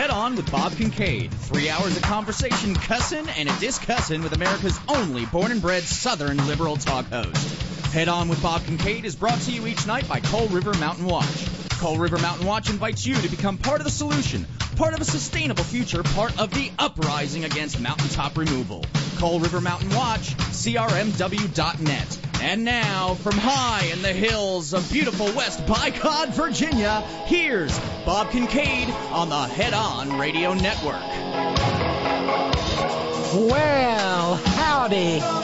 Head on with Bob Kincaid. Three hours of conversation, cussing, and a discussing with America's only born and bred Southern liberal talk host. Head on with Bob Kincaid is brought to you each night by Coal River Mountain Watch. Coal River Mountain Watch invites you to become part of the solution, part of a sustainable future, part of the uprising against mountaintop removal. Coal River Mountain Watch, CRMW.net. And now, from high in the hills of beautiful West By God, Virginia, here's Bob Kincaid on the Head On Radio Network. Well, howdy.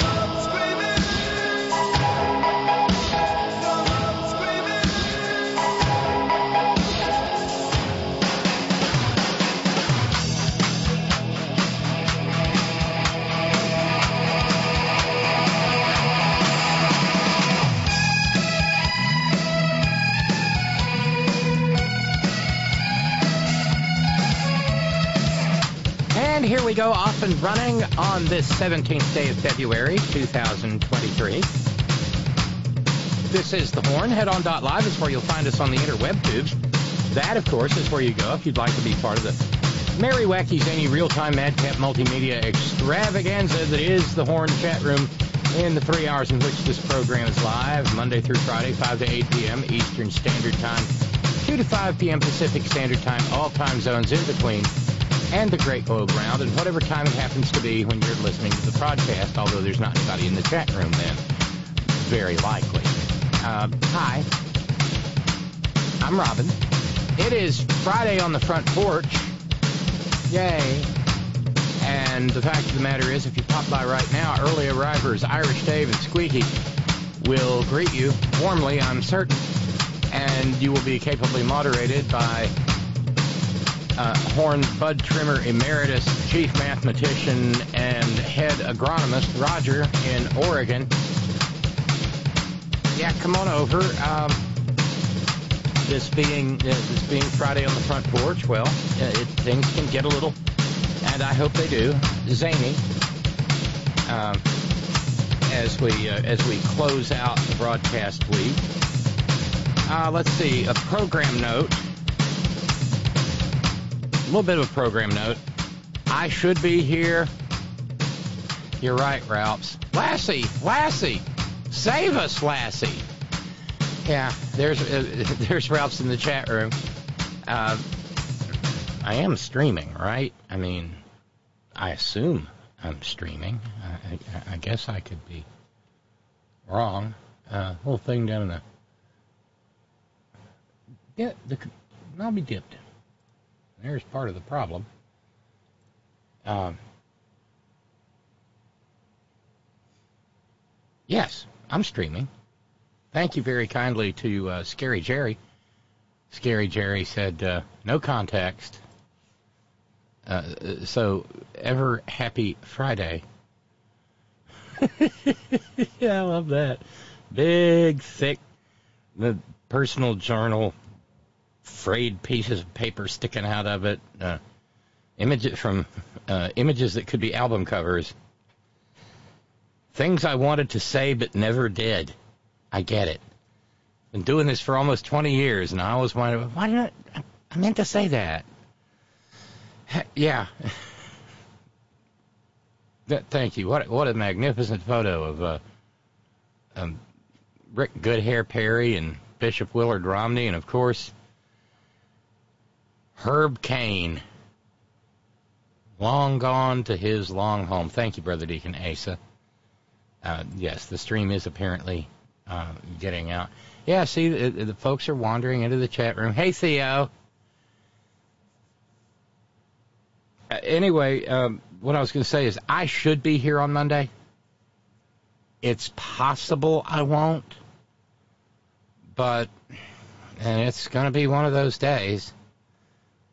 Here we go, off and running on this 17th day of February, 2023. This is The Horn. Head on live is where you'll find us on the interweb tubes. That, of course, is where you go if you'd like to be part of the Merry Wacky Zany Real-Time Madcap Multimedia Extravaganza that is The Horn chat room in the three hours in which this program is live, Monday through Friday, 5 to 8 p.m. Eastern Standard Time, 2 to 5 p.m. Pacific Standard Time, all time zones in between and the Great Globe Round, and whatever time it happens to be when you're listening to the broadcast, although there's not anybody in the chat room then. Very likely. Uh, hi. I'm Robin. It is Friday on the front porch. Yay. And the fact of the matter is, if you pop by right now, early arrivers Irish Dave and Squeaky will greet you warmly, I'm certain, and you will be capably moderated by uh, Horn Bud Trimmer Emeritus Chief Mathematician and Head Agronomist Roger in Oregon. Yeah, come on over. Um, this being uh, this being Friday on the front porch, well, it, things can get a little, and I hope they do, zany. Um, as we uh, as we close out the broadcast week. Uh, let's see, a program note a little bit of a program note. I should be here. You're right, Ralphs. Lassie, Lassie, save us, Lassie. Yeah, there's uh, there's Ralphs in the chat room. Uh, I am streaming, right? I mean, I assume I'm streaming. I, I, I guess I could be wrong. Uh, little thing down in the yeah, the I'll be dipped. There's part of the problem. Um, yes, I'm streaming. Thank you very kindly to uh, Scary Jerry. Scary Jerry said, uh, no context. Uh, so, ever happy Friday. yeah, I love that. Big, thick, the personal journal frayed pieces of paper sticking out of it, uh, images from uh, images that could be album covers, things I wanted to say but never did. I get it. Been doing this for almost 20 years, and I always wondered why did I? I meant to say that. Yeah. Thank you. What what a magnificent photo of uh, um, Rick Goodhair Perry and Bishop Willard Romney, and of course Herb Kane. long gone to his long home. Thank you, Brother Deacon Asa. Uh, yes, the stream is apparently uh, getting out. Yeah, see, the, the, folks are wandering into the chat room. Hey, Theo. Uh, anyway, um, what I was going to say is I should be here on Monday. It's possible I won't, but and it's going to be one of those days.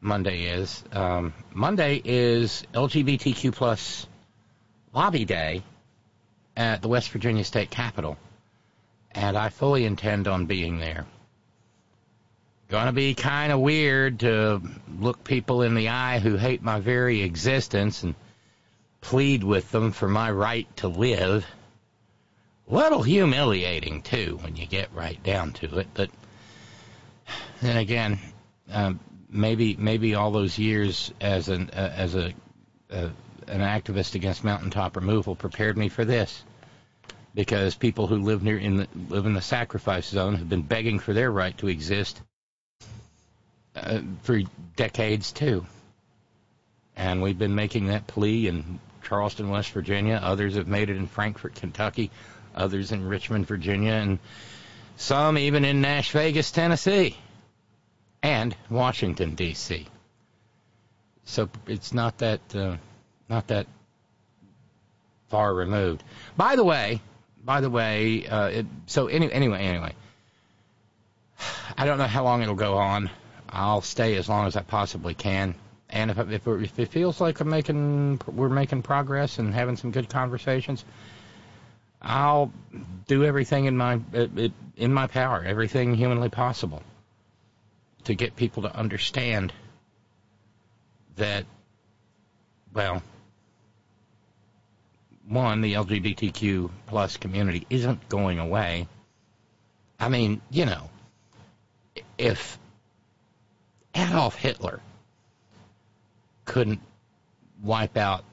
Monday is. Um, Monday is LGBTQ plus lobby day at the West Virginia State Capitol, and I fully intend on being there. To be kind of weird to look people in the eye who hate my very existence and plead with them for my right to live. A little humiliating, too, when you get right down to it, but then again, um, maybe maybe all those years as an uh, as a uh, an activist against mountaintop removal prepared me for this because people who live near in the, live in the sacrifice zone have been begging for their right to exist uh, for decades too. And we've been making that plea in Charleston, West Virginia. Others have made it in Frankfort, Kentucky. Others in Richmond, Virginia, and some even in Nash Vegas, Tennessee, and Washington D.C. So it's not that uh, not that far removed. By the way, by the way, uh, it, so any, anyway, anyway, I don't know how long it'll go on. I'll stay as long as I possibly can. And if if, if it feels like I'm making we're making progress and having some good conversations, I'll do everything in my in my power, everything humanly possible, to get people to understand that, well, one, the LGBTQ plus community isn't going away. I mean, you know, if Adolf Hitler couldn't wipe out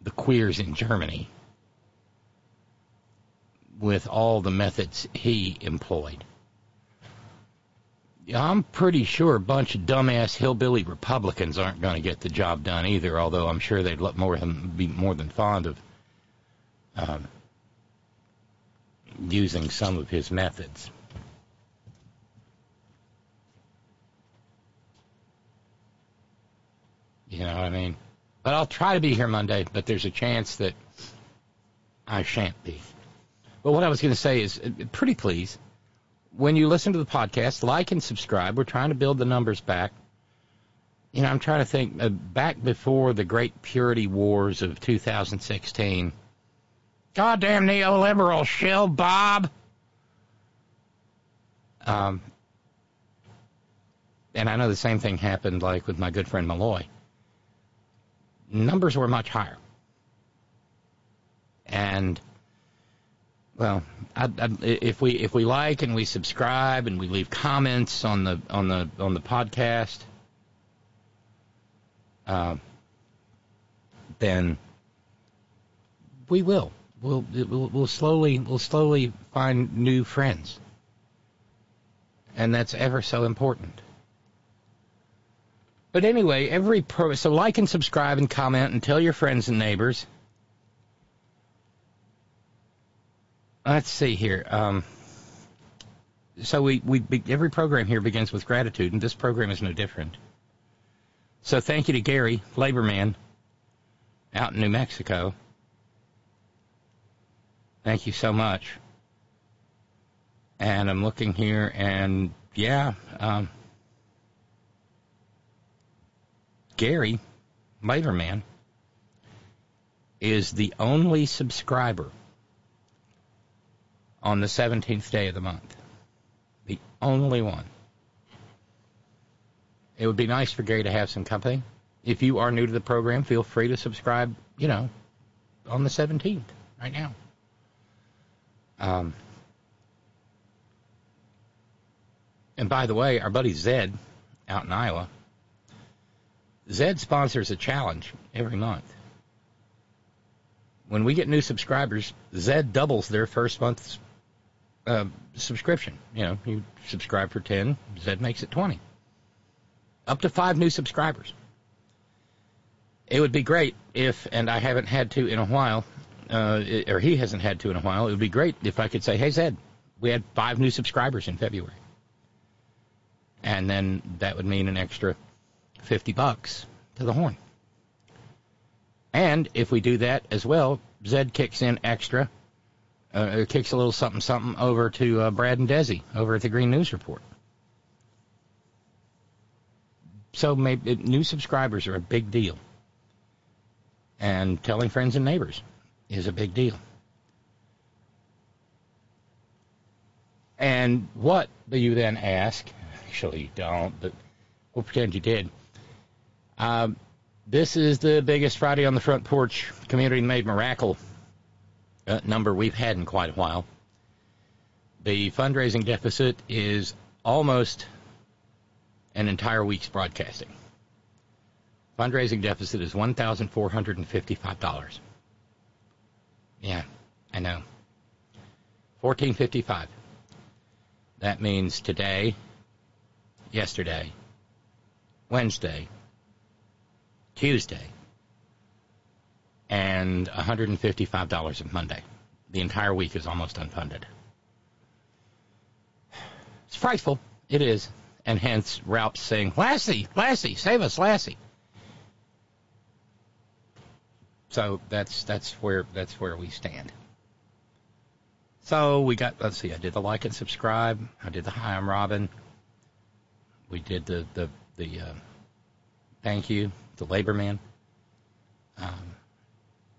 the queers in Germany with all the methods he employed. I'm pretty sure a bunch of dumbass hillbilly Republicans aren't going to get the job done either. Although I'm sure they'd more than be more than fond of um, using some of his methods. You know what I mean? But I'll try to be here Monday, but there's a chance that I shan't be. But what I was going to say is, uh, pretty please, when you listen to the podcast, like and subscribe. We're trying to build the numbers back. You know, I'm trying to think uh, back before the great purity wars of 2016. Goddamn neoliberal shill, Bob. Um, and I know the same thing happened, like with my good friend Malloy numbers were much higher. And well, I, I, if we if we like and we subscribe and we leave comments on the on the on the podcast, uh, then we will we'll, we'll we'll slowly we'll slowly find new friends, and that's ever so important. But anyway, every pro so like and subscribe and comment and tell your friends and neighbors. Let's see here. Um, so we, we every program here begins with gratitude, and this program is no different. So thank you to Gary, labor man, out in New Mexico. Thank you so much. And I'm looking here, and yeah, um, Gary, Laterman, is the only subscriber on the 17th day of the month. The only one. It would be nice for Gary to have some company. If you are new to the program, feel free to subscribe, you know, on the 17th, right now. Um, and by the way, our buddy Zed out in Iowa Zed sponsors a challenge every month. When we get new subscribers, Zed doubles their first month's uh, subscription. You know, you subscribe for 10, Zed makes it 20. Up to five new subscribers. It would be great if, and I haven't had to in a while, uh, or he hasn't had to in a while, it would be great if I could say, hey, Zed, we had five new subscribers in February. And then that would mean an extra 50 bucks to the horn. And if we do that as well, Zed kicks in extra, uh, kicks a little something something over to uh, Brad and Desi over at the Green News Report. So maybe new subscribers are a big deal, and telling friends and neighbors is a big deal. And what do you then ask? Actually, you don't, but we'll pretend you did. Um, this is the biggest Friday on the Front Porch Community Made Miracle uh, number we've had in quite a while. The fundraising deficit is almost an entire week's broadcasting. Fundraising deficit is $1,455. Yeah, I know. 1455. That means today, yesterday, Wednesday, Tuesday, and $155 of Monday. The entire week is almost unfunded. It's frightful. It is. And hence Ralph saying, Lassie, Lassie, save us, Lassie. So that's that's where that's where we stand. So we got let's see, I did the like and subscribe. I did the hi, I'm Robin. We did the the the uh, thank you, the labor man. Um,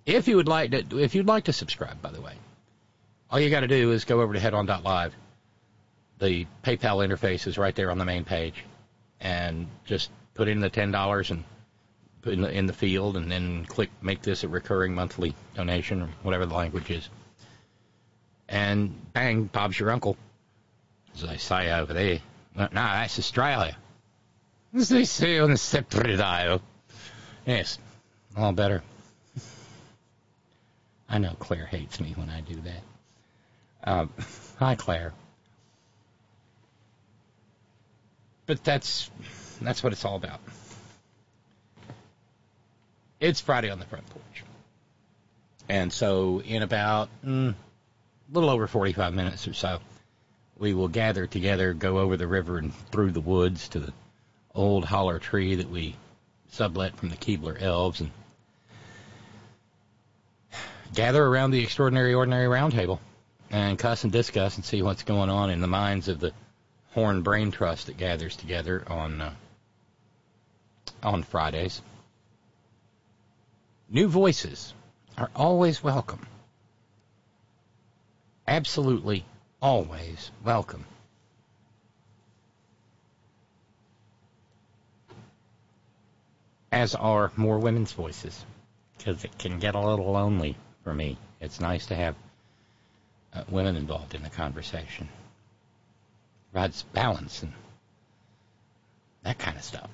if you would like to, if you'd like to subscribe, by the way, all you got to do is go over to headon.live. The PayPal interface is right there on the main page, and just put in the ten dollars and put in the, in the field, and then click make this a recurring monthly donation or whatever the language is. And bang, Bob's your uncle, as I say over there. No, that's Australia. As they say on the separate isle. Yes, all better. I know Claire hates me when I do that. Um, hi, Claire. But that's that's what it's all about. It's Friday on the front porch, and so in about mm, a little over 45 minutes or so, we will gather together, go over the river and through the woods to the old holler tree that we sublet from the Keebler Elves, and gather around the extraordinary ordinary roundtable and cuss and discuss and see what's going on in the minds of the Horn Brain Trust that gathers together on uh, on Fridays. New voices are always welcome. Absolutely always welcome. As are more women's voices, because it can get a little lonely for me. It's nice to have uh, women involved in the conversation. Provides balance and that kind of stuff.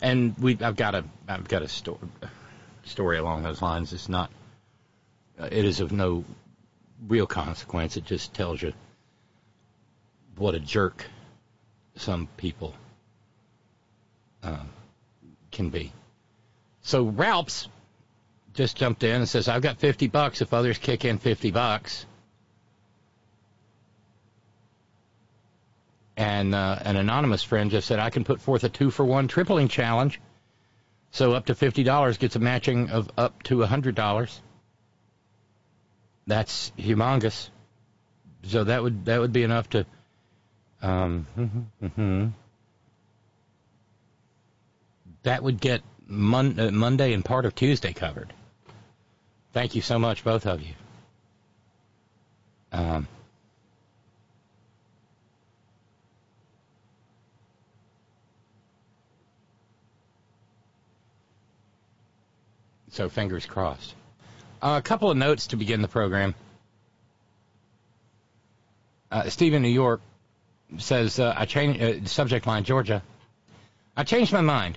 And we, I've got a, I've got a story, story along those lines. It's not, uh, it is of no real consequence. It just tells you what a jerk some people uh, can be. So Ralph's just jumped in and says, I've got 50 bucks if others kick in 50 bucks. And uh, an anonymous friend just said, I can put forth a two for one tripling challenge. So up to $50 gets a matching of up to $100. That's humongous. So that would that would be enough to um, mm-hmm. that would get Mon- uh, Monday and part of Tuesday covered. Thank you so much, both of you. Um, so fingers crossed. Uh, a couple of notes to begin the program. Uh, Stephen New York says, uh, I changed, uh, subject line, Georgia. I changed my mind.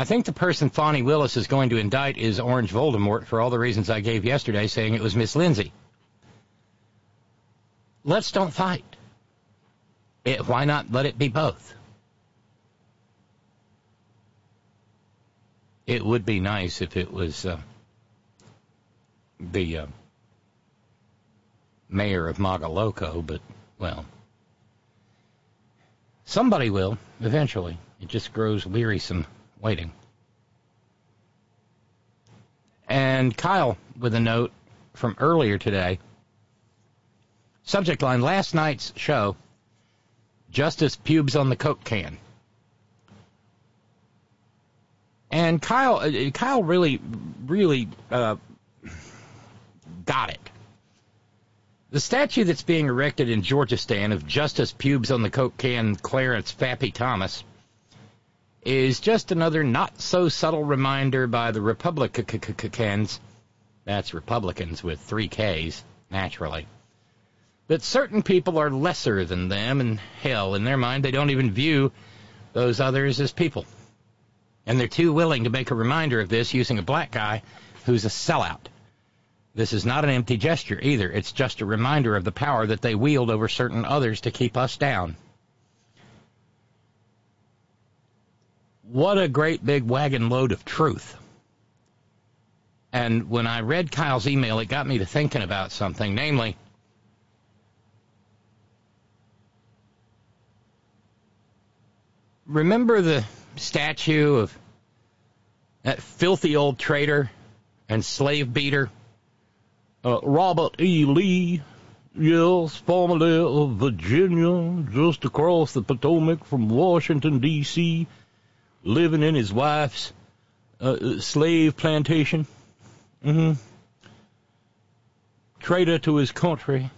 I think the person Fani Willis is going to indict is Orange Voldemort for all the reasons I gave yesterday, saying it was Miss Lindsay. Let's don't fight. It, why not let it be both? It would be nice if it was uh, the uh, mayor of Magaloco, but, well, somebody will eventually. It just grows wearisome waiting. And Kyle with a note from earlier today. Subject line last night's show Justice pubes on the Coke can. And Kyle, uh, Kyle really, really uh, got it. The statue that's being erected in Georgistan of Justice pubes on the Coke can Clarence Fappy Thomas is just another not so subtle reminder by the Republicans, that's Republicans with three Ks, naturally, that certain people are lesser than them, and hell, in their mind, they don't even view those others as people. And they're too willing to make a reminder of this using a black guy who's a sellout. This is not an empty gesture either. It's just a reminder of the power that they wield over certain others to keep us down. What a great big wagon load of truth. And when I read Kyle's email, it got me to thinking about something, namely, remember the statue of that filthy old traitor and slave beater, uh, Robert E. Lee, yes, formerly of Virginia, just across the Potomac from Washington, D.C., living in his wife's uh, slave plantation. Mm-hmm. Traitor to his country,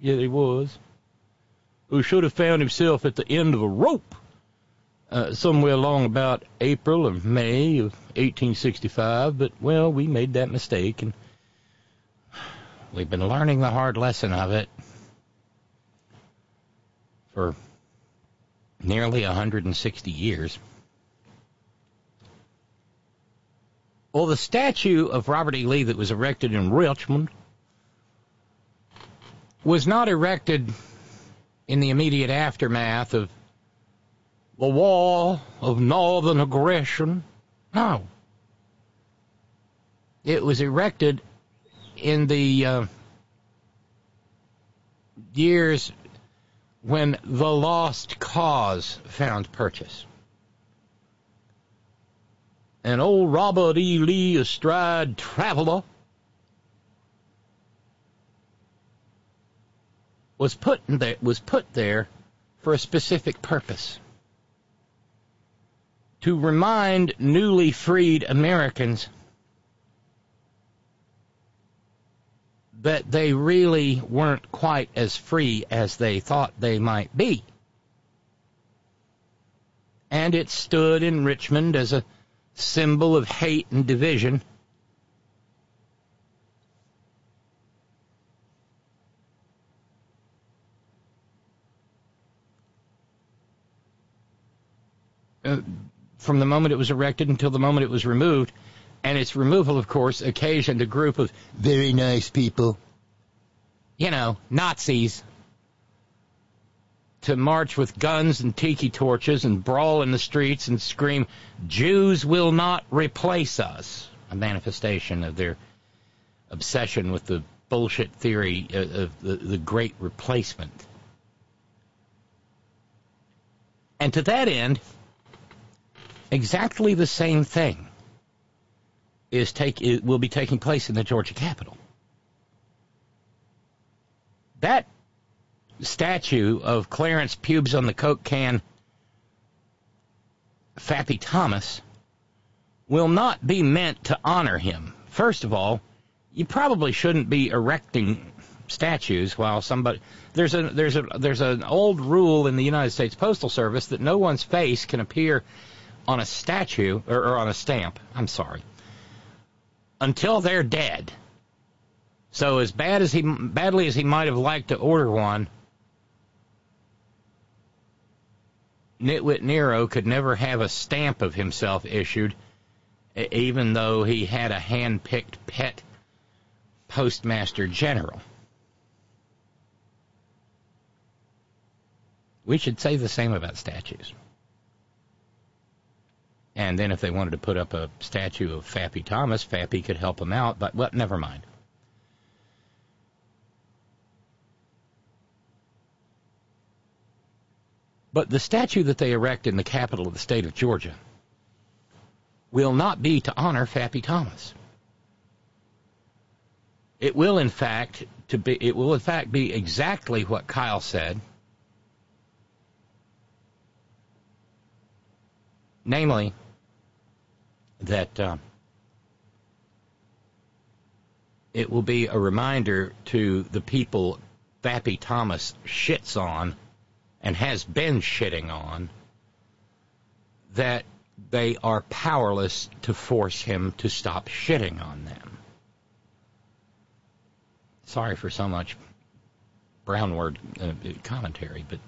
yeah, he was, who should have found himself at the end of a rope uh, somewhere along about April or May of 1865, but well, we made that mistake and we've been learning the hard lesson of it for nearly 160 years. Well, the statue of Robert E. Lee that was erected in Richmond was not erected in the immediate aftermath of the war of northern aggression. No. It was erected in the uh, years when the lost cause found purchase. And old Robert E. Lee astride traveler was put there was put there for a specific purpose to remind newly freed Americans that they really weren't quite as free as they thought they might be. And it stood in Richmond as a symbol of hate and division. Uh, from the moment it was erected until the moment it was removed. And its removal, of course, occasioned a group of very nice people, you know, Nazis, to march with guns and tiki torches and brawl in the streets and scream, Jews will not replace us. A manifestation of their obsession with the bullshit theory uh, of the, the great replacement. And to that end, exactly the same thing is take will be taking place in the Georgia Capitol. That statue of Clarence Pubes on the Coke can Fappy Thomas will not be meant to honor him. First of all, you probably shouldn't be erecting statues while somebody there's a there's a there's an old rule in the United States Postal Service that no one's face can appear on a statue or, or on a stamp. I'm sorry. Until they're dead. So as bad as he badly as he might have liked to order one, Nitwit Nero could never have a stamp of himself issued, even though he had a hand-picked pet postmaster general. We should say the same about statues. And then if they wanted to put up a statue of Fappy Thomas, Fappy could help them out, but well, never mind. But the statue that they erect in the capital of the state of Georgia will not be to honor Fappy Thomas. It will in fact to be it will in fact be exactly what Kyle said. Namely, that uh, it will be a reminder to the people Fappy Thomas shits on and has been shitting on that they are powerless to force him to stop shitting on them. Sorry for so much brown word uh, commentary, but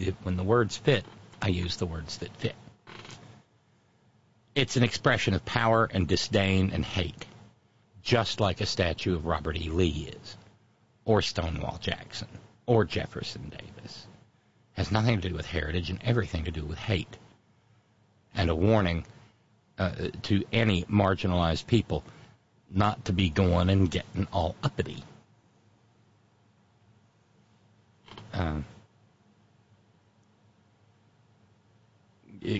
it, when the words fit, I use the words that fit. It's an expression of power and disdain and hate, just like a statue of Robert E. Lee is, or Stonewall Jackson, or Jefferson Davis. Has nothing to do with heritage and everything to do with hate. And a warning uh, to any marginalized people not to be going and getting all uppity. Um,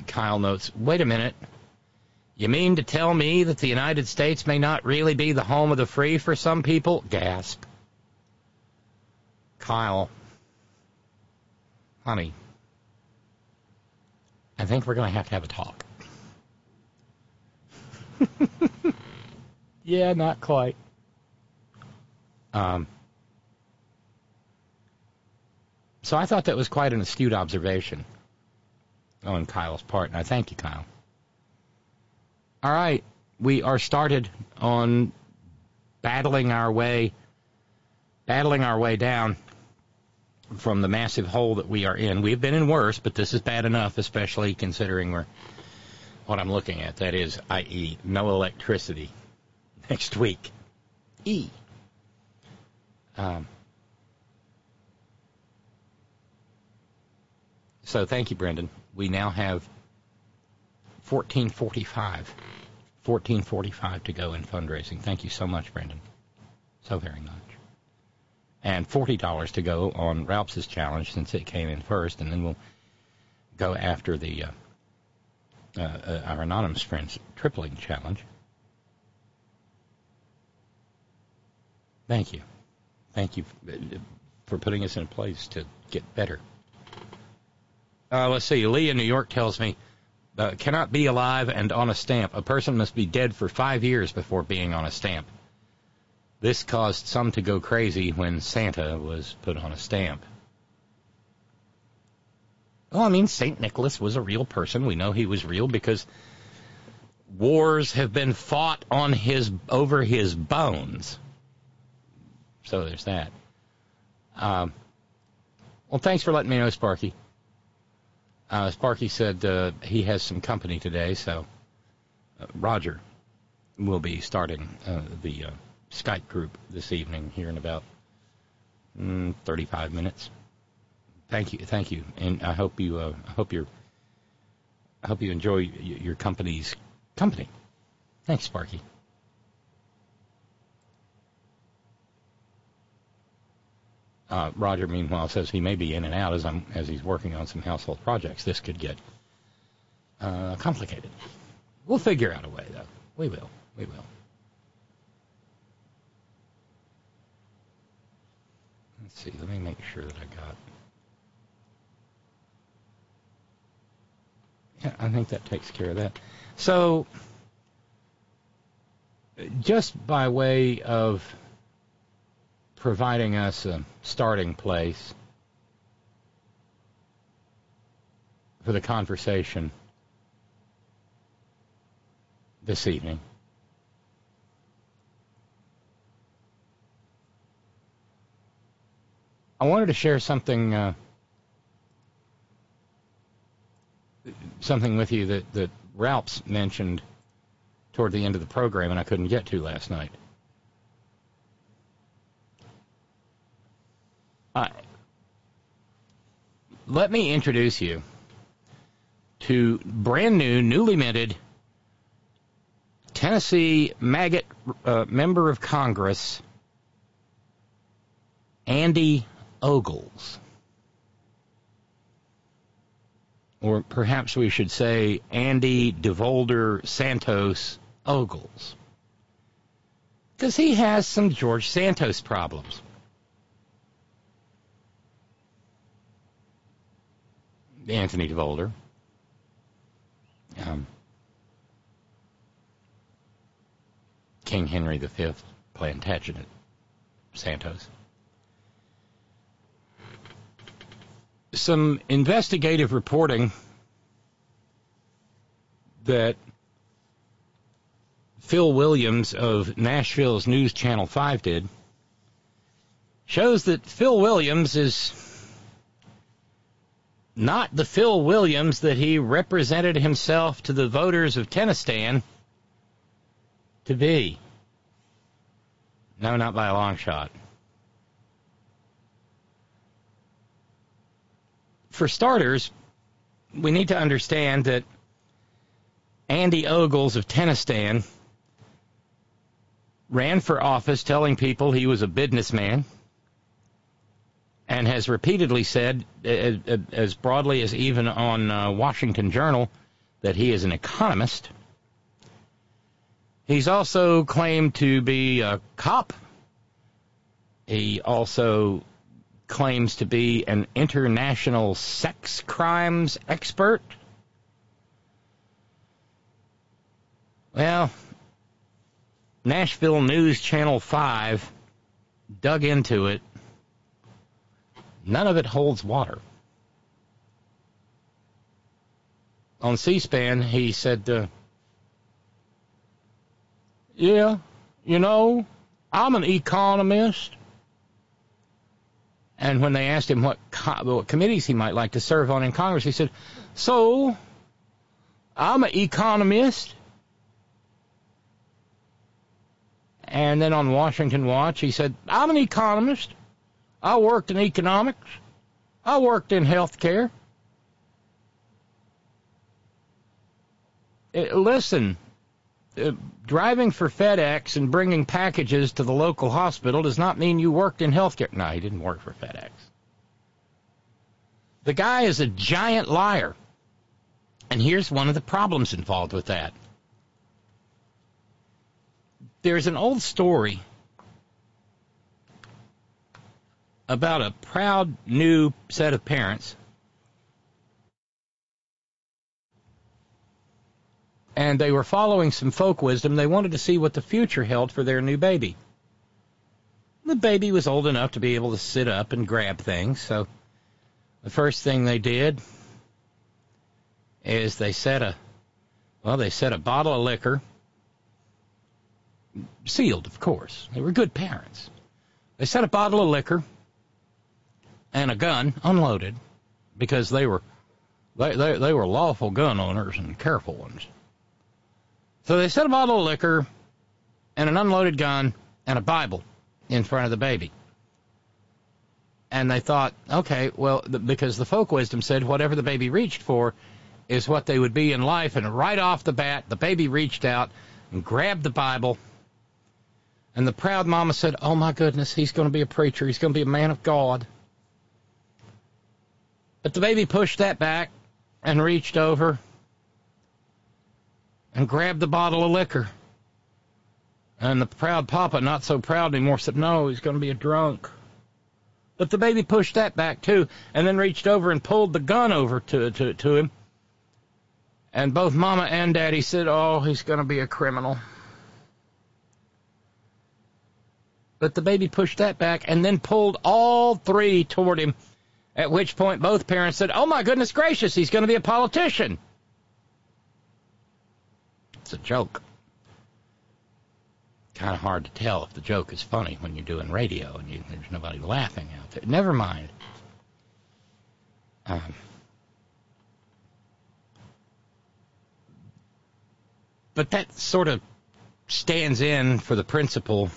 Kyle notes, wait a minute. You mean to tell me that the United States may not really be the home of the free for some people? Gasp. Kyle, honey, I think we're going to have to have a talk. yeah, not quite. Um, so I thought that was quite an astute observation on Kyle's part, and I thank you, Kyle. All right, we are started on battling our way, battling our way down from the massive hole that we are in. We've been in worse, but this is bad enough, especially considering we're what I'm looking at. That is, i.e., no electricity next week. E. Um, so thank you, Brendan. We now have 1445. 1445 to go in fundraising. Thank you so much, Brendan. So very much and $40 to go on Ralph's challenge since it came in first, and then we'll go after the uh, uh, uh, our anonymous friends tripling challenge. Thank you, thank you for putting us in a place to get better. Uh, let's see. Lee in New York tells me uh, cannot be alive and on a stamp. A person must be dead for five years before being on a stamp. This caused some to go crazy when Santa was put on a stamp. Well, I mean, St. Nicholas was a real person. We know he was real because wars have been fought on his over his bones. So there's that. Um, well, thanks for letting me know, Sparky. Uh, Sparky said uh, he has some company today, so uh, Roger will be starting uh, the uh, Skype group this evening here in about mm, 35 minutes. Thank you, thank you, and I hope you, uh, I hope you're, I hope you enjoy your company's company. Thanks, Sparky. Uh, Roger, meanwhile, says he may be in and out as I'm as he's working on some household projects. This could get uh, complicated. We'll figure out a way, though. We will. We will. See, let me make sure that I got. Yeah, I think that takes care of that. So, just by way of providing us a starting place for the conversation this evening, I wanted to share something uh, something with you that that Ralphs mentioned toward the end of the program, and I couldn't get to last night. Uh, let me introduce you to brand new, newly minted Tennessee Maggot uh, member of Congress, Andy Ogles. Or perhaps we should say Andy DeVolder Santos Ogles. Because he has some George Santos problems. Anthony DeVolder. Um, King Henry V, Plantagenet Santos. Some investigative reporting that Phil Williams of Nashville's News Channel 5 did shows that Phil Williams is not the Phil Williams that he represented himself to the voters of Tennistan to be. No, not by a long shot. For starters, we need to understand that Andy Ogles of Tennistan ran for office telling people he was a businessman and has repeatedly said, as broadly as even on uh, Washington Journal, that he is an economist. He's also claimed to be a cop. He also claims to be an international sex crimes expert. Well, Nashville News Channel 5 dug into it None of it holds water. On C-SPAN, he said, uh, "Yeah, you know, I'm an economist." And when they asked him what, co- what committees he might like to serve on in Congress, he said, "So, I'm an economist." And then on Washington Watch, he said, "I'm an economist." I worked in economics. I worked in healthcare. Uh, listen, uh, driving for FedEx and bringing packages to the local hospital does not mean you worked in healthcare. No, he didn't work for FedEx. The guy is a giant liar. And here's one of the problems involved with that. There's an old story about a proud new set of parents. And they were following some folk wisdom. They wanted to see what the future held for their new baby. The baby was old enough to be able to sit up and grab things, so the first thing they did is they set a well, they set a bottle of liquor sealed, of course. They were good parents. They set a bottle of liquor and a gun unloaded because they were they, they, they were lawful gun owners and careful ones. So they set a bottle of liquor and an unloaded gun and a Bible in front of the baby. And they thought, okay, well, because the folk wisdom said whatever the baby reached for is what they would be in life. And right off the bat, the baby reached out and grabbed the Bible. And the proud mama said, oh my goodness, he's going to be a preacher. He's going to be a man of God. But the baby pushed that back and reached over and grabbed the bottle of liquor. And the proud papa, not so proud anymore, said, No, he's going to be a drunk. But the baby pushed that back too, and then reached over and pulled the gun over to, to, to him. And both mama and daddy said, Oh, he's going to be a criminal. But the baby pushed that back and then pulled all three toward him at which point both parents said, Oh my goodness gracious, he's going to be a politician. It's a joke. Kind of hard to tell if the joke is funny when you're doing radio and you, there's nobody laughing out there. Never mind. Um, but that sort of stands in for the principle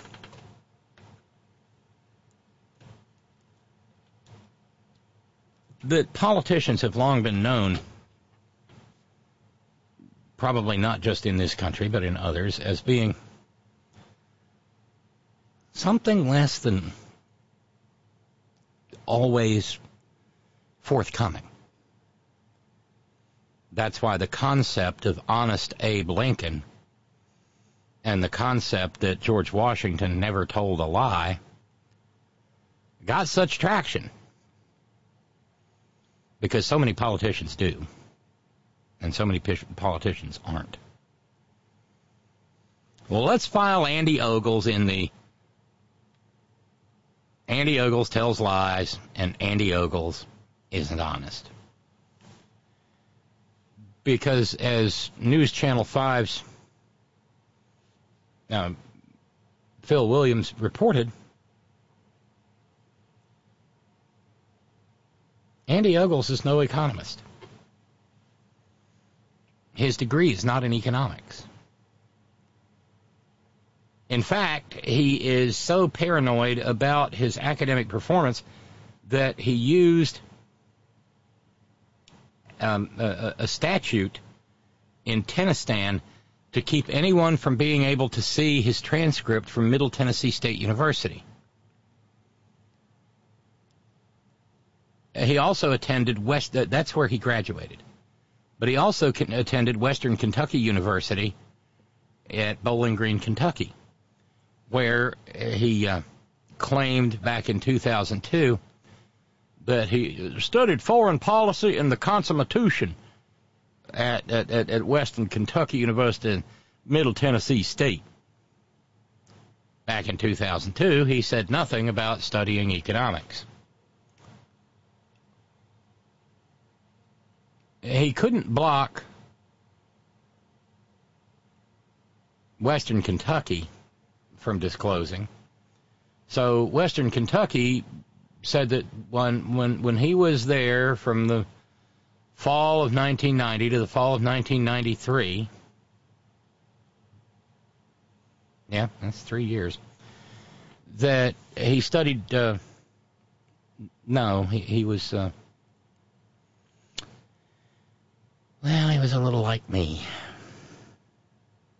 that politicians have long been known, probably not just in this country, but in others, as being something less than always forthcoming. That's why the concept of honest Abe Lincoln and the concept that George Washington never told a lie got such traction because so many politicians do, and so many politicians aren't. Well, let's file Andy Ogles in the Andy Ogles tells lies and Andy Ogles isn't honest. Because as News Channel 5's uh, Phil Williams reported, Andy Ogles is no economist. His degree is not in economics. In fact, he is so paranoid about his academic performance that he used um, a, a statute in Tennistan to keep anyone from being able to see his transcript from Middle Tennessee State University. He also attended West, that's where he graduated. But he also attended Western Kentucky University at Bowling Green, Kentucky, where he uh, claimed back in 2002 that he studied foreign policy and the Constitution at, at, at Western Kentucky University in Middle Tennessee State. Back in 2002, he said nothing about studying economics. He couldn't block Western Kentucky from disclosing. So Western Kentucky said that when when when he was there from the fall of 1990 to the fall of 1993. Yeah, that's three years. That he studied. Uh, no, he, he was. Uh, well, he was a little like me.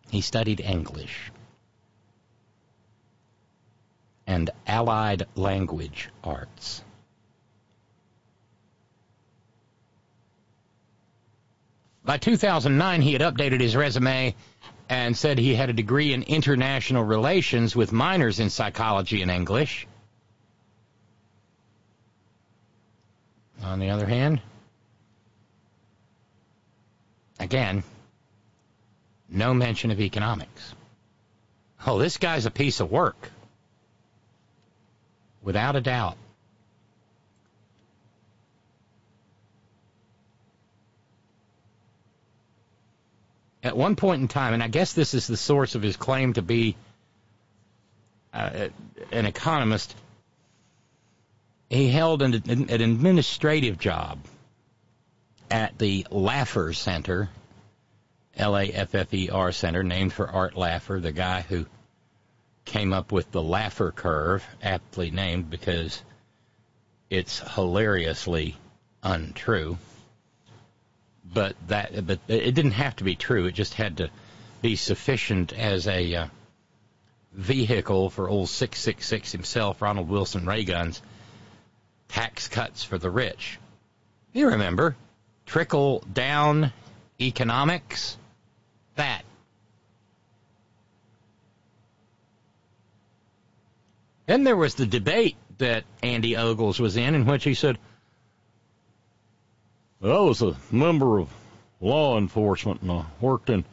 He studied English and Allied Language Arts. By 2009, he had updated his resume and said he had a degree in international relations with minors in psychology and English. On the other hand, again, no mention of economics. Oh, this guy's a piece of work. Without a doubt. at one point in time, and I guess this is the source of his claim to be uh, an economist, he held an, an administrative job at the Laffer Center, L A F F E R Center, named for Art Laffer, the guy who came up with the Laffer curve, aptly named because it's hilariously untrue but that but it didn't have to be true. It just had to be sufficient as a uh, vehicle for old 666 himself, Ronald Wilson Reagan's tax cuts for the rich. You remember trickle down economics? That. Then there was the debate that Andy Ogles was in, in which he said, I was a member of law enforcement and I worked in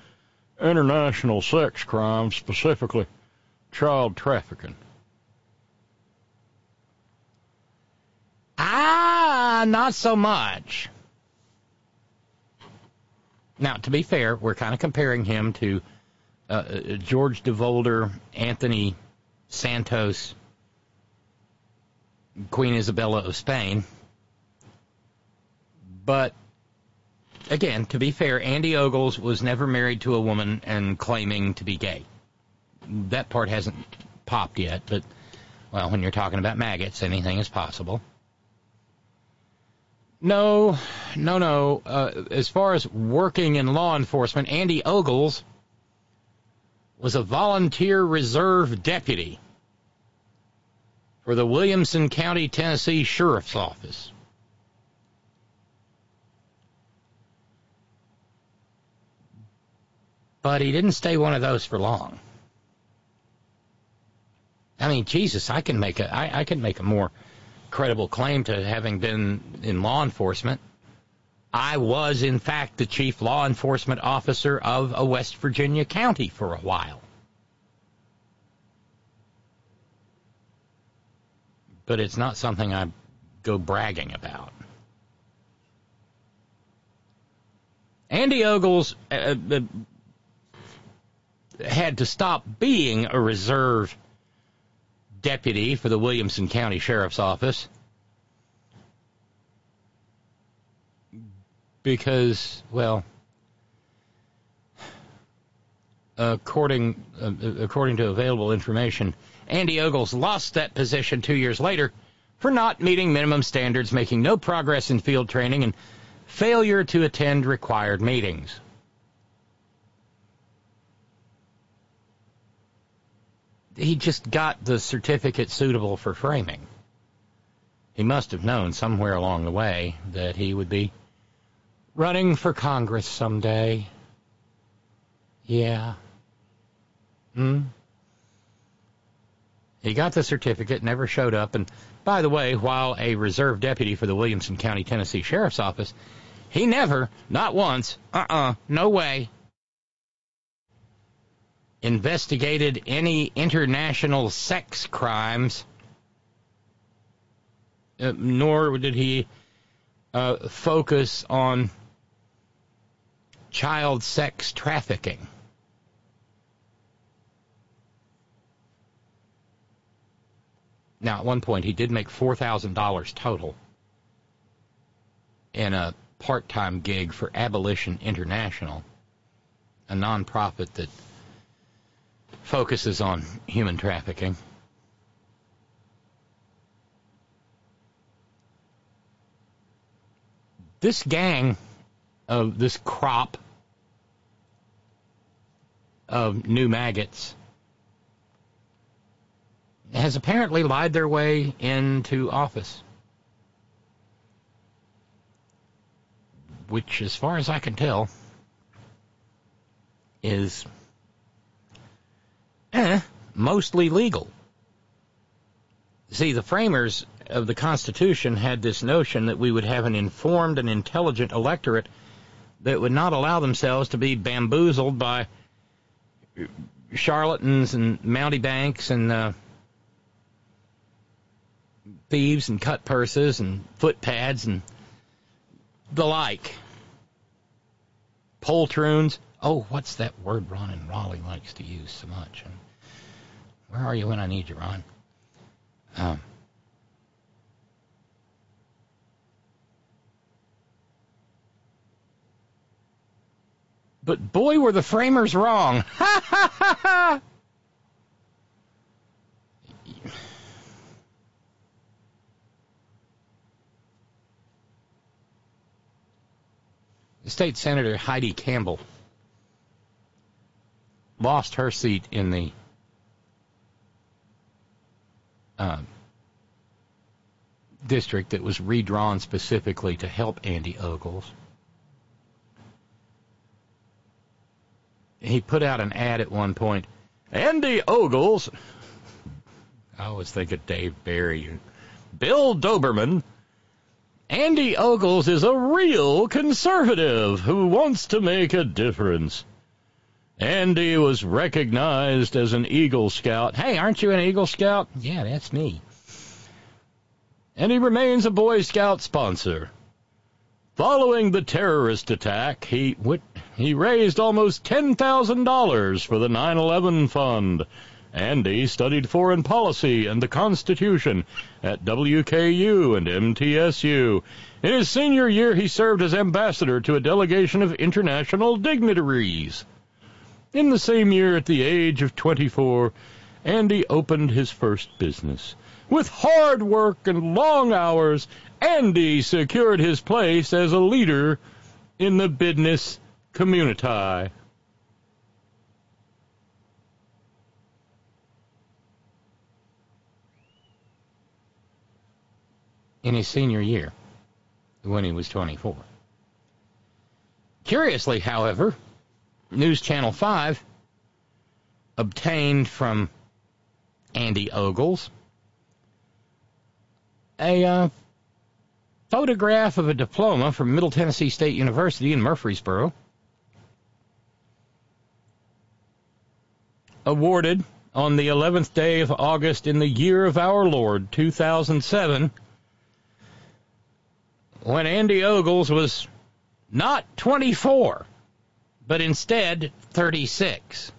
international sex crimes, specifically child trafficking. Ah, not so much. Now, to be fair, we're kind of comparing him to uh, uh George DeVolder, Anthony Santos, Queen Isabella of Spain. But again, to be fair, Andy Ogles was never married to a woman and claiming to be gay. That part hasn't popped yet, but well, when you're talking about maggots, anything is possible. No, no, no. Uh, as far as working in law enforcement, Andy Ogles was a volunteer reserve deputy for the Williamson County, Tennessee Sheriff's Office. but he didn't stay one of those for long. I mean, Jesus, I can make a I, I can make a more credible claim to having been in law enforcement. I was, in fact, the chief law enforcement officer of a West Virginia county for a while. But it's not something I go bragging about. Andy Ogles uh, uh, had to stop being a reserve deputy for the Williamson County Sheriff's Office because, well, according uh, according to available information, Andy Ogles lost that position two years later for not meeting minimum standards, making no progress in field training, and failure to attend required meetings. He just got the certificate suitable for framing. He must have known somewhere along the way that he would be running for Congress someday. Yeah. Hmm? He got the certificate, never showed up, and by the way, while a reserve deputy for the Williamson County, Tennessee Sheriff's Office, he never, not once, uh-uh, no way, investigated any international sex crimes, uh, nor did he uh, focus on child sex trafficking. Now, at one point, he did make $4,000 total in a part time gig for Abolition International, a nonprofit that focuses on human trafficking. This gang of this crop of new maggots has apparently lied their way into office. Which, as far as I can tell, is eh, mostly legal. See, the framers of the Constitution had this notion that we would have an informed and intelligent electorate that would not allow themselves to be bamboozled by charlatans and mountebanks and uh, thieves and cut purses and foot pads and the like. Poltroons. Oh, what's that word Ron and Raleigh likes to use so much? And where are you when I need you, Ron? Um, but boy, were the framers wrong. Ha ha ha ha! State Senator Heidi Campbell lost her seat in the uh, district that was redrawn specifically to help Andy Ogles. He put out an ad at one point. Andy Ogles. I always think of Dave Barry. Bill Doberman Andy Ogles is a real conservative who wants to make a difference. Andy was recognized as an Eagle Scout. Hey, aren't you an Eagle Scout? Yeah, that's me. And he remains a Boy Scout sponsor. Following the terrorist attack, he he raised almost $10,000 for the 9/11 fund Andy studied foreign policy and the Constitution at WKU and MTSU. In his senior year, he served as ambassador to a delegation of international dignitaries. In the same year, at the age of 24, Andy opened his first business. With hard work and long hours, Andy secured his place as a leader in the business community. in his senior year when he was 24. Curiously, however, News Channel 5 obtained from Andy Ogles a uh, photograph of a diploma from Middle Tennessee State University in Murfreesboro, awarded on the 11th day of August in the year of our Lord, 2007 when Andy Ogles was not 24, but instead 36.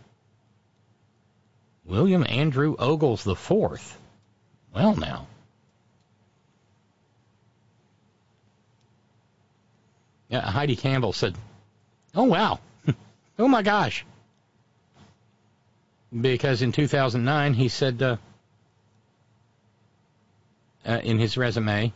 William Andrew Ogles IV. Well, now. Yeah, Heidi Campbell said, "Oh wow, oh my gosh," because in 2009 he said uh, uh, in his resume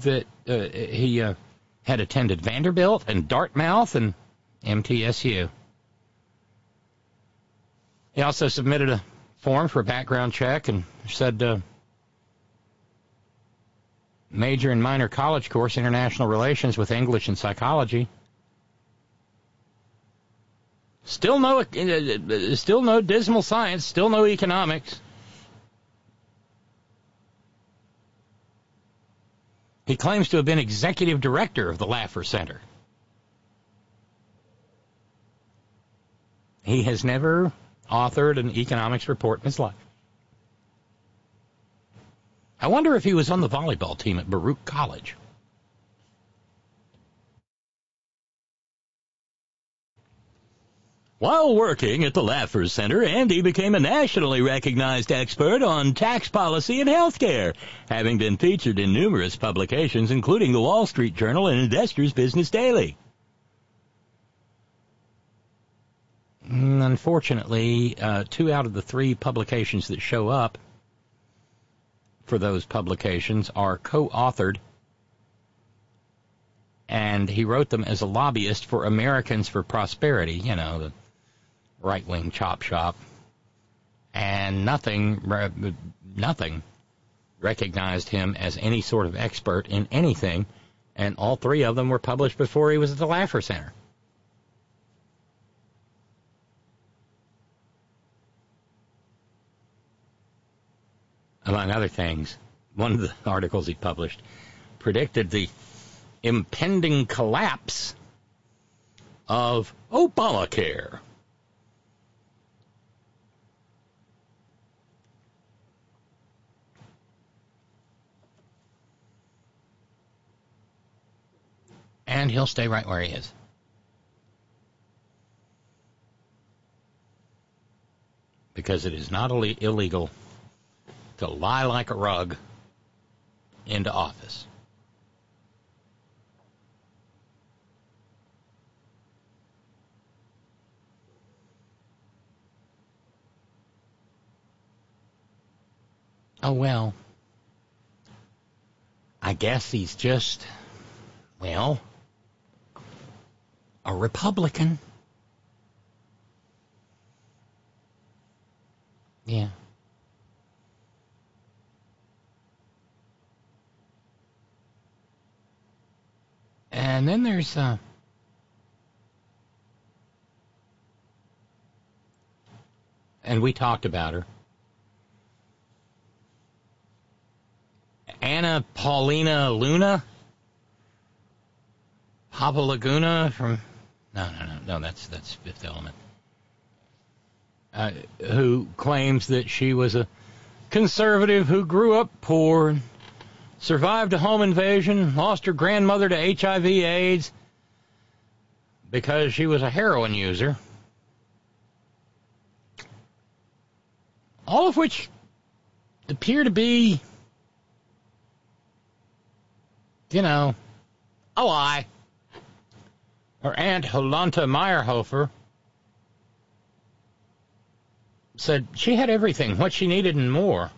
that uh, he uh, had attended Vanderbilt and Dartmouth and MTSU. He also submitted a form for a background check and said uh, major and minor college course international relations with English and psychology. Still no, uh, still no dismal science. Still no economics. He claims to have been executive director of the Laffer Center. He has never authored an economics report in his life. I wonder if he was on the volleyball team at Baruch College. While working at the Laffer Center, Andy became a nationally recognized expert on tax policy and healthcare, having been featured in numerous publications, including the Wall Street Journal and Investors Business Daily. Unfortunately, uh, two out of the three publications that show up for those publications are co-authored, and he wrote them as a lobbyist for Americans for Prosperity, you know, the right-wing chop shop, and nothing, nothing recognized him as any sort of expert in anything, and all three of them were published before he was at the Laffer Center. among other things, one of the articles he published predicted the impending collapse of Obamacare. And he'll stay right where he is. Because it is not illegal to lie like a rug into office. Oh, well. I guess he's just, well, a Republican. Yeah. And then there's uh, and we talked about her. Anna Paulina Luna, Papa Laguna from no no no no that's that's Fifth Element. Uh, who claims that she was a conservative who grew up poor survived a home invasion, lost her grandmother to HIV AIDS because she was a heroin user. All of which appear to be, you know, a lie. Her aunt, Jolanta Mayerhofer, said she had everything, what she needed and more.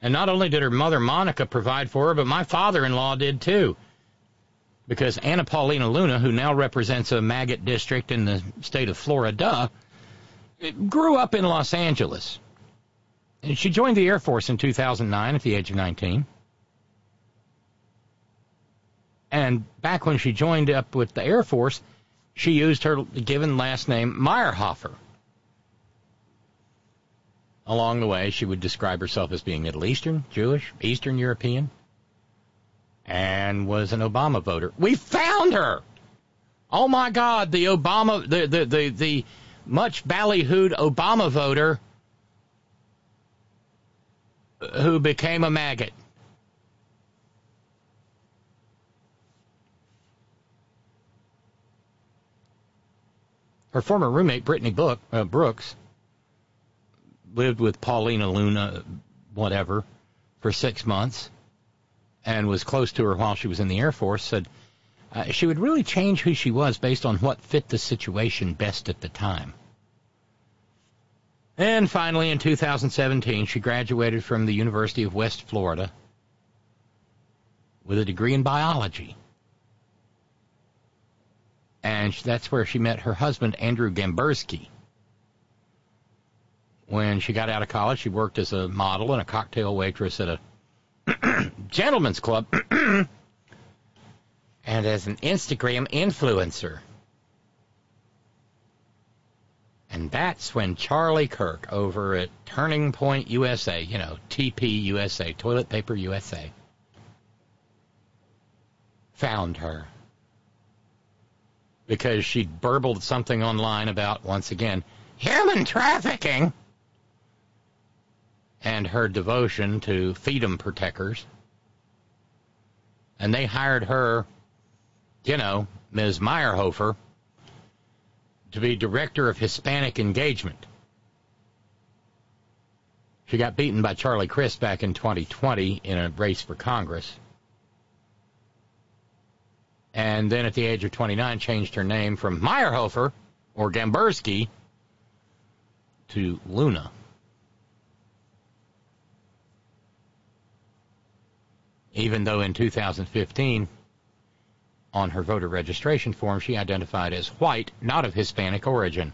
And not only did her mother Monica provide for her, but my father-in-law did too. Because Anna Paulina Luna, who now represents a maggot district in the state of Florida, grew up in Los Angeles. And she joined the Air Force in 2009 at the age of 19. And back when she joined up with the Air Force, she used her given last name Mayerhofer along the way, she would describe herself as being Middle Eastern, Jewish, Eastern European, and was an Obama voter. We found her! Oh my God, the Obama, the, the, the, the much ballyhooed Obama voter who became a maggot. Her former roommate, Brittany Book, uh, Brooks, lived with Paulina Luna, whatever, for six months. and was close to her while she was in the Air Force, said uh, she would really change who she was based on what fit the situation best at the time. And finally, in 2017, she graduated from the University of West Florida with a degree in biology. And that's where she met her husband, Andrew Gambursky. When she got out of college, she worked as a model and a cocktail waitress at a gentleman's club and as an Instagram influencer. And that's when Charlie Kirk over at Turning Point USA, you know, TP USA, Toilet Paper USA, found her. Because she burbled something online about, once again, human trafficking and her devotion to freedom protectors. And they hired her, you know, Ms. Mayerhofer, to be director of Hispanic engagement. She got beaten by Charlie Crist back in 2020 in a race for Congress. And then at the age of 29 changed her name from Mayerhofer or Gambursky to Luna. Even though in 2015 on her voter registration form, she identified as white, not of Hispanic origin.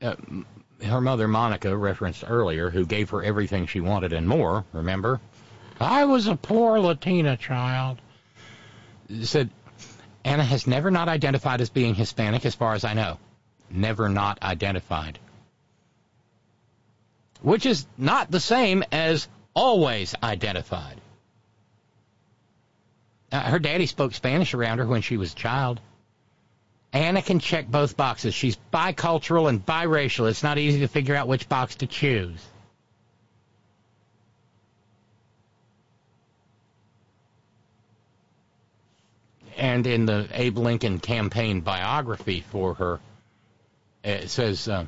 Uh, her mother, Monica, referenced earlier, who gave her everything she wanted and more, remember? I was a poor Latina child. Said, Anna has never not identified as being Hispanic, as far as I know. Never not identified which is not the same as always identified. Uh, her daddy spoke Spanish around her when she was a child. Anna can check both boxes. She's bicultural and biracial. It's not easy to figure out which box to choose. And in the Abe Lincoln campaign biography for her, it says uh,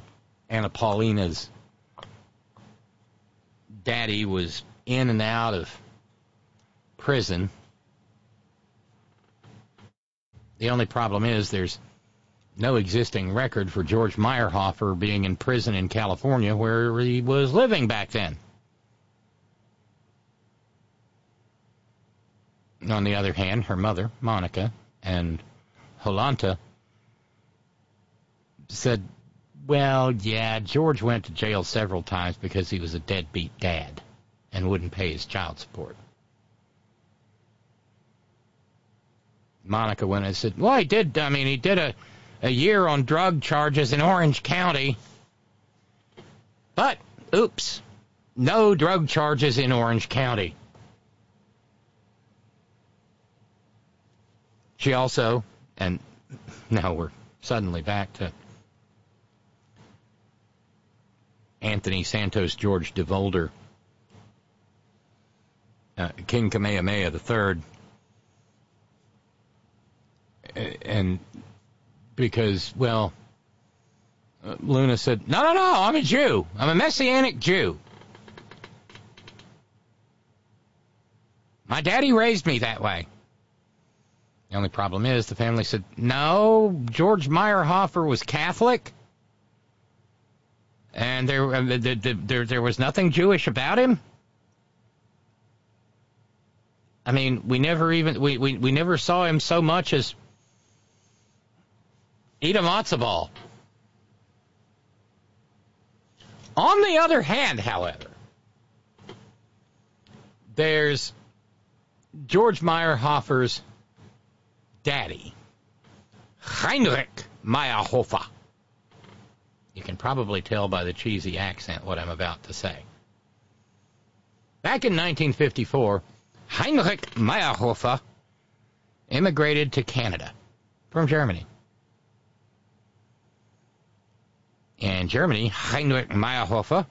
Anna Paulina's daddy was in and out of prison. The only problem is there's no existing record for George Mayerhofer being in prison in California where he was living back then. On the other hand, her mother, Monica, and Holanta said well, yeah, George went to jail several times because he was a deadbeat dad and wouldn't pay his child support. Monica went and said, well, he did, I mean, he did a, a year on drug charges in Orange County. But, oops, no drug charges in Orange County. She also, and now we're suddenly back to Anthony Santos George DeVolder, uh, King Kamehameha III, and because, well, uh, Luna said, no, no, no, I'm a Jew. I'm a Messianic Jew. My daddy raised me that way. The only problem is the family said, no, George Mayerhofer was Catholic and there, uh, there, there was nothing Jewish about him. I mean, we never even we, we, we never saw him so much as eat a matzo ball. On the other hand, however, there's George Mayerhofer's daddy, Heinrich Mayerhofer. You can probably tell by the cheesy accent what I'm about to say. Back in 1954, Heinrich Mayerhofer immigrated to Canada from Germany. In Germany, Heinrich Mayerhofer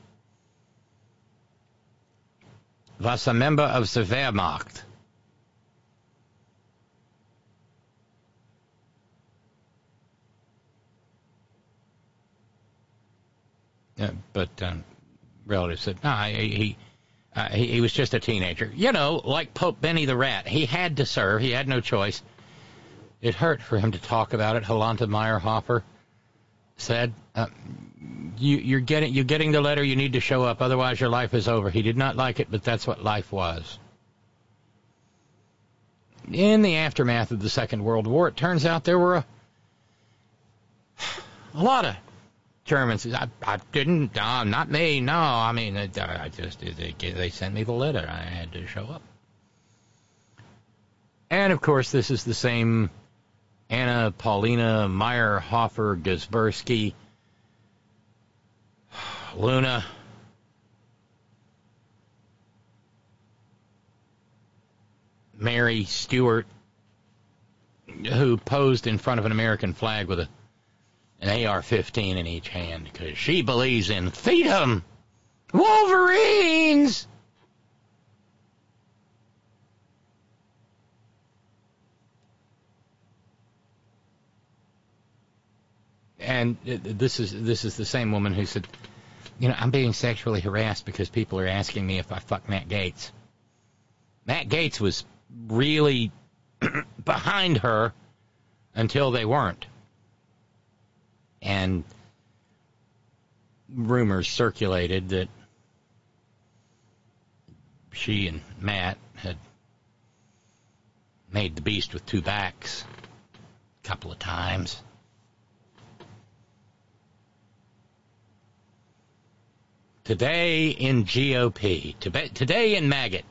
was a member of the Wehrmacht. Uh, but um, relatives said, no, he uh, he he was just a teenager. You know, like Pope Benny the Rat. He had to serve. He had no choice. It hurt for him to talk about it. Jolanta Mayerhofer said, uh, you, "You're getting you're getting the letter. You need to show up, otherwise your life is over." He did not like it, but that's what life was. In the aftermath of the Second World War, it turns out there were a, a lot of Germans. I, I didn't, uh, not me. No, I mean, I just they, they sent me the letter. I had to show up. And of course, this is the same Anna Paulina Mayerhofer Gambursky Luna. Mary Stewart, who posed in front of an American flag with a an AR-15 in each hand because she believes in freedom. Wolverines. And this is this is the same woman who said, you know, I'm being sexually harassed because people are asking me if I fuck Matt Gaetz. Matt Gaetz was really behind her until they weren't. And rumors circulated that she and Matt had made the beast with two backs a couple of times. Today in GOP, today in Maggot,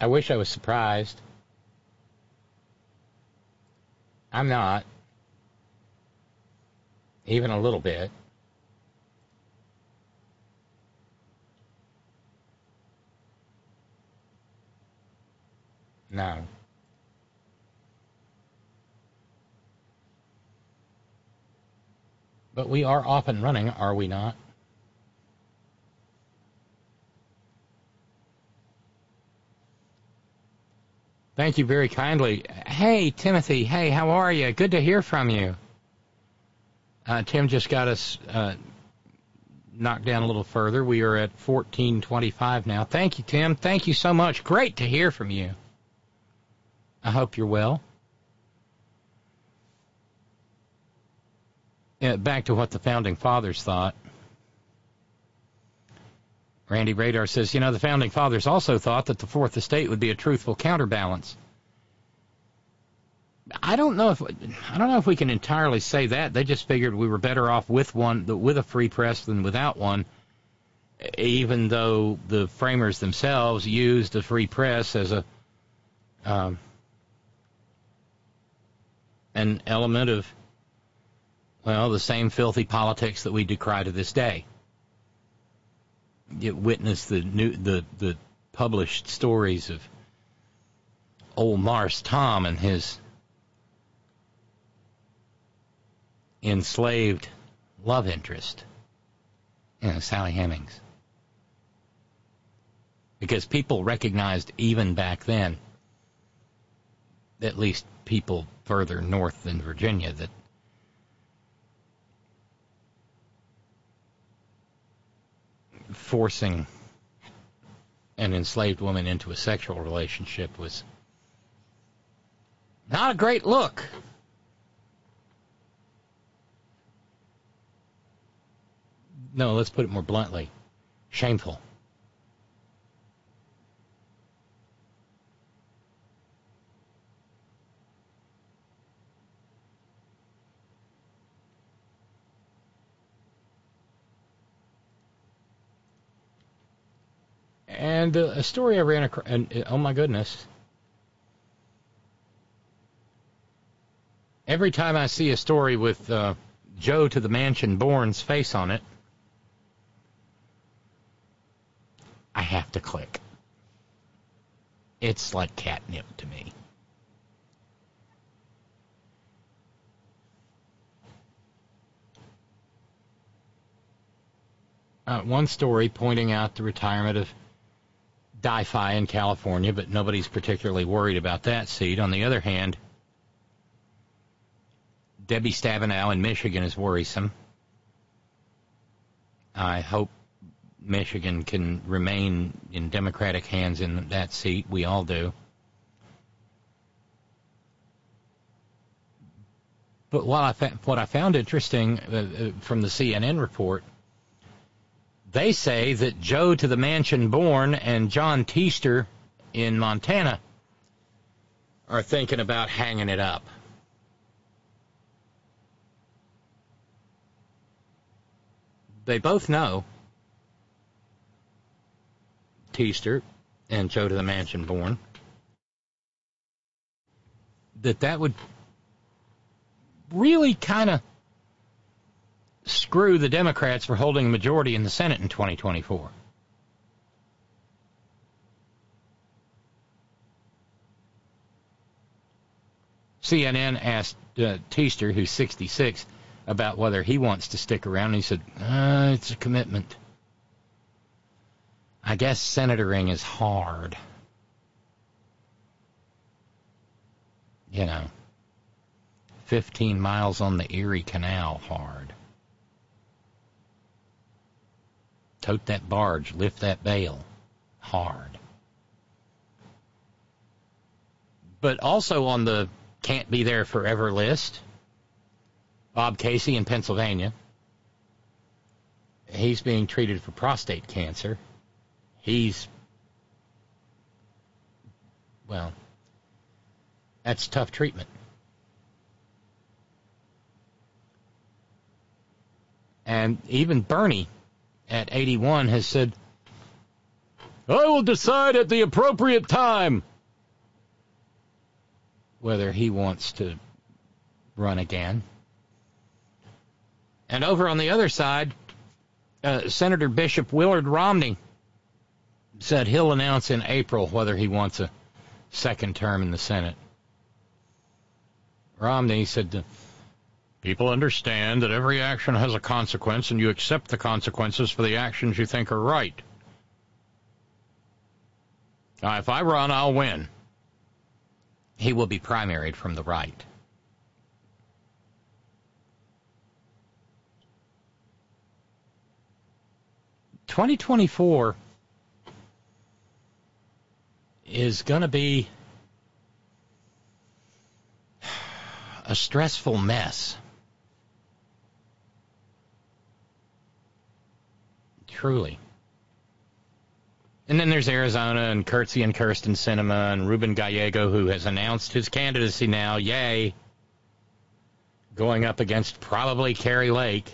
I wish I was surprised. I'm not. Even a little bit. No. But we are off and running, are we not? Thank you very kindly. Hey, Timothy. Hey, how are you? Good to hear from you. Uh, Tim just got us uh, knocked down a little further. We are at 1425 now. Thank you, Tim. Thank you so much. Great to hear from you. I hope you're well. Back to what the founding fathers thought. Randy Radar says, you know, the founding fathers also thought that the fourth estate would be a truthful counterbalance. I don't know if I don't know if we can entirely say that. They just figured we were better off with one with a free press than without one. Even though the framers themselves used a free press as a um, an element of well the same filthy politics that we decry to this day you witness the new the the published stories of old Mars Tom and his enslaved love interest, you know, Sally Hemings. Because people recognized even back then, at least people further north than Virginia, that forcing an enslaved woman into a sexual relationship was not a great look. No, let's put it more bluntly shameful. And a story I ran across, and oh my goodness. Every time I see a story with uh, Joe to the mansion born's face on it, I have to click. It's like catnip to me. Uh, one story pointing out the retirement of DiFi in California, but nobody's particularly worried about that seat. On the other hand, Debbie Stabenow in Michigan is worrisome. I hope Michigan can remain in Democratic hands in that seat. We all do. But what I, fa- what I found interesting uh, uh, from the CNN report, they say that Joe to the mansion born and Jon Tester in Montana are thinking about hanging it up. They both know Teaster and Joe to the mansion born that that would really kind of screw the Democrats for holding a majority in the Senate in 2024. CNN asked uh, Tester, who's 66, about whether he wants to stick around. He said, uh, it's a commitment. I guess senatoring is hard. You know, 15 miles on the Erie Canal hard. Tote that barge, lift that bale hard. But also on the can't be there forever list, Bob Casey in Pennsylvania. He's being treated for prostate cancer he's well that's tough treatment and even bernie at 81 has said i will decide at the appropriate time whether he wants to run again and over on the other side uh, senator bishop willard romney said he'll announce in April whether he wants a second term in the Senate. Romney said, People understand that every action has a consequence and you accept the consequences for the actions you think are right. Now, if I run, I'll win. He will be primaried from the right. Twenty twenty four is going to be a stressful mess. Truly. And then there's Arizona and Kirtzy and Kyrsten Sinema and Ruben Gallego, who has announced his candidacy now. Yay. Going up against probably Kari Lake.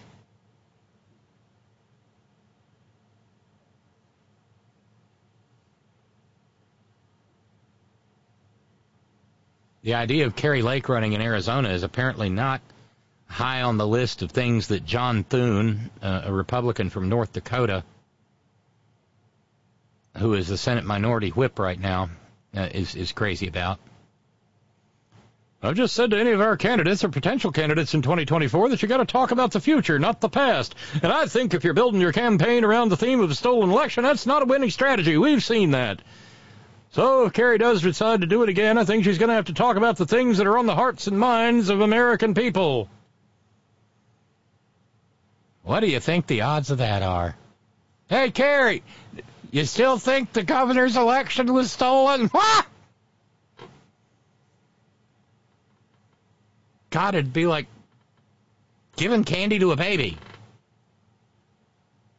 the idea of Kari Lake running in Arizona is apparently not high on the list of things that John Thune, uh, a Republican from North Dakota, who is the Senate Minority Whip right now, uh, is is crazy about. I've just said to any of our candidates or potential candidates in 2024 that you got to talk about the future, not the past. And I think if you're building your campaign around the theme of a stolen election, that's not a winning strategy. We've seen that. So if Kari does decide to do it again, I think she's going to have to talk about the things that are on the hearts and minds of American people. What do you think the odds of that are? Hey, Kari, you still think the governor's election was stolen? What? God, it'd be like giving candy to a baby.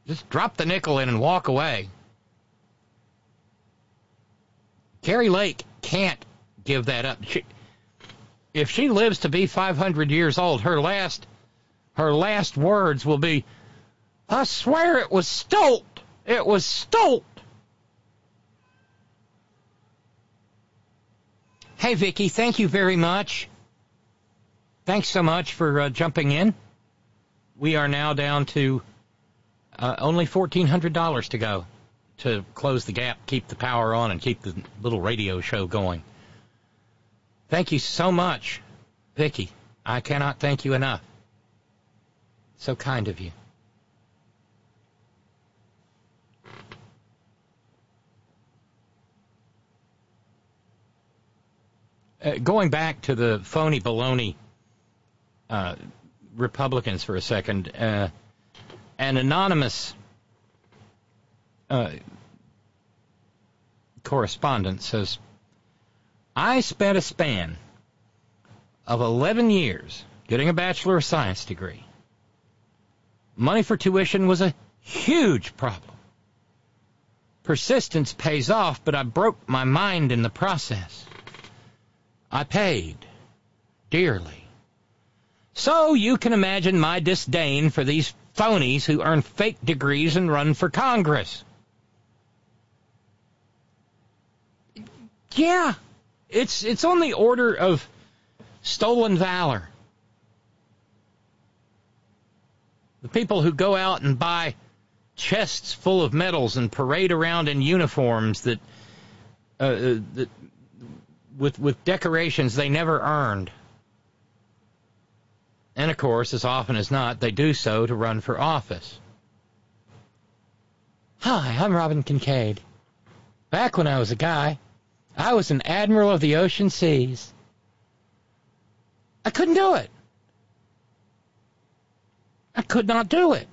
Just drop the nickel in and walk away. Kari Lake can't give that up. She, if she lives to be 500 years old, her last her last words will be, "I swear it was Stolt. It was Stolt." Hey, Vicky, thank you very much. Thanks so much for uh, jumping in. We are now down to uh, only $1,400 to go to close the gap, keep the power on, and keep the little radio show going. Thank you so much, Vicky. I cannot thank you enough. So kind of you. Uh, going back to the phony baloney uh, Republicans for a second, uh, an anonymous uh, correspondent says, I spent a span of 11 years getting a Bachelor of Science degree Money for tuition was a huge problem. Persistence pays off, but I broke my mind in the process. I paid dearly. So you can imagine my disdain for these phonies who earn fake degrees and run for Congress. Yeah, it's it's on the order of stolen valor. The people who go out and buy chests full of medals and parade around in uniforms that, uh, uh, that with with decorations they never earned. And of course, as often as not, they do so to run for office. Hi, I'm Robin Kincaid. Back when I was a guy, I was an admiral of the ocean seas. I couldn't do it. I could not do it.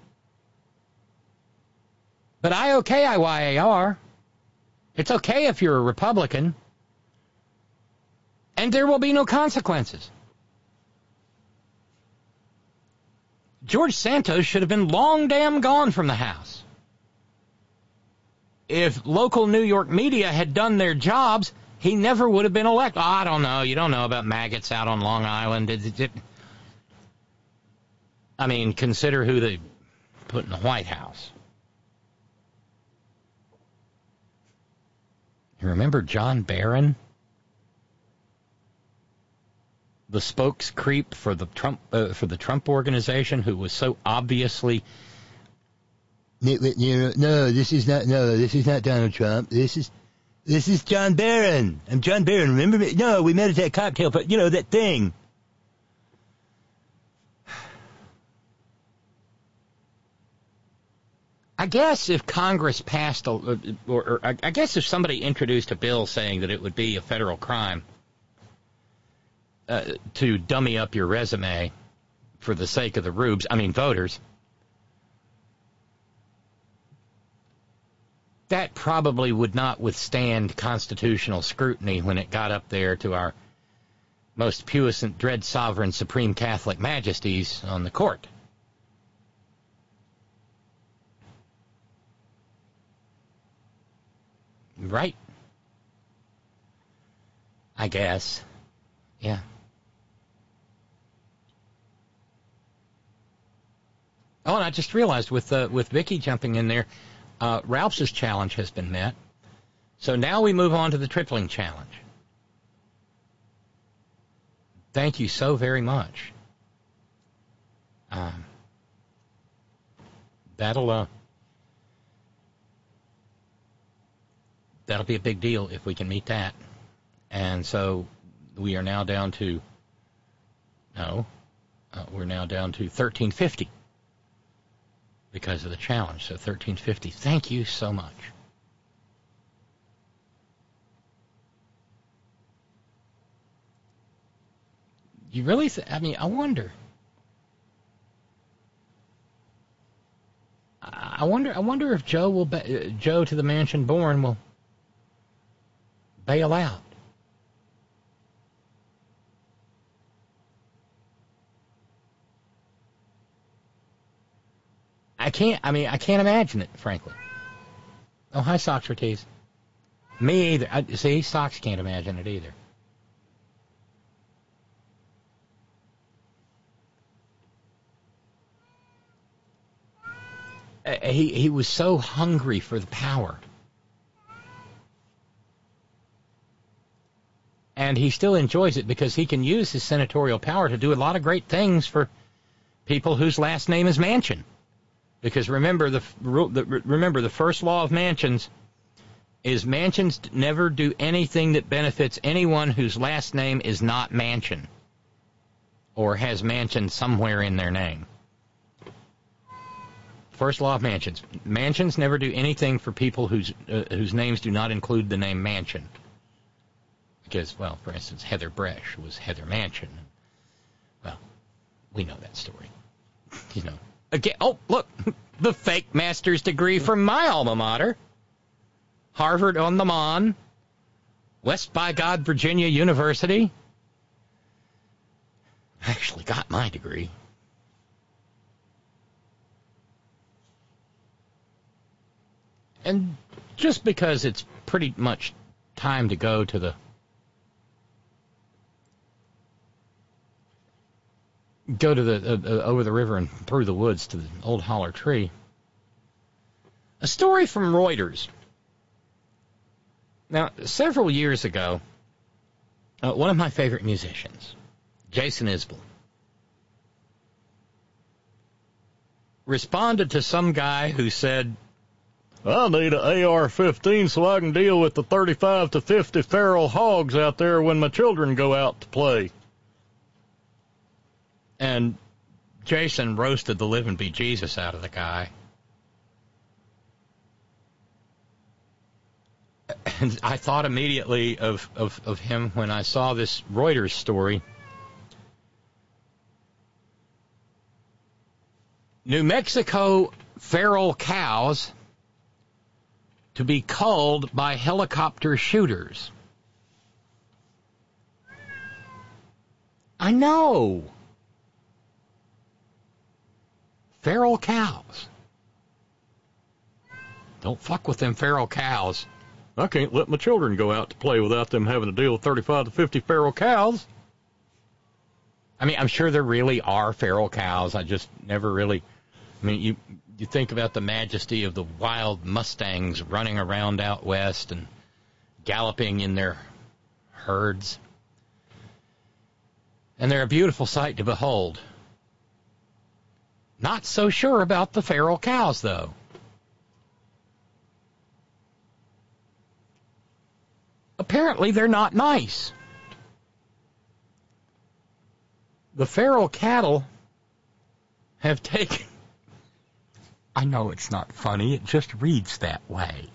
But I okay IYAR. It's okay if you're a Republican. And there will be no consequences. George Santos should have been long damn gone from the House. If local New York media had done their jobs, he never would have been elected. Oh, I don't know. You don't know about maggots out on Long Island. It, it, I mean, consider who they put in the White House. You remember John Barron? The spokes creep for the Trump uh, for the Trump organization, who was so obviously. No, this is not. No, this is not Donald Trump. This is this is John Barron. I'm John Barron. Remember me? No, we met at that cocktail, but you know that thing. I guess if Congress passed, a, or, or I guess if somebody introduced a bill saying that it would be a federal crime uh, to dummy up your resume for the sake of the rubes, I mean voters, that probably would not withstand constitutional scrutiny when it got up there to our most puissant, dread sovereign, supreme Catholic majesties on the court. Right. I guess. Yeah. Oh, and I just realized with uh, with Vicky jumping in there, uh, Ralph's challenge has been met. So now we move on to the tripling challenge. Thank you so very much. Um, that'll uh, that'll be a big deal if we can meet that. And so we are now down to no, uh, we're now down to 1350 because of the challenge. So 1350. Thank you so much. You really? Th- I mean, I wonder. I wonder. I wonder if Joe will. Ba- uh, Joe to the mansion born will bail out. I can't. I mean, I can't imagine it, frankly. Oh, hi, Socrates. Me either. I, see, Socks can't imagine it either. Uh, he he was so hungry for the power and he still enjoys it because he can use his senatorial power to do a lot of great things for people whose last name is Manchin. Because remember the, remember the first law of mansions is mansions never do anything that benefits anyone whose last name is not Manchin or has Manchin somewhere in their name. First law of mansions: mansions never do anything for people whose uh, whose names do not include the name Manchin. Because, well, for instance, Heather Bresch was Heather Manchin. Well, we know that story. You know. Again, oh, look, the fake master's degree from my alma mater. Harvard on the Mon, West by God, Virginia University. I actually got my degree. And just because it's pretty much time to go to the go to the uh, uh, over the river and through the woods to the old holler tree. A story from Reuters. Now, several years ago, uh, one of my favorite musicians, Jason Isbell, responded to some guy who said, I need an AR-15 so I can deal with the 35 to 50 feral hogs out there when my children go out to play. And Jason roasted the living bejesus out of the guy. And I thought immediately of, of, of him when I saw this Reuters story. New Mexico feral cows to be culled by helicopter shooters. I know. Feral cows. Don't fuck with them feral cows. I can't let my children go out to play without them having to deal with 35 to 50 feral cows. I mean, I'm sure there really are feral cows. I just never really. I mean, you you think about the majesty of the wild mustangs running around out west and galloping in their herds, and they're a beautiful sight to behold. Not so sure about the feral cows, though. Apparently, they're not nice. The feral cattle have taken. I know it's not funny, it just reads that way.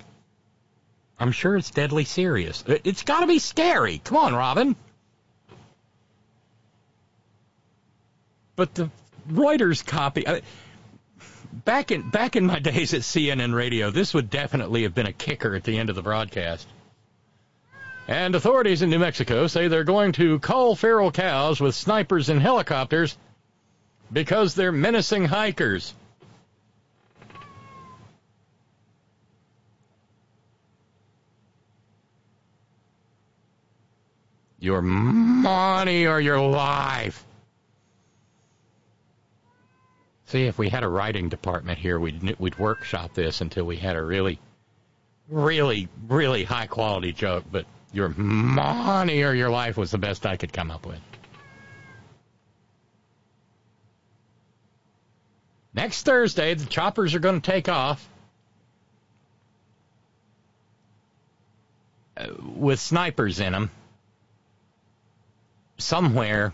I'm sure it's deadly serious. It- It's got to be scary. Come on, Robin. But the Reuters copy. I, back in back in my days at CNN Radio, this would definitely have been a kicker at the end of the broadcast. And authorities in New Mexico say they're going to cull feral cows with snipers and helicopters because they're menacing hikers. Your money or your life. See, if we had a writing department here, we'd we'd workshop this until we had a really, really, really high quality joke. But your money or your life was the best I could come up with. Next Thursday, the choppers are going to take off uh, with snipers in them. Somewhere,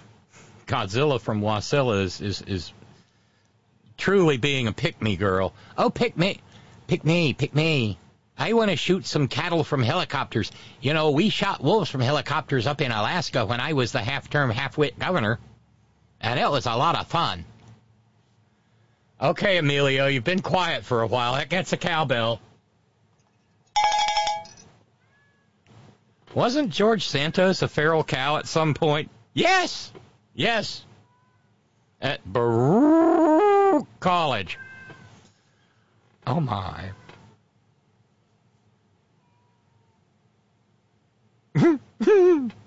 Godzilla from Wasilla is, is, is truly being a pick me girl. Oh, pick me, pick me, pick me. I want to shoot some cattle from helicopters. You know, we shot wolves from helicopters up in Alaska when I was the half term, half wit governor, and it was a lot of fun. Okay, Emilio, you've been quiet for a while. That gets a cowbell. Wasn't George Santos a feral cow at some point? Yes, yes. At College. Oh my.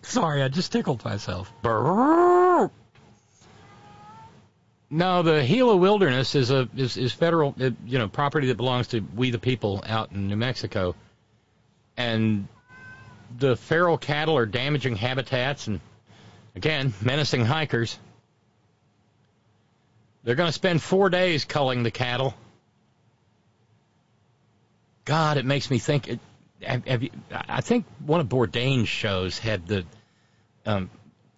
Sorry, I just tickled myself. Baruch. No, the Gila Wilderness is a is, is federal, uh, you know, property that belongs to we the people out in New Mexico, and the feral cattle are damaging habitats and again menacing hikers. They're going to spend four days culling the cattle. God, it makes me think. Have, have you, I think one of Bourdain's shows had the um,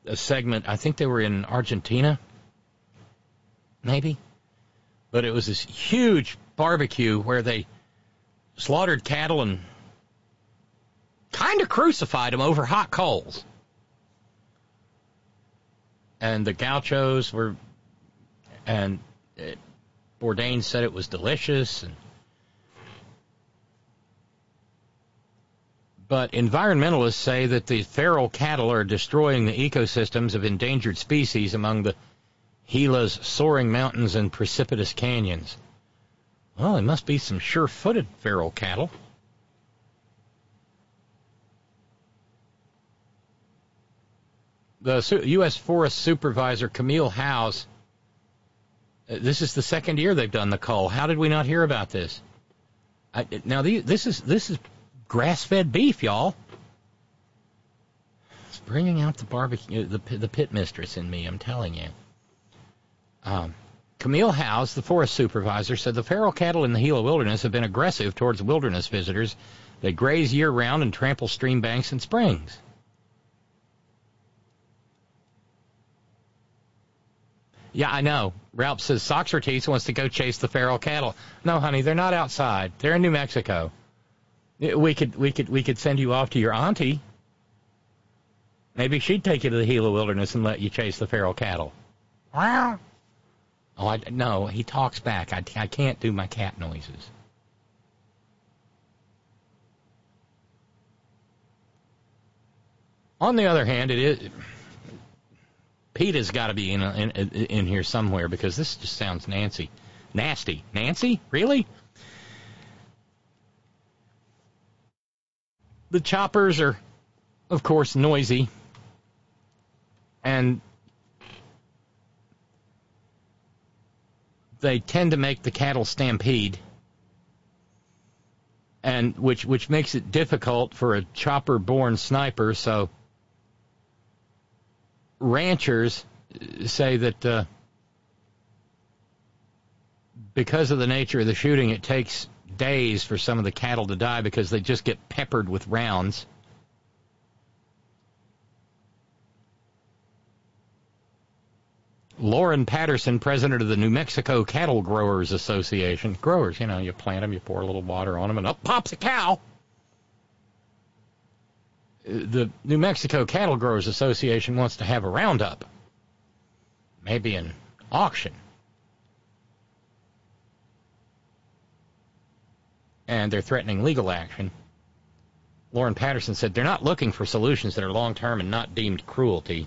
a segment. I think they were in Argentina, maybe, but it was this huge barbecue where they slaughtered cattle and kind of crucified them over hot coals. And the gauchos were, and it, Bourdain said it was delicious. And, but environmentalists say that the feral cattle are destroying the ecosystems of endangered species among the Gila's soaring mountains and precipitous canyons. Well, there must be some sure-footed feral cattle. The U.S. Forest Supervisor Camille Howes. Uh, this is the second year they've done the cull. How did we not hear about this? I, now this is this is grass-fed beef, y'all. It's bringing out the barbecue, the the pit mistress in me. I'm telling you. Um, Camille Howes, the forest supervisor, said the feral cattle in the Gila wilderness have been aggressive towards wilderness visitors. They graze year round and trample stream banks and springs. Yeah, I know. Ralph says Socrates wants to go chase the feral cattle. No, honey, they're not outside. They're in New Mexico. We could we could we could send you off to your auntie. Maybe she'd take you to the Gila wilderness and let you chase the feral cattle. Wow. Oh, I, no, he talks back. I, I can't do my cat noises. On the other hand, it is Pete has got to be in, in in here somewhere because this just sounds Nancy, nasty. Nancy, really? The choppers are, of course, noisy, and they tend to make the cattle stampede, and which which makes it difficult for a chopper-born sniper. So ranchers say that uh, because of the nature of the shooting, it takes days for some of the cattle to die because they just get peppered with rounds. Loren Patterson, president of the New Mexico Cattle Growers Association. Growers, you know, you plant them, you pour a little water on them, and up pops a cow. The New Mexico Cattle Growers Association wants to have a roundup, maybe an auction. And they're threatening legal action. Loren Patterson said they're not looking for solutions that are long term and not deemed cruelty.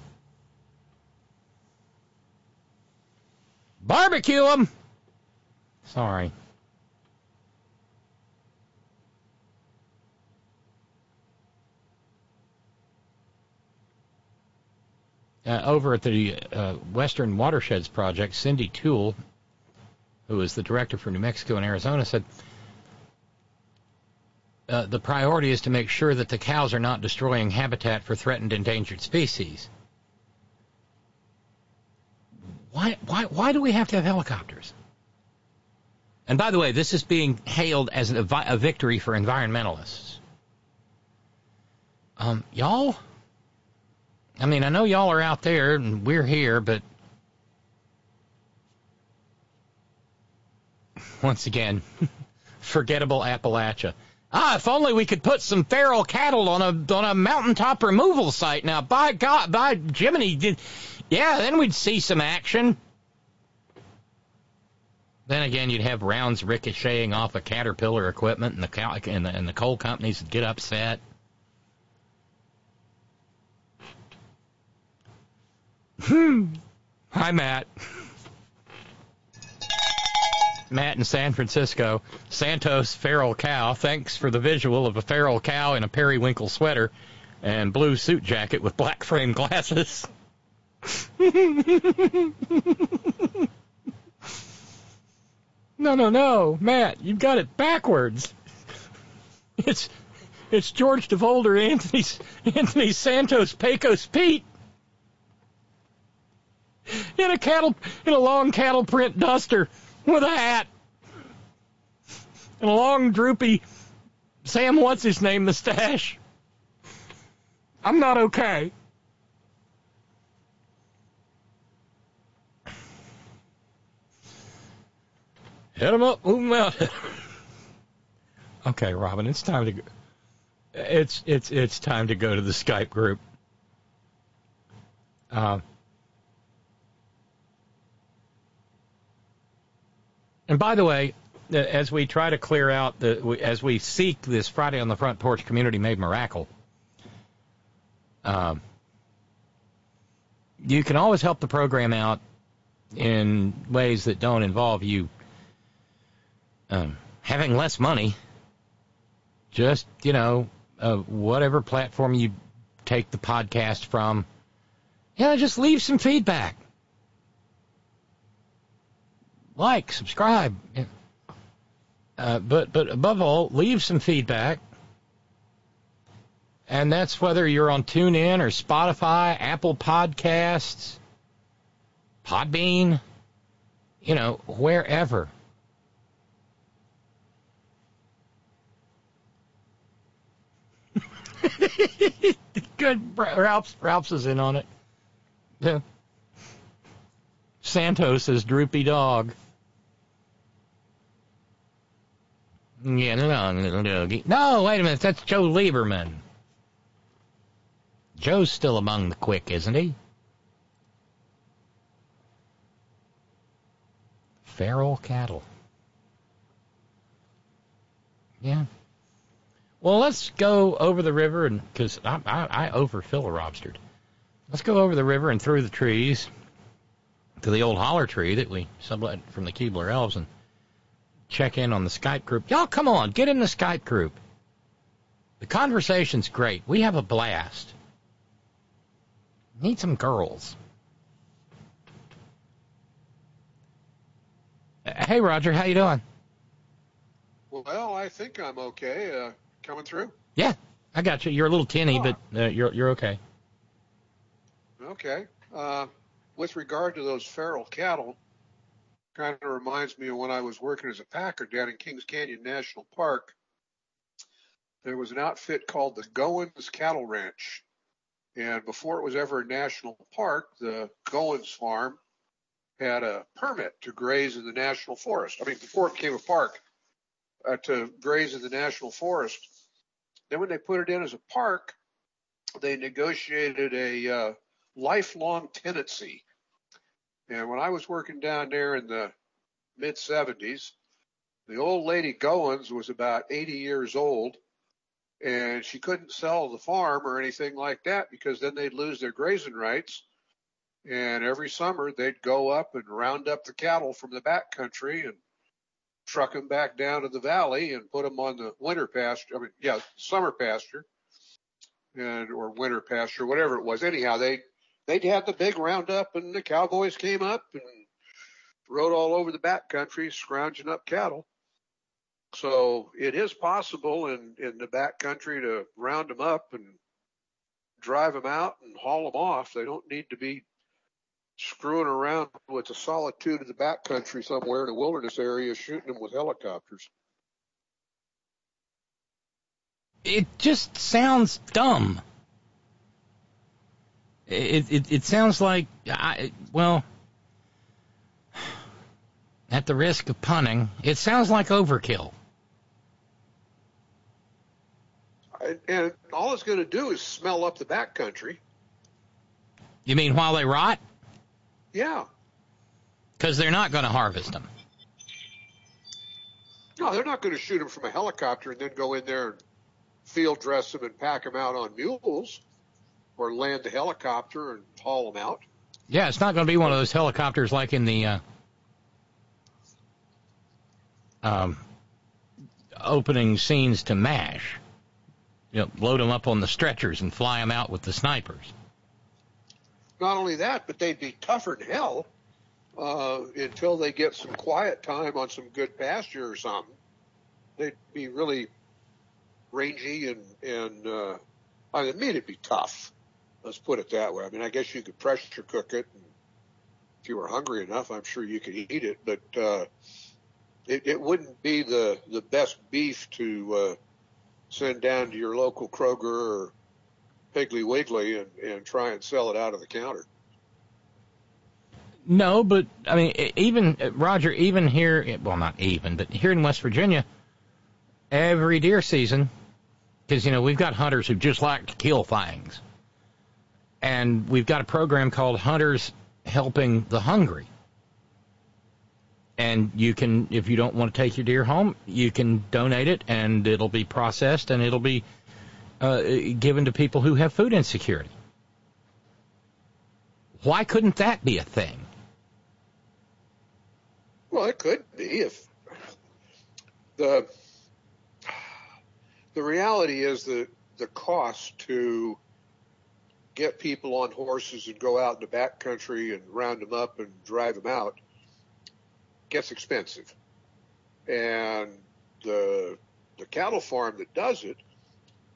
Barbecue them. Sorry. Uh, over at the uh, Western Watersheds Project, Cyndi Tuell, who is the director for New Mexico and Arizona, said uh, the priority is to make sure that the cows are not destroying habitat for threatened endangered species. Why, why, why do we have to have helicopters? And by the way, this is being hailed as a, a victory for environmentalists. Um, y'all, I mean, I know y'all are out there and we're here, but once again, forgettable Appalachia. Ah, if only we could put some feral cattle on a on a mountaintop removal site. Now, by God, by Jiminy, did yeah, then we'd see some action. Then again, you'd have rounds ricocheting off of Caterpillar equipment, and the and the, and the coal companies would get upset. Hmm. Hi, Matt. Matt in San Francisco. Santos feral cow. Thanks for the visual of a feral cow in a periwinkle sweater and blue suit jacket with black frame glasses. no, no, no, Matt, you've got it backwards. It's it's George DeVolder, Anthony Anthony Santos, Pecos Pete, in a cattle in a long cattle print duster with a hat and a long droopy Sam what's his name mustache. I'm not okay. Hit him up, move him out. okay, Robin, it's time to go. It's it's it's time to go to the Skype group. Uh, and by the way, uh, as we try to clear out the as we seek this Friday on the Front Porch community made miracle, um, you can always help the program out in ways that don't involve you um, having less money. Just you know, uh, whatever platform you take the podcast from, yeah, just leave some feedback. Like, subscribe. Uh, but but above all, leave some feedback. And that's whether you're on TuneIn or Spotify, Apple Podcasts, Podbean, you know, wherever. Good. Ralph's, Ralph's is in on it. Yeah. Santos is droopy dog. Yeah, no, no, no, no, wait a minute. That's Joe Lieberman. Joe's still among the quick, isn't he? Feral cattle. Yeah. Well, let's go over the river, and because I, I, I overfill a Robstered. Let's go over the river and through the trees to the old holler tree that we sublet from the Keebler Elves and check in on the Skype group. Y'all, come on, get in the Skype group. The conversation's great. We have a blast. Need some girls. Hey, Roger, how you doing? Well, I think I'm okay. Uh, coming through. Yeah, I got you. You're a little tinny, oh. but uh, you're you're okay. Okay. Uh, with regard to those feral cattle, kind of reminds me of when I was working as a packer down in Kings Canyon National Park. There was an outfit called the Goins Cattle Ranch. And before it was ever a national park, the Goins farm had a permit to graze in the national forest. I mean, before it became a park, uh, to graze in the national forest. Then when they put it in as a park, they negotiated a uh, lifelong tenancy. And when I was working down there in the mid 70s, the old lady Goins was about 80 years old and she couldn't sell the farm or anything like that because then they'd lose their grazing rights. And every summer they'd go up and round up the cattle from the back country and truck them back down to the valley and put them on the winter pasture. I mean, yeah, summer pasture and or winter pasture, whatever it was. Anyhow, they they'd had the big roundup, and the cowboys came up and rode all over the back country, scrounging up cattle. So it is possible in, in the back country to round them up and drive them out and haul them off. They don't need to be screwing around with the solitude of the back country somewhere in a wilderness area shooting them with helicopters. It just sounds dumb. It it, it sounds like I well at the risk of punning, it sounds like overkill. And all it's going to do is smell up the backcountry. You mean while they rot? Yeah. Because they're not going to harvest them. No, they're not going to shoot them from a helicopter and then go in there and field dress them and pack them out on mules or land the helicopter and haul them out. Yeah, it's not going to be one of those helicopters like in the uh, um, opening scenes to MASH. You know, load them up on the stretchers and fly them out with the snipers. Not only that, but they'd be tougher than hell uh, until they get some quiet time on some good pasture or something. They'd be really rangy and and uh, I mean it'd be tough. Let's put it that way. I mean, I guess you could pressure cook it, if you were hungry enough, I'm sure you could eat it. But uh, it, it wouldn't be the the best beef to uh, send down to your local Kroger or Piggly Wiggly and, and try and sell it out of the counter. No, but I mean, even Roger, even here, well, not even, but here in West Virginia, every deer season, Because, you know, we've got hunters who just like to kill things. And we've got a program called Hunters Helping the Hungry. And you can, if you don't want to take your deer home, you can donate it and it'll be processed and it'll be uh, given to people who have food insecurity. Why couldn't that be a thing? Well, it could be if the the reality is that the cost to get people on horses and go out in the back country and round them up and drive them out gets expensive. And the the cattle farm that does it,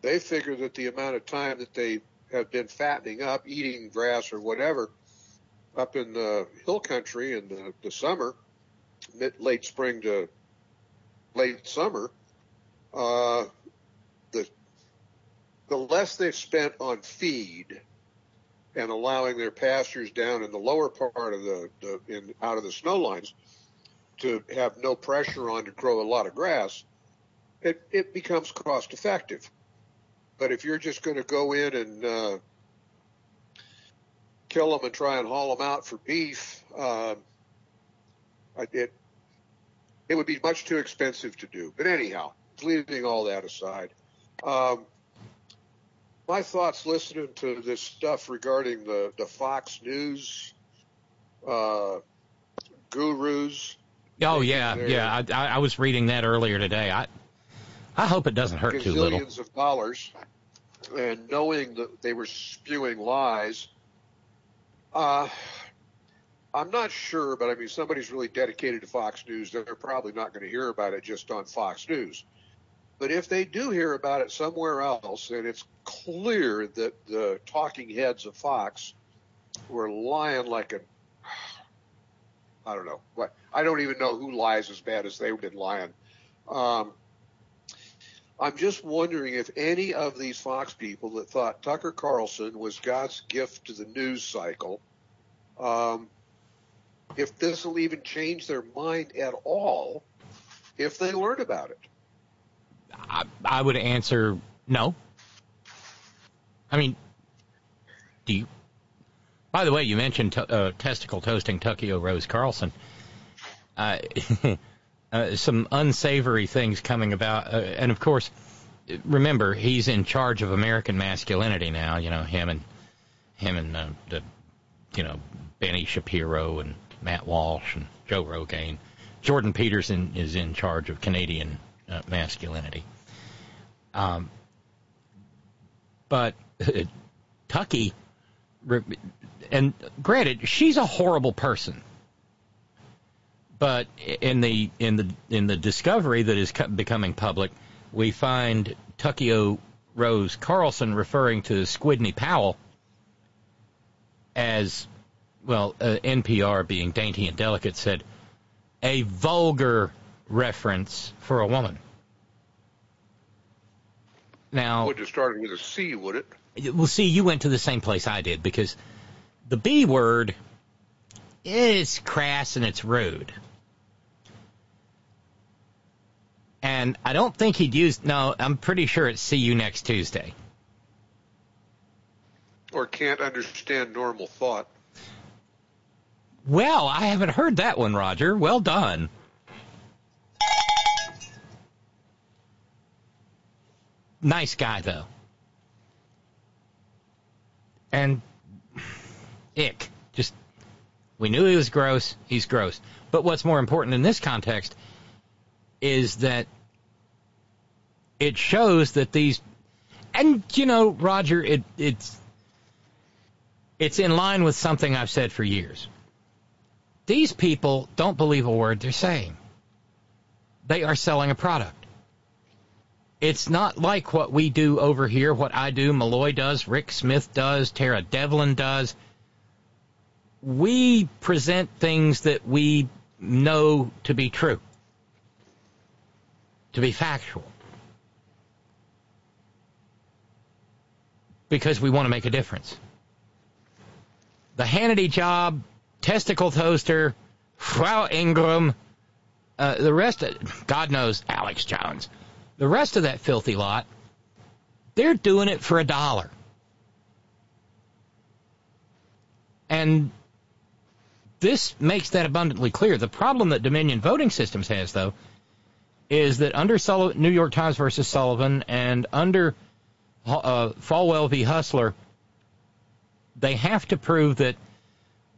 they figure that the amount of time that they have been fattening up, eating grass or whatever, up in the hill country in the, the summer, mid late spring to late summer, uh, the the less they've spent on feed and allowing their pastures down in the lower part of the, the in out of the snow lines to have no pressure on to grow a lot of grass, it it becomes cost effective. But if you're just going to go in and uh, kill them and try and haul them out for beef, uh, it it would be much too expensive to do. But anyhow, leaving all that aside, um, my thoughts listening to this stuff regarding the the Fox News uh, gurus. Oh yeah, yeah. I, I was reading that earlier today. I I hope it doesn't hurt too little. Gazillions of dollars, and knowing that they were spewing lies. Uh, I'm not sure, but I mean, somebody's really dedicated to Fox News. They're probably not going to hear about it just on Fox News. But if they do hear about it somewhere else, and it's clear that the talking heads of Fox were lying like a, I don't know what, I don't even know who lies as bad as they've been lying. Um, I'm just wondering if any of these Fox people that thought Tucker Carlson was God's gift to the news cycle, um, if this will even change their mind at all if they learn about it. I, I would answer no. I mean, do you? By the way, you mentioned uh, testicle toasting Tuckio Rose Carlson. Uh, uh, some unsavory things coming about, uh, and of course, remember he's in charge of American masculinity now. You know him and him and uh, the, you know, Benny Shapiro and Matt Walsh and Joe Rogan. Jordan Peterson is in charge of Canadian uh, masculinity. Um, but uh, Tucky, and granted, she's a horrible person. But in the in the in the discovery that is becoming public, we find Tuckio Rose Carlson referring to Squidney Powell as well, uh, NPR being dainty and delicate said a vulgar reference for a woman. Now, would have started with a C, would it? Well, see, you went to the same place I did because the B word is crass and it's rude. And I don't think he'd use. No, I'm pretty sure it's see you next Tuesday. Or can't understand normal thought. Well, I haven't heard that one, Roger. Well done. Nice guy, though. And ick. Just, we knew he was gross. He's gross. But what's more important in this context is that it shows that these, and you know, Roger, it, it's, it's in line with something I've said for years. These people don't believe a word they're saying. They are selling a product. It's not like what we do over here, what I do, Malloy does, Rick Smith does, Tara Devlin does. We present things that we know to be true, to be factual. Because we want to make a difference. The Hannity job, testicle toaster, Frau Ingraham, uh, the rest of, God knows, Alex Jones. The rest of that filthy lot they're doing it for a dollar. And this makes that abundantly clear. The problem that Dominion Voting Systems has, though, is that under New York Times versus Sullivan and under uh, Falwell v. Hustler, they have to prove that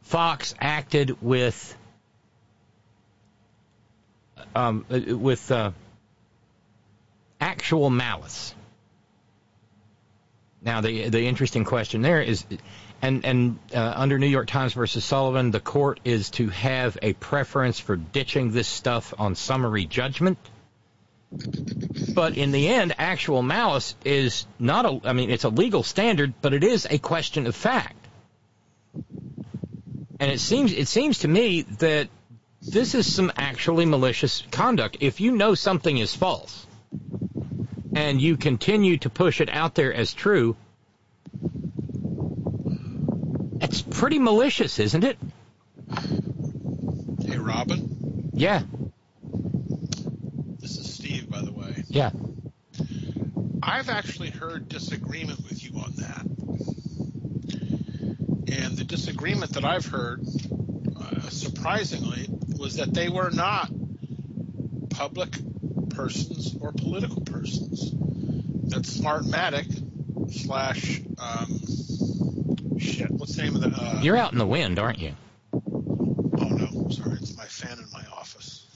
Fox acted with um, with uh, actual malice. Now, the the interesting question there is, and and uh, under New York Times versus Sullivan, the court is to have a preference for ditching this stuff on summary judgment. But in the end, actual malice is not a. I mean, it's a legal standard, but it is a question of fact. And it seems it seems to me that this is some actually malicious conduct. If you know something is false and you continue to push it out there as true, it's pretty malicious, isn't it? Hey, Robin. Yeah. This is Steve, by the way. Yeah. I've actually heard disagreement with you on that. And the disagreement that I've heard, uh, surprisingly, was that they were not public persons or political persons. That Smartmatic slash um, shit. What's the name of the? Uh, You're out in the wind, aren't you? oh no, sorry, it's my fan in my office.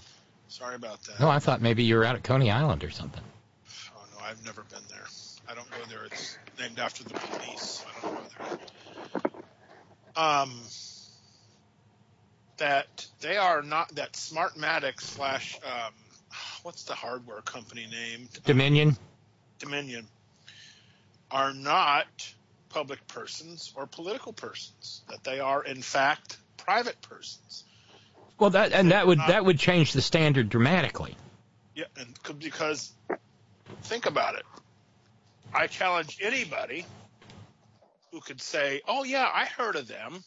Sorry about that. No, I thought maybe you were out at Coney Island or something. Oh no, I've never been there. I don't go there. It's named after the police. I don't go there. Um, that they are not that Smartmatic slash um, what's the hardware company name? Dominion. Dominion are not public persons or political persons. That they are in fact private persons. Well, that and that would that would change the standard dramatically. Yeah, and because think about it. I challenge anybody who could say, "Oh yeah, I heard of them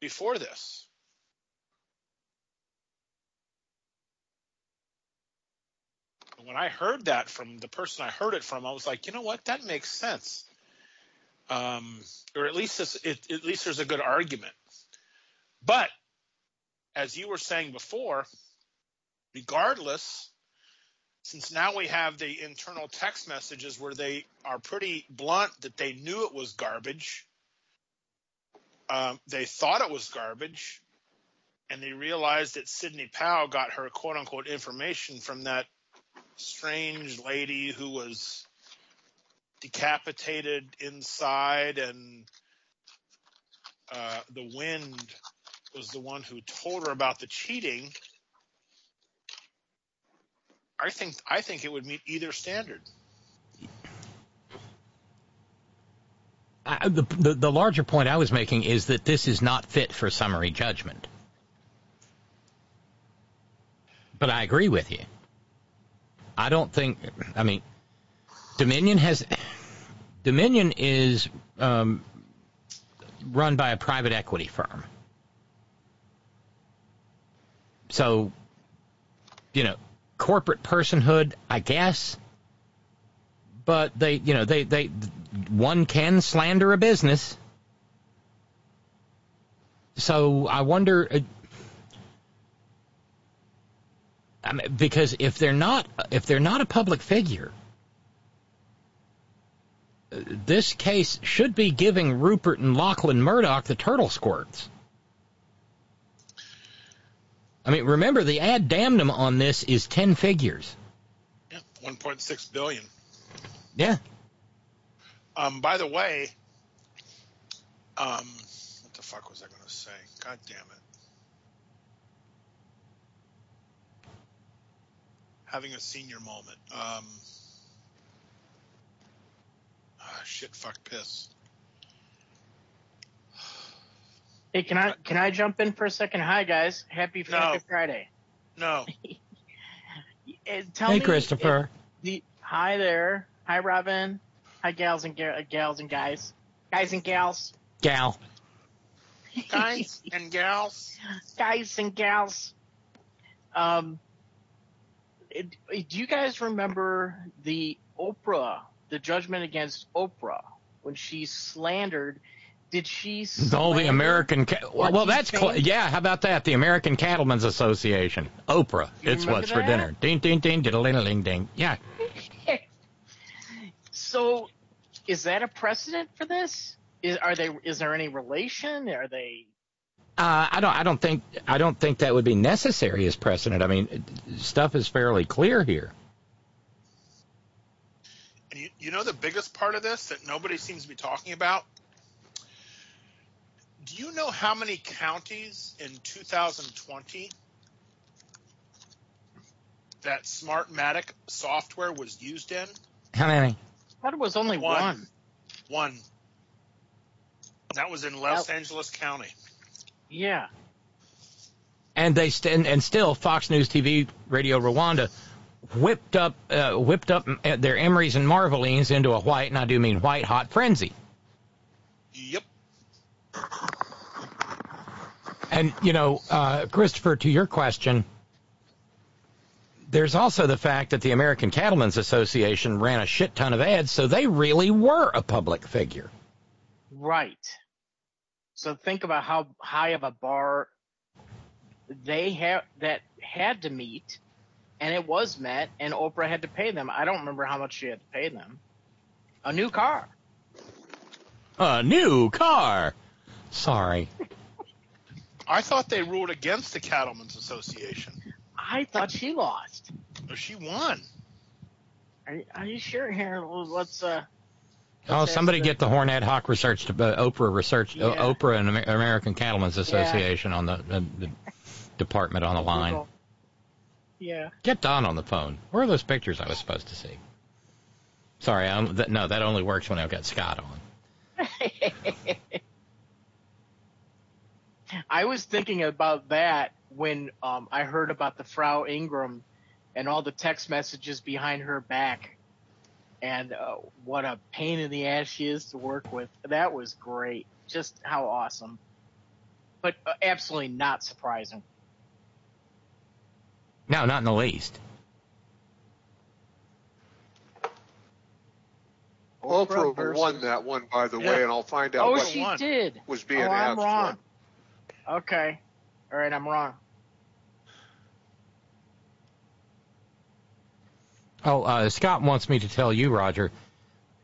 before this." When I heard that from the person I heard it from, I was like, "You know what? That makes sense." Um, or at least it, at least there's a good argument. But as you were saying before, regardless, since now we have the internal text messages where they are pretty blunt that they knew it was garbage, um, they thought it was garbage, and they realized that Sidney Powell got her quote unquote information from that strange lady who was decapitated inside and uh, the wind was the one who told her about the cheating. I think I think it would meet either standard. I, the, the the larger point I was making is that this is not fit for summary judgment. But I agree with you. I don't think. I mean, Dominion has Dominion is um, run by a private equity firm. So, you know, corporate personhood, I guess. But they, you know, they, they, one can slander a business. So I wonder, uh, I mean, because if they're not, if they're not a public figure, this case should be giving Rupert and Lachlan Murdoch the turtle squirts. I mean, remember the ad damnum on this is ten figures. Yeah, 1.6 billion. Yeah. Um, by the way, um, what the fuck was I going to say? God damn it. Having a senior moment. Um, ah, shit, fuck, piss. Hey, can I can I jump in for a second? Hi guys, happy No. Friday. No, Uh, Tell hey, me Christopher. the hi there, hi Robin, hi gals and ga- gals and guys, guys and gals, Gal. guys and gals. guys and gals. Um, it, do you guys remember the Oprah, the judgment against Oprah when she slandered. Did she? Oh, the American. Ca- well, well, that's cl- yeah. How about that? The American Cattlemen's Association, Oprah. You it's what's for dinner. Ding, ding, ding, diddle, ding, ding, ding. Yeah. So, is that a precedent for this? Is are they? Is there any relation? Are they? Uh, I don't. I don't think. I don't think that would be necessary as precedent. I mean, stuff is fairly clear here. And you, you know the biggest part of this that nobody seems to be talking about? Do you know how many counties in 2020 that Smartmatic software was used in? How many? I thought it was only One. one. One. That was in Los Angeles County. Yeah. And they st- and still Fox News TV, Radio Rwanda, whipped up uh, whipped up uh, their Emerys and Marvelines into a white, and I do mean white hot frenzy. Yep. And you know, uh, Christopher, to your question, there's also the fact that the American Cattlemen's Association ran a shit ton of ads, so they really were a public figure. Right. So think about how high of a bar they have that had to meet, and it was met, and Oprah had to pay them. I don't remember how much she had to pay them. A new car. A new car. Sorry. I thought they ruled against the Cattlemen's Association. I thought she lost. Oh, she won. Are, are you sure here? Let's uh. Oh, somebody get the Horn Hawk research, to, uh, Oprah research, uh, Oprah and Amer- American Cattlemen's Association on the, uh, the department on the line. Google. Yeah. Get Don on the phone. Where are those pictures I was supposed to see? Sorry, I'm, th- no, that only works when I've got Scott on. I was thinking about that when um, I heard about the Frau Ingraham and all the text messages behind her back, and uh, what a pain in the ass she is to work with. That was great. Just how awesome, but uh, absolutely not surprising. No, not in the least. Oprah versus- won that one, by the Yeah. way, and I'll find out Oh, what she won. did. was being oh, I'm asked wrong. for. Okay. All right, I'm wrong. Oh, uh, Scott wants me to tell you, Roger,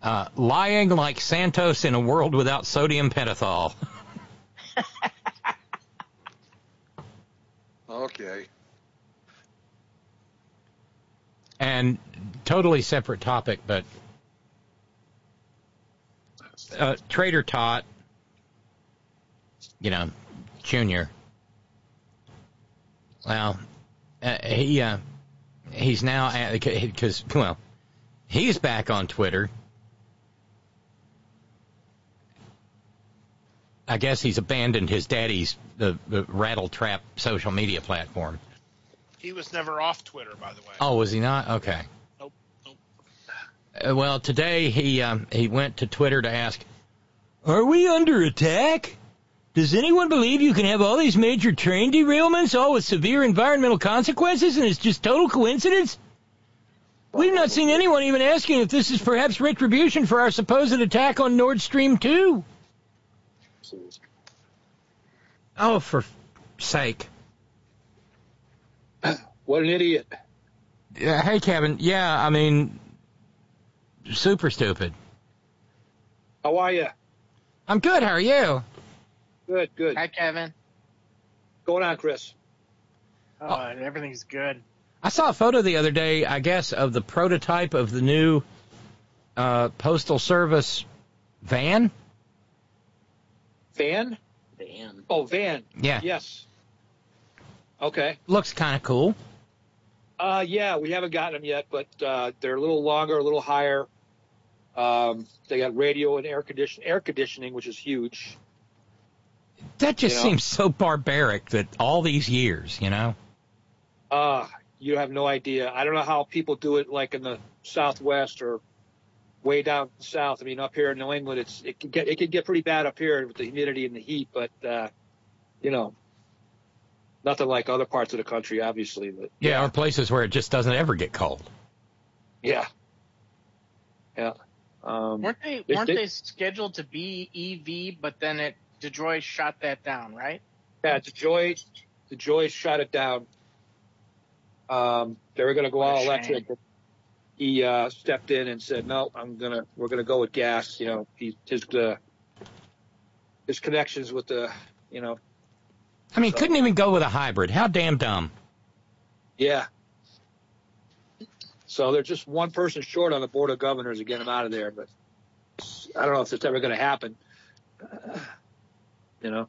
uh, lying like Santos in a world without sodium pentothal. Okay. And totally separate topic, but uh, Trader Tot, you know, Junior. Well, uh, he uh, he's now because well, he's back on Twitter. I guess he's abandoned his daddy's the, the rattle trap social media platform. He was never off Twitter, by the way. Oh, was he not? Okay. Nope. Nope. Uh, well, today he um, he went to Twitter to ask, "Are we under attack? Does anyone believe you can have all these major train derailments, all with severe environmental consequences, and it's just total coincidence? We've not seen anyone even asking if this is perhaps retribution for our supposed attack on Nord Stream 2." Oh, for sake. What an idiot. Yeah, hey, Kevin. Yeah, I mean, super stupid. How are you? I'm good. How are you? Good, good. Hi, Kevin. Going on, Chris? Oh, everything's good. I saw a photo the other day, I guess, of the prototype of the new uh, Postal Service van. Van? Van. Oh, van. Yeah. Yes. Okay. Looks kind of cool. Uh, yeah, we haven't gotten them yet, but uh, they're a little longer, a little higher. Um, they got radio and air condition, air conditioning, which is huge. That just You know? seems so barbaric that all these years, you know? Uh, you have no idea. I don't know how people do it, like in the Southwest or way down south. I mean, up here in New England, it's it can get it can get pretty bad up here with the humidity and the heat, but uh, you know, nothing like other parts of the country, obviously. But Yeah, or places where it just doesn't ever get cold. yeah, yeah. Um, Weren't they They- weren't they- they scheduled to be EV, but then it Detroit shot that down, right? yeah, DeJoy, the Joy shot it down. Um, they were going to go What all electric. He uh, stepped in and said, "No, I'm gonna. We're gonna go with gas." You know, he, his uh, his connections with the, you know, I mean, couldn't even go with a hybrid. How damn dumb. Yeah. So they're just one person short on the board of governors to get him out of there, but I don't know if it's ever going to happen. You know,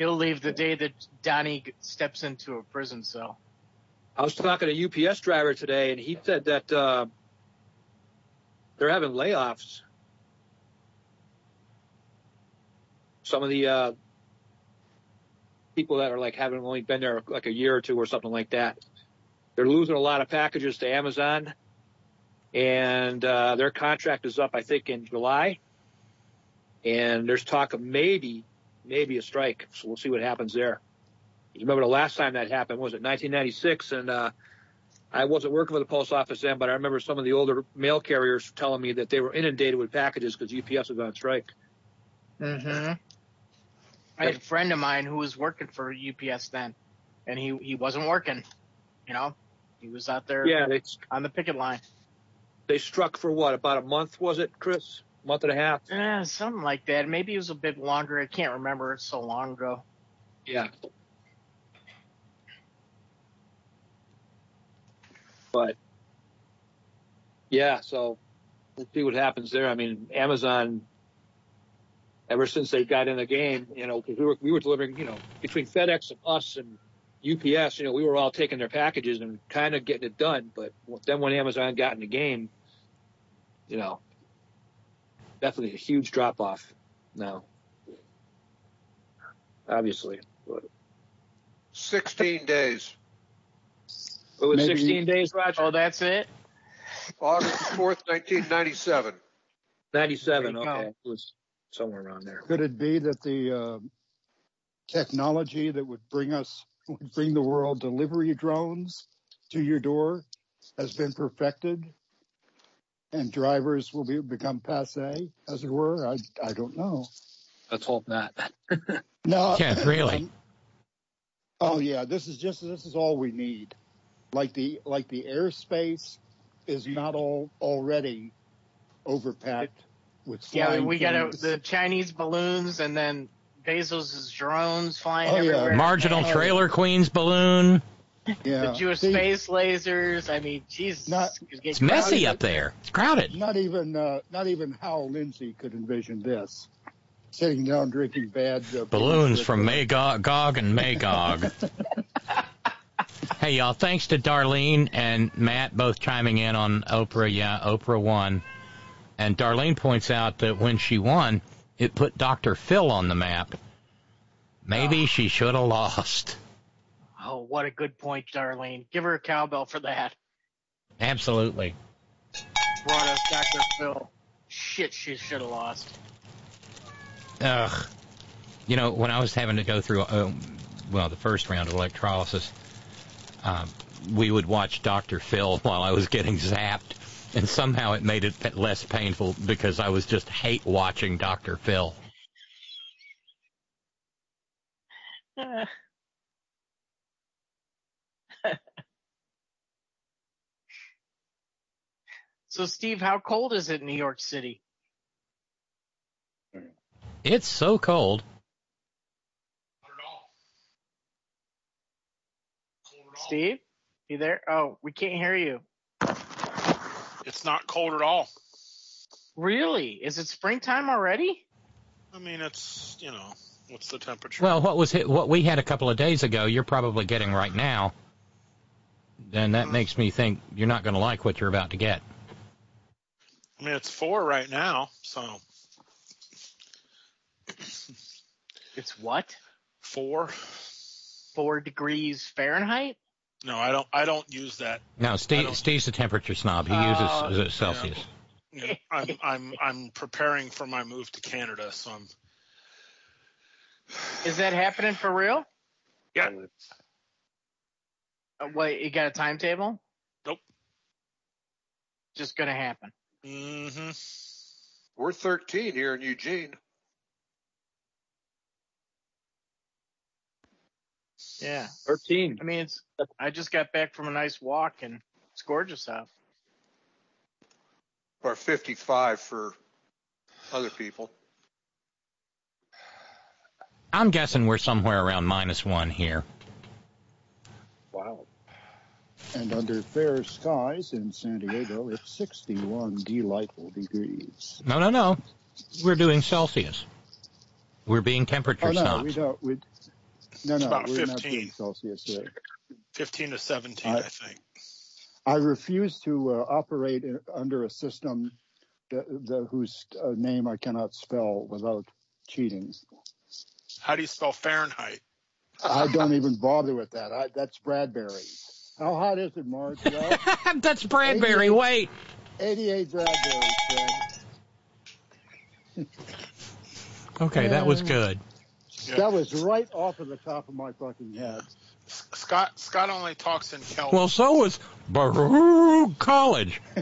He'll leave the day that Donnie steps into a prison cell. I was talking to a UPS driver today, and he said that uh, they're having layoffs. Some of the uh, people that are like having only been there like a year or two or something like that, they're losing a lot of packages to Amazon, and uh, their contract is up, I think, in July. And there's talk of maybe, maybe a strike. So we'll see what happens there. You remember the last time that happened was it 1996, and uh, I wasn't working for the post office then, but I remember some of the older mail carriers telling me that they were inundated with packages because UPS was on strike. Mm-hmm. I had a friend of mine who was working for UPS then, and he he wasn't working. You know, he was out there Yeah, they on the picket line. they struck for what about a month was it, Chris? Month and a half. Yeah, something like that. Maybe it was a bit longer. I can't remember. It's so long ago. Yeah. But yeah, so we'll see what happens there. I mean, Amazon, ever since they got in the game, you know, because we were we were delivering, you know, between FedEx and us and UPS, you know, we were all taking their packages and kind of getting it done. But then when Amazon got in the game, you know, definitely a huge drop off now. Obviously, but 16 days. it was Maybe- 16 days, Roger. Oh, that's it. August 4th, 1997. 97. There you go. Okay, it was somewhere around there. Could it be that the uh, technology that would bring us, would bring the world delivery drones to your door has been perfected and drivers will be, become passe, as it were? I, I don't know. Let's hope not. No. Yeah, really. um, oh yeah, this is just, this is all we need. Like the, like the airspace is not all already overpacked with Yeah, flying we got things. the Chinese balloons and then Bezos' drones flying Oh, yeah. everywhere. Marginal trailer queen's balloon. Yeah. The Jewish See, space lasers. I mean, Jesus. Not- it's messy crowded. up there. It's crowded. Not even uh, not even Hal Lindsey could envision this. Sitting down drinking bad uh, Balloons from with, Magog, Gog and Magog. hey, y'all, thanks to Darlene and Matt both chiming in on Oprah. Yeah, Oprah won. And Darlene points out that when she won, it put Dr. Phil on the map. Maybe she should have lost. Oh, what a good point, Darlene. Give her a cowbell for that. Absolutely. Brought us Dr. Phil. Shit, she should have lost. Ugh. You know, when I was having to go through, uh, well, the first round of electrolysis, um, we would watch Dr. Phil while I was getting zapped, and somehow it made it less painful because I was just hate watching Dr. Phil. Eh. So, Steve, how cold is it in New York City? It's so cold. Not at all. Cold at all. Steve, you there? Oh, we can't hear you. It's not cold at all. Really? Is it springtime already? I mean, it's you know, what's the temperature? Well, what was it, what we had a couple of days ago, you're probably getting right now. Then that hmm. makes me think you're not going to like what you're about to get. I mean, it's four right now, so It's what? four. Four degrees Fahrenheit? No, I don't. I don't use that. No, I Steve, don't- Steve's a temperature snob. He Oh, uses Celsius. You know, I'm I'm I'm preparing for my move to Canada, so I'm. Is that happening for real? Yeah. Uh, wait, you got a timetable? Nope. Just gonna happen. Mm-hmm. We're 13 here in Eugene. Yeah. 13. I mean, it's. I just got back from a nice walk and it's gorgeous out. Or 55 for other people. I'm guessing we're somewhere around minus one here. Wow. And under fair skies in San Diego, it's 61 delightful degrees. No, no, no. We're doing Celsius. We're being temperature Oh no, snobs. we don't. We, no, It's no, about we're not 15. doing Celsius here. 15 to 17, I- I think. I refuse to uh, operate in, under a system that, the, whose uh, name I cannot spell without cheating. How do you spell Fahrenheit? I don't even bother with that. I, that's Bradbury. How hot is it, Mark? Well, That's Bradbury. 88. Wait. 88 Bradbury, Fred. Okay, that was good. Yeah. That was right off of the top of my fucking head. Scott Scott only talks in Celtic. Well, so was Baruch College.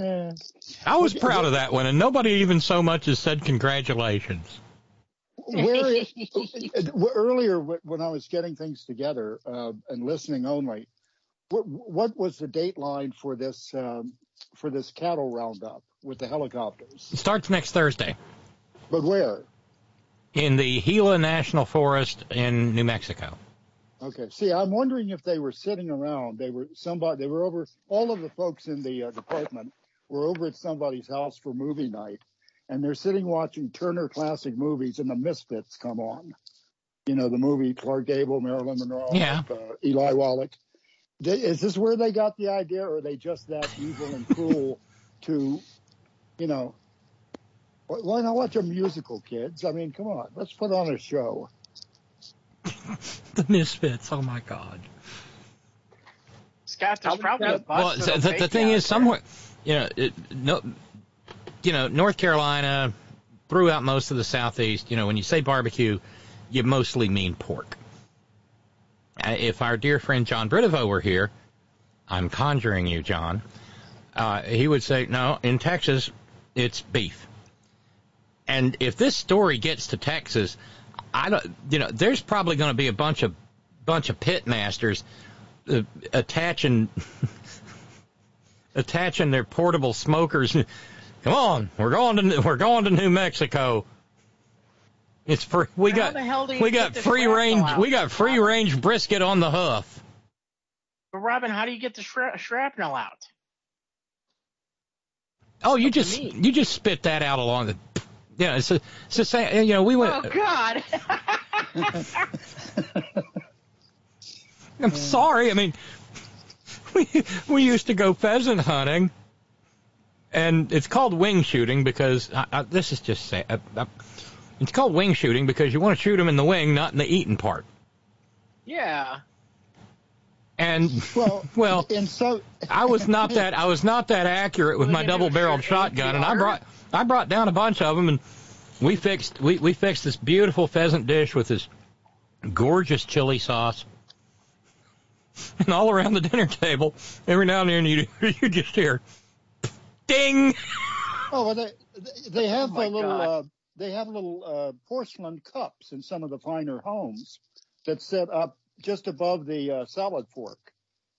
I was proud of that one, and nobody even so much as said congratulations. Where earlier when I was getting things together uh, and listening only, what, what was the date line for this um, for this cattle roundup with the helicopters? It starts next Thursday But where? in the Gila National Forest in New Mexico. Okay. See, I'm wondering if they were sitting around. They were somebody. They were over. All of the folks in the uh, department were over at somebody's house for movie night, and they're sitting watching Turner Classic Movies, and the Misfits come on. You know, the movie Clark Gable, Marilyn Monroe, Yeah. uh, Eli Wallach. They, is this where they got the idea, or are they just that evil and cruel to, you know? Why not watch a musical, kids? I mean, come on, let's put on a show. The Misfits. Oh my God. Scott, there's probably a bus. Well, that'll the, the thing out is, there. somewhere, you know, it, no, you know, North Carolina, throughout most of the southeast, you know, when you say barbecue, you mostly mean pork. Uh, If our dear friend John Britovo were here, I'm conjuring you, John. Uh, he would say, no, in Texas, it's beef. And if this story gets to Texas, I don't, you know, there's probably going to be a bunch of bunch of pit masters uh, attaching attaching their portable smokers. Come on, we're going to we're going to New Mexico. It's free. We How got the hell do you we got free range out? we got free range brisket on the hoof. But Robin, how do you get the shra- shrapnel out? Oh, you just you just spit that out along the. Yeah, it's a, it's the same. You know, we went. Oh God! I'm sorry. I mean, we we used to go pheasant hunting, and it's called wing shooting because I, I, this is just say, uh, uh, it's called wing shooting because you want to shoot them in the wing, not in the eating part. yeah. And Well, well, in so I was not that I was not that accurate with my double-barreled shotgun, and I brought I brought down a bunch of them, and we fixed we we fixed this beautiful pheasant dish with this gorgeous chili sauce. And all around the dinner table, every now and then you you just hear, ding. Oh, well, they they have Oh, my a little uh, they have little uh, porcelain cups in some of the finer homes that set up just above the uh, salad fork,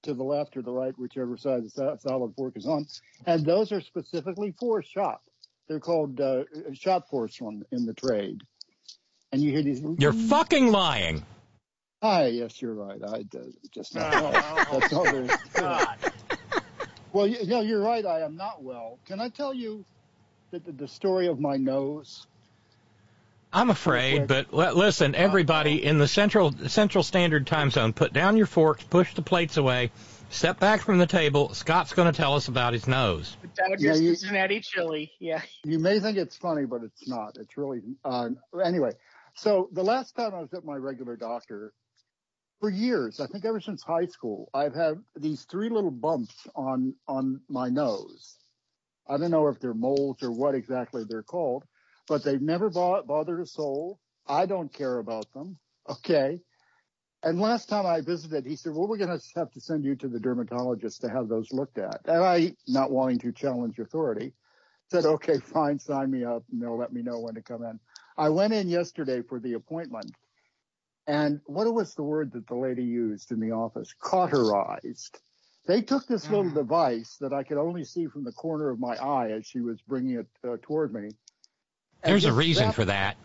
to the left or the right, whichever side the sa- salad fork is on, and those are specifically for shot. They're called uh, shot porcelain in the trade. And you hear these. You're fucking lying. Hi, yes, you're right. I uh, just not. Oh, that's all there is. To it. God. Well, you, no, you're right. I am not well. Can I tell you the, the, the story of my nose? I'm afraid, but listen, everybody in the central Central Standard Time Zone, put down your forks, push the plates away, step back from the table. Scott's going to tell us about his nose. Down Yeah, your you- Cincinnati chili. Yeah. You may think it's funny, but it's not. It's really uh, anyway. So the last time I was at my regular doctor, for years, I think ever since high school, I've had these three little bumps on on my nose. I don't know if they're moles or what exactly they're called, but they've never bo- bothered a soul. I don't care about them. Okay. And last time I visited, he said, well, we're going to have to send you to the dermatologist to have those looked at. And I, not wanting to challenge authority, said, okay, fine, sign me up and they'll let me know when to come in. I went in yesterday for the appointment and what was the word that the lady used in the office? Cauterized. They took this little Mm. device that I could only see from the corner of my eye as she was bringing it uh, toward me. There's a reason zapped for that.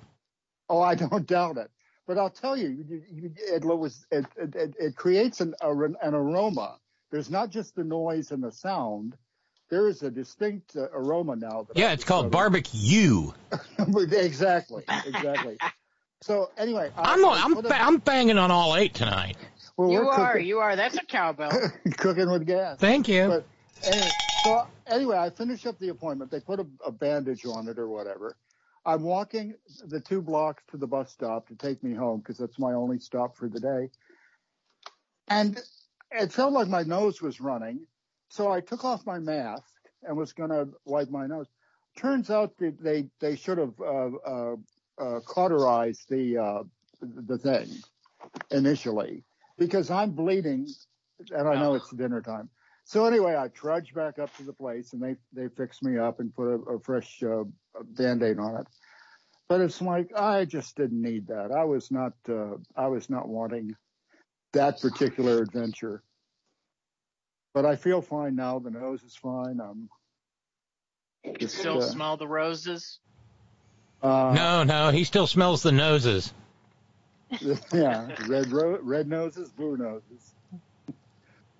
Oh, I don't doubt it. But I'll tell you, you, you it was it it, it, creates an a, an aroma. There's not just the noise and the sound. There is a distinct uh, aroma now. That Yeah, I it's called barbecue. exactly, exactly. so anyway, I, I'm I I'm ba- I'm banging on all eight tonight. well, You we're are, cooking, you are. That's a cowbell. cooking with gas. Thank you. But anyway, so anyway, I finish up the appointment. They put a, a bandage on it or whatever. I'm walking the two blocks to the bus stop to take me home because that's my only stop for the day. And it felt like my nose was running. So I took off my mask and was going to wipe my nose. Turns out that they, they should have, uh, uh, uh, cauterized the, uh, the thing initially because I'm bleeding and I know it's dinner time. So anyway, I trudged back up to the place and they, they fixed me up and put a, a fresh uh, band-aid on it. But it's like, I just didn't need that. I was not, uh, I was not wanting that particular adventure. But I feel fine now. The nose is fine. I'm You just, still uh, smell the roses? Uh, No, no, he still smells the noses. yeah, red ro- red noses, blue noses.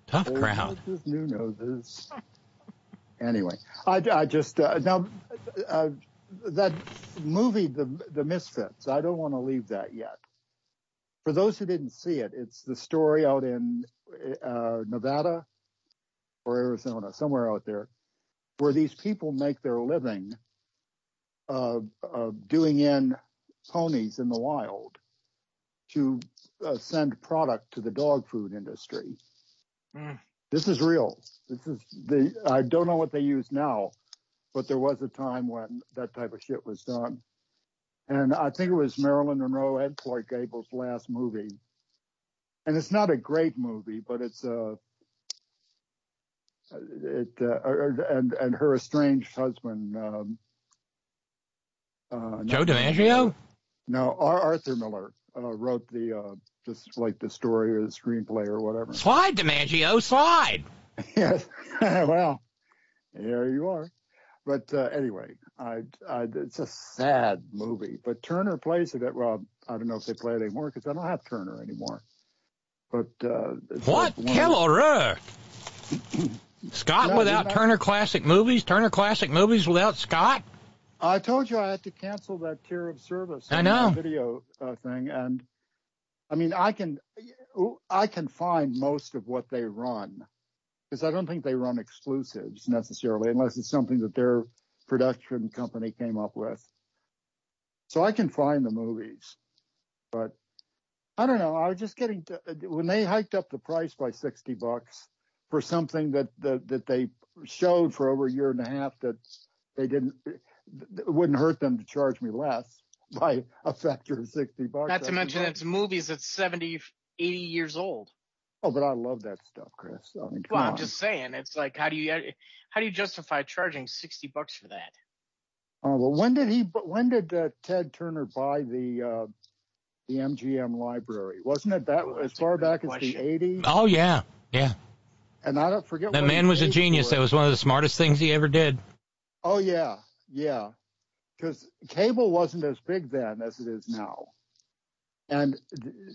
Tough Old crowd. Noses, new noses. Anyway, I, I just uh, now uh, that movie, the the Misfits. I don't want to leave that yet. For those who didn't see it, it's the story out in uh, Nevada or Arizona, somewhere out there, where these people make their living uh, uh, doing in ponies in the wild to uh, send product to the dog food industry. Mm. This is real. This is the, I don't know what they use now, but there was a time when that type of shit was done. And I think it was Marilyn Monroe and Clark Gable's last movie. And it's not a great movie, but it's a, it, uh, and, and her estranged husband, um, uh, Joe not- DiMaggio? No, Ar- Arthur Miller, uh, wrote the, uh, just like the story or the screenplay or whatever. Slide, DiMaggio, slide. Yes. well, there you are. But uh, anyway, I, I, it's a sad movie. But Turner plays it. At, well, I don't know if they play it anymore because I don't have Turner anymore. But uh, What? like one of Quel the- horreur. Scott without Turner Classic Movies? Turner Classic Movies without Scott? I told you I had to cancel that tier of service. I know. video uh, thing, and I mean, I can, I can find most of what they run because I don't think they run exclusives necessarily, unless it's something that their production company came up with. So I can find the movies, but I don't know. I was just getting to, when they hiked up the price by sixty bucks for something that that, that they showed for over a year and a half that they didn't it wouldn't hurt them to charge me less by a factor of 60 bucks. Not to mention it's movies that's 70, 80 years old. Oh, but I love that stuff, Chris. I mean, Well. I'm just saying, it's like, how do you, how do you justify charging 60 bucks for that? Oh, well, when did he, when did uh, Ted Turner buy the, uh, the MGM library? Wasn't it that Oh, as far back question. as the 80s? Oh, yeah. Yeah. And I don't forget That what man was a genius. That was one of the smartest things he ever did. Oh yeah, yeah. Because cable wasn't as big then as it is now. And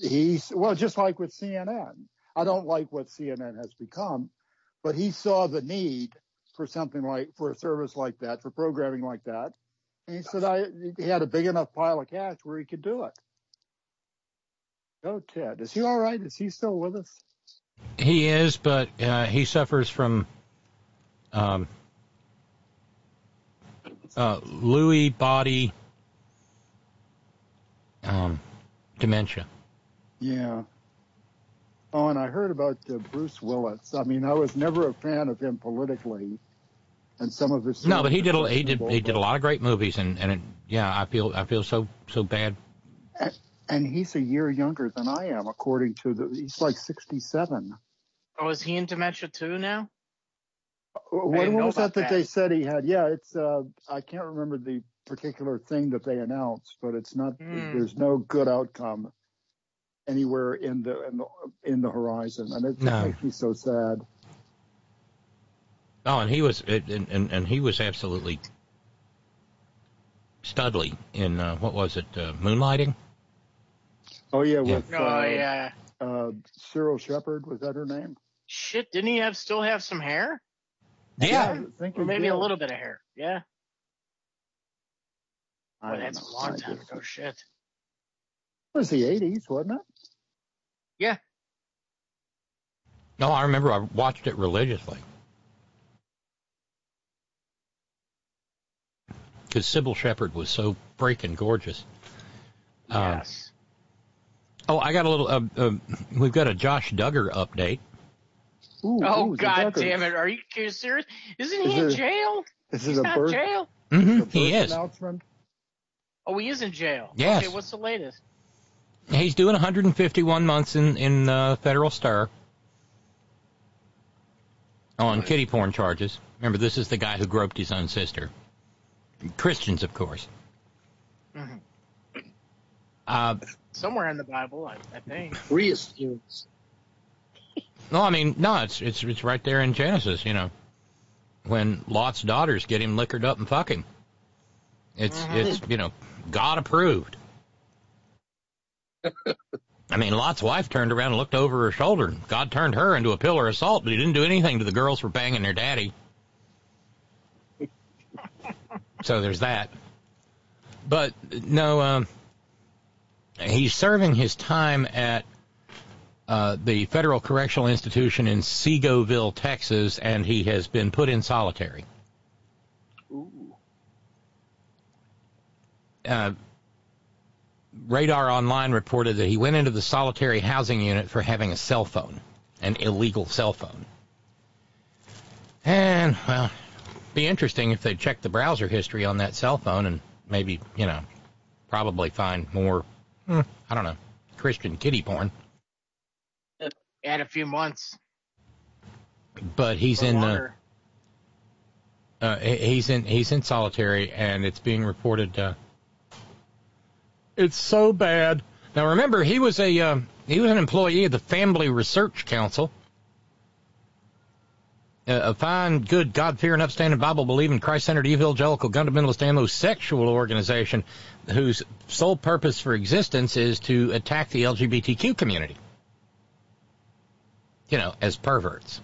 he's well, just like with CNN. I don't like what CNN has become, but he saw the need for something like for a service like that, for programming like that. And he said I he had a big enough pile of cash where he could do it. Go Ted. Is he all right? Is he still with us? He is, but uh, he suffers from um, uh, Lewy body um, dementia. Yeah. Oh, and I heard about uh, Bruce Willis. I mean, I was never a fan of him politically, and some of his. No, but he did a, he did he did a lot of great movies, and and it, yeah, I feel I feel so so bad. and he's a year younger than I am, according to the. He's like 67. Oh, is he in dementia too now? What, didn't what know was that that that. they said he had? Yeah, it's. Uh, I can't remember the particular thing that they announced, but it's not. Hmm. There's no good outcome anywhere in the in the in the horizon, and it No. makes me so sad. Oh, and he was and and, and he was absolutely studly in uh, what was it, uh, Moonlighting? Oh yeah, with Oh uh, yeah. uh, Cybill Shepherd was that her name? Shit, didn't he have still have some hair? Yeah. I think Or he maybe a little bit of hair. Yeah. I Boy, that's know. a long time ago. Shit. It was the 80s, wasn't it? Yeah. No, I remember I watched it religiously. Because Cybill Shepherd was so freaking gorgeous. Um, Yes. oh, I got a little. Uh, uh, we've got a Josh Duggar update. Ooh, oh ooh, God damn it! Are you, are you serious? Isn't he Is in jail? Is He's it a not birth, jail. hmm He is. announcement? Oh, he is in jail. Yes. Okay, what's the latest? He's doing 151 months in in uh, federal star on kitty porn charges. Remember, this is the guy who groped his own sister. Christians, of course. Mhm. Uh, Somewhere in the Bible, I, I think. Reassurance. No, I mean, no, it's it's it's right there in Genesis. You know, when Lot's daughters get him liquored up and fuck him. It's it's you know God approved. I mean, Lot's wife turned around and looked over her shoulder. God turned her into a pillar of salt, but he didn't do anything to the girls for banging their daddy. so there's that. But no, um, he's serving his time at uh, the Federal Correctional Institution in Seagoville, Texas, and he has been put in solitary. Ooh. uh, Radar Online reported that he went into the solitary housing unit for having a cell phone, an illegal cell phone. And, well, be interesting if they checked the browser history on that cell phone and maybe, you know, probably find more, hmm, I don't know, Christian kitty porn. Add a few months. But he's in the, uh, he's in he's in solitary, and it's being reported. Uh, it's so bad. Now remember, he was a uh, he was an employee of the Family Research Council, a, fine, good, God-fearing, upstanding, Bible-believing, Christ-centered, evangelical, fundamentalist, homosexual organization whose sole purpose for existence is to attack the LGBTQ community. You know, as perverts.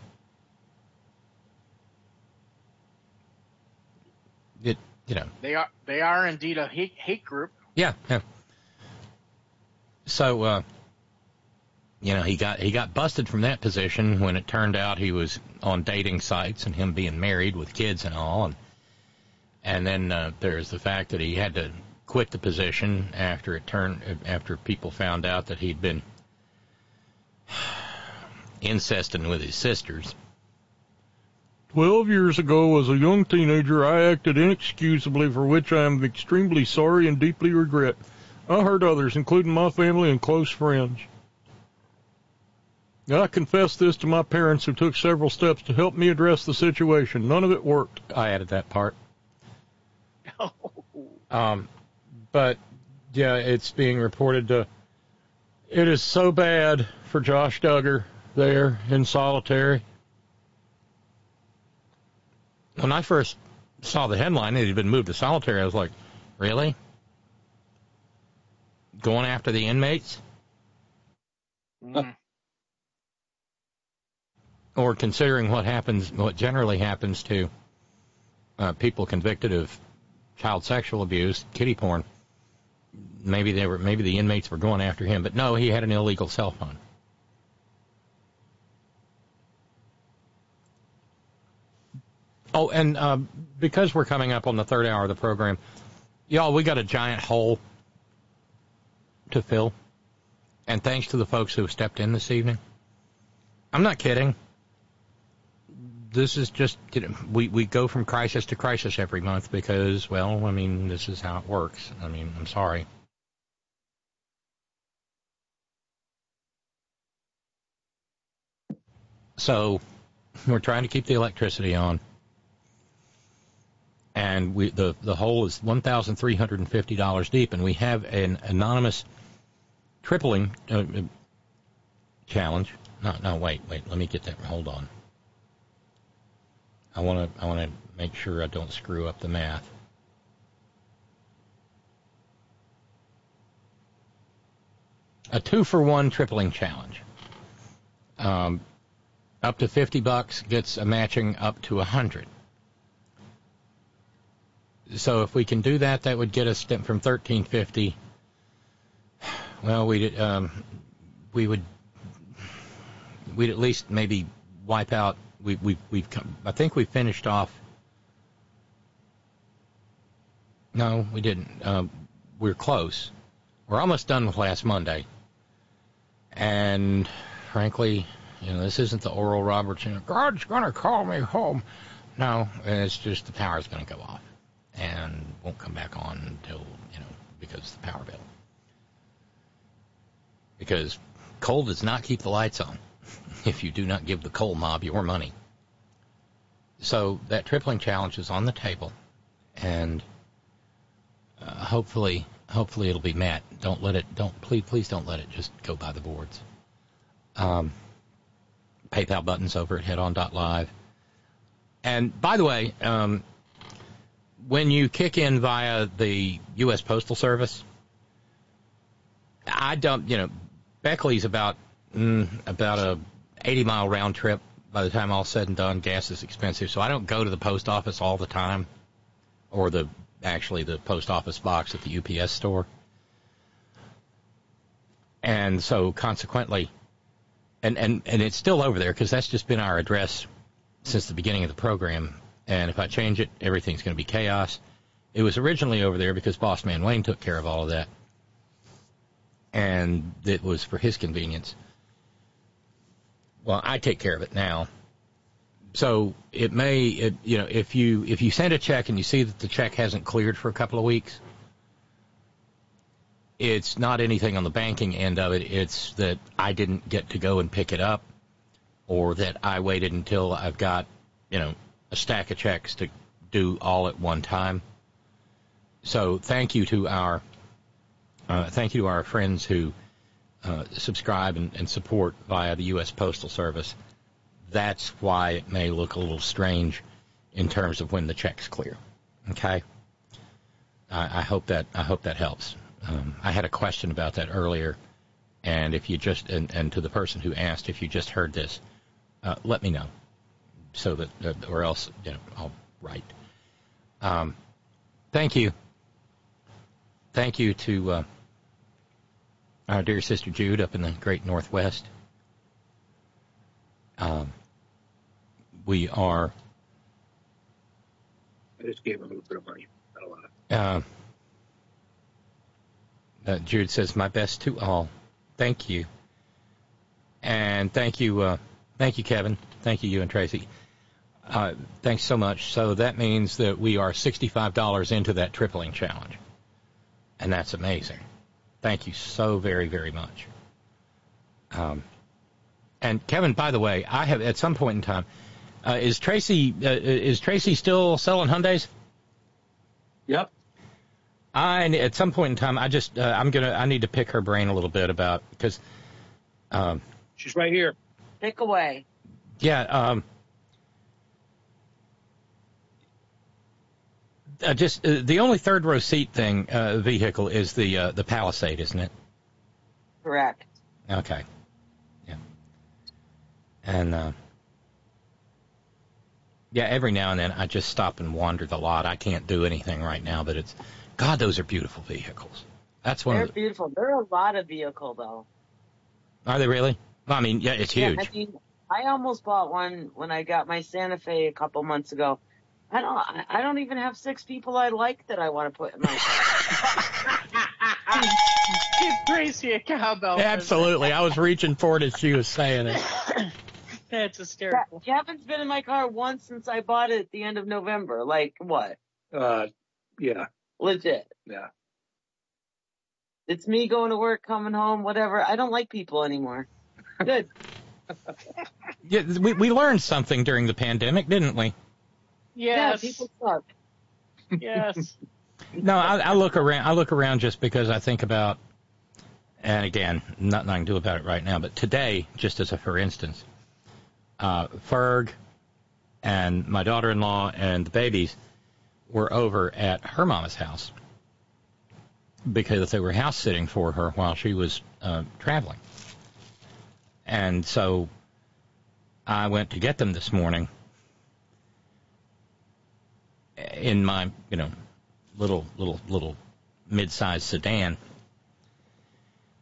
It, you know, They are they are indeed a hate, hate group. yeah, yeah. So, uh, you know, he got he got busted from that position when it turned out he was on dating sites and him being married with kids and all, and and then uh, there's the fact that he had to quit the position after it turned after people found out that he'd been incesting with his sisters. Twelve years ago, as a young teenager, I acted inexcusably, for which I am extremely sorry and deeply regret. I hurt others, including my family and close friends. I confessed this to my parents, who took several steps to help me address the situation. None of it worked. I added that part. Um, but yeah, it's being reported. Uh, it is so bad for Josh Duggar there in solitary. When I first saw the headline that he'd been moved to solitary, I was like, really? Going after the inmates? Mm. Or considering what happens, what generally happens to uh, people convicted of child sexual abuse, kitty porn. Maybe they were, maybe the inmates were going after him, but no, he had an illegal cell phone. Oh, and uh, because we're coming up on the third hour of the program, y'all, we got a giant hole to fill. And thanks to the folks who stepped in this evening. I'm not kidding. This is just, you know, we, we go from crisis to crisis every month because, well, I mean, this is how it works. I mean, I'm sorry. So, we're trying to keep the electricity on and we the the hole is one thousand three hundred and fifty dollars deep, and we have an anonymous tripling uh, uh, challenge. No, no, wait, wait. Let me get that. Hold on. I want to I want to make sure I don't screw up the math. A two for one tripling challenge. Um, up to 50 bucks gets a matching up to 100. So if we can do that, that would get us from 1350. Well, we um, we would we'd at least maybe wipe out. We we we've come, I think we finished off. No, we didn't. Um, we're close. We're almost done with last Monday. And frankly, you know, this isn't the Oral Roberts, you know, God's to call me home. No, it's just the power's to go off and won't come back on until, you know, because the power bill. Because coal does not keep the lights on if you do not give the coal mob your money. So that tripling challenge is on the table, and uh, hopefully, hopefully it'll be met. Don't let it. Don't please, please don't let it just go by the boards. Um, PayPal buttons over at headon.live. And by the way, um, when you kick in via the U.S. Postal Service, I don't, you know, Beckley's about mm, about a 80 mile round trip. By the time all said and done, gas is expensive, so I don't go to the post office all the time, or the actually the post office box at the UPS store. And so consequently, and and and it's still over there because that's just been our address since the beginning of the program. And if I change it, everything's going to be chaos. It was originally over there because Boss Man Wayne took care of all of that, and it was for his convenience. Well, I take care of it now. So it may, it, you know, if you if you send a check and you see that the check hasn't cleared for a couple of weeks, it's not anything on the banking end of it. It's that I didn't get to go and pick it up, or that I waited until I've got, you know, a stack of checks to do all at one time. So thank you to our uh, thank you to our friends who uh, subscribe and, and support via the U.S. Postal Service. That's why it may look a little strange in terms of when the checks clear. Okay. I, I hope that I hope that helps. Um, I had a question about that earlier, and if you just and, and to the person who asked, if you just heard this, uh, let me know, so that, that or else you know I'll write. Um, thank you. Thank you to uh, our dear sister Jude up in the great Northwest. Um, we are. I just gave her a little bit of money, not a lot. Uh, uh, Jude says, "My best to all." Thank you, and thank you, uh, thank you, Kevin. Thank you, you and Tracy. Uh, thanks so much. So that means that we are sixty-five dollars into that tripling challenge, and that's amazing. Thank you so very, very much. Um, and Kevin, by the way, I have at some point in time, uh, is Tracy uh, is Tracy still selling Hyundai's? Yep. I at some point in time, I just uh, I'm gonna I need to pick her brain a little bit about because um, She's right here. Pick away. yeah um, uh, just uh, the only third row seat thing uh, vehicle is the uh, the Palisade, isn't it? Correct. Okay. Yeah. And uh, yeah, every now and then I just stop and wander the lot. I can't do anything right now, but it's God, those are beautiful vehicles. That's one They're of the, beautiful. They're a lot of vehicle though. Are they really? I mean, yeah, it's huge. Yeah, I mean, I almost bought one when I got my Santa Fe a couple months ago. I don't. I- I don't even have six people I like that I want to put in my. Give Tracy a cowbell. Absolutely. I was reaching for it as she was saying it. That's hysterical. Kevin's been in my car once since I bought it at the end of November. Like what? Uh, yeah, Legit. yeah. It's me going to work, coming home, whatever. I don't like people anymore. Good. Yeah, we we learned something during the pandemic, didn't we? Yes. Yeah, people suck. Yes. No, I, I look around. I look around just because I think about, and again, nothing I can do about it right now. But today, just as a for instance, uh, Ferg and my daughter-in-law and the babies were over at her mama's house because they were house sitting for her while she was uh, traveling. And so I went to get them this morning in my, you know, little, little, little mid-sized sedan.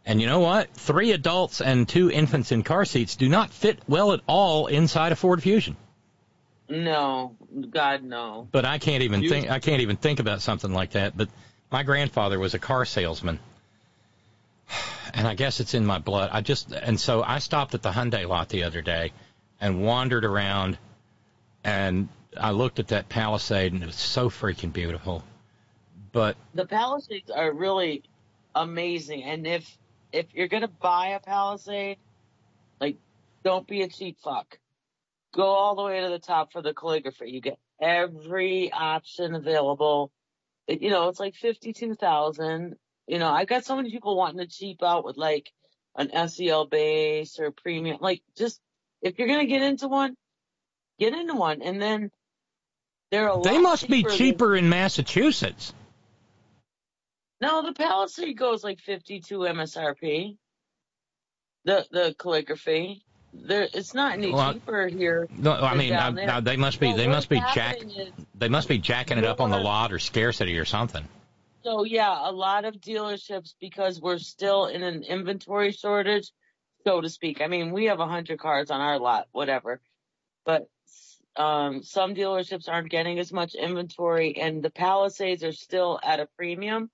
And you know what? Three adults and two infants in car seats do not fit well at all inside a Ford Fusion. No, God no. But I can't even You- think. I can't even think about something like that. But my grandfather was a car salesman, and I guess it's in my blood. I just and so I stopped at the Hyundai lot the other day and wandered around, and I looked at that Palisade, and it was so freaking beautiful. But The Palisades are really amazing, and if if you're gonna buy a Palisade, like don't be a cheap fuck. Go all the way to the top for the calligraphy. You get every option available. It, you know, it's like fifty two thousand. You know, I've got so many people wanting to cheap out with like an SEL base or premium. Like, just if you're gonna get into one, get into one, and then they're a they must be cheaper than- in Massachusetts. No, the Palisade goes like 52 MSRP. The the calligraphy. There, it's not any Well, cheaper here. No, I mean, I, down. I, they must be. They must be jack. is- They must be jacking it up on the lot or scarcity or something. So yeah, a lot of dealerships because we're still in an inventory shortage, so to speak. I mean, we have a hundred cars on our lot, whatever, but Um, some dealerships aren't getting as much inventory, and the Palisades are still at a premium.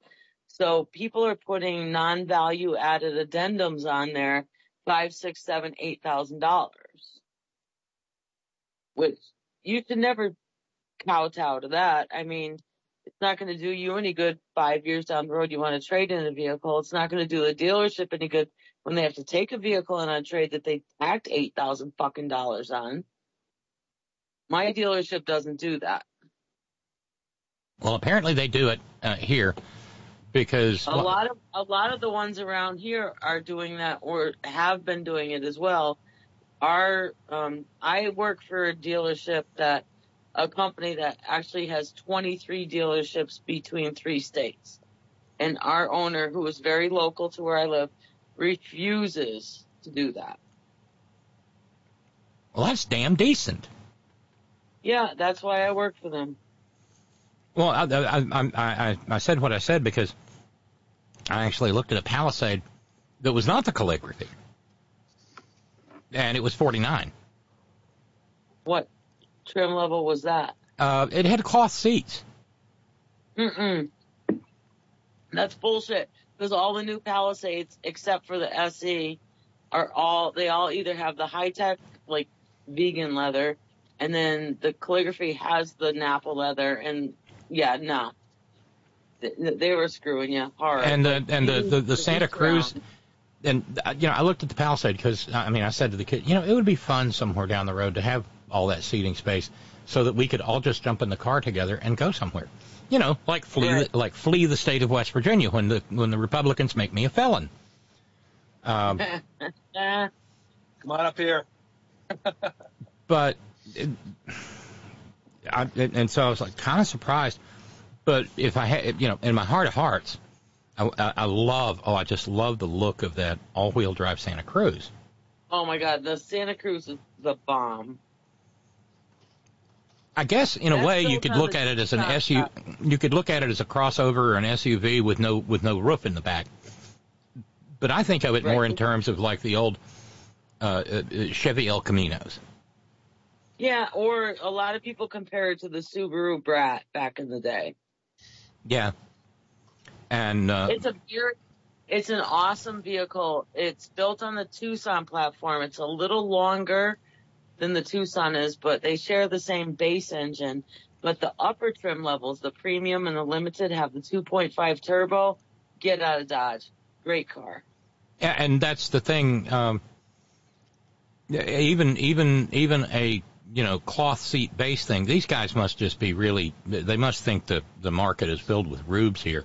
So people are putting non-value added addendums on there, five, six, seven, eight thousand dollars, which you should never kowtow to that. I mean, it's not going to do you any good five years down the road. You want to trade in a vehicle. It's not going to do the dealership any good when they have to take a vehicle in on trade that they tacked eight thousand fucking dollars on. My dealership doesn't do that. Well, apparently they do it uh, here because A lot of a lot of the ones around here are doing that or have been doing it as well. Our um, I work for a dealership that a company that actually has 23 dealerships between three states, and our owner, who is very local to where I live, refuses to do that. well, that's damn decent. Yeah, that's why I work for them. Well, I, I, I, I, I said what I said because I actually looked at a Palisade that was not the calligraphy, and it was forty nine. What trim level was that? Uh, it had cloth seats. Mm-mm. That's bullshit. Because all the new Palisades, except for the SE, are all they all either have the high tech like vegan leather, and then the calligraphy has the Nappa leather, and yeah, nah. They, they were screwing you hard. and the and the the, the Santa Cruz, around. and uh, you know I looked at the Palisade because I mean I said to the kid, you know, it would be fun somewhere down the road to have all that seating space so that we could all just jump in the car together and go somewhere. You know, like flee Right. the, like flee the state of West Virginia when the when the Republicans make me a felon. Um, Come on up here. but it, I, and so I was like kind of surprised. But if I had, you know, in my heart of hearts, I, I, I love, oh, I just love the look of that all-wheel drive Santa Cruz. oh my God, the Santa Cruz is the bomb. I guess in a That's way you could look at it as an top SU. You could look at it as a crossover or an SUV with no with no roof in the back. But I think of it more in terms of like the old uh, uh, Chevy El Caminos. Yeah, or a lot of people compare it to the Subaru Brat back in the day. Yeah. And uh, It's a very, it's an awesome vehicle. It's built on the Tucson platform. It's a little longer than the Tucson is, but they share the same base engine. But the upper trim levels, the premium and the limited, have the 2.5 turbo. Get out of Dodge. Great car. Yeah, and that's the thing. Um, Even even even a you know cloth seat base thing. These guys must just be really. They must think the the market is filled with rubes here,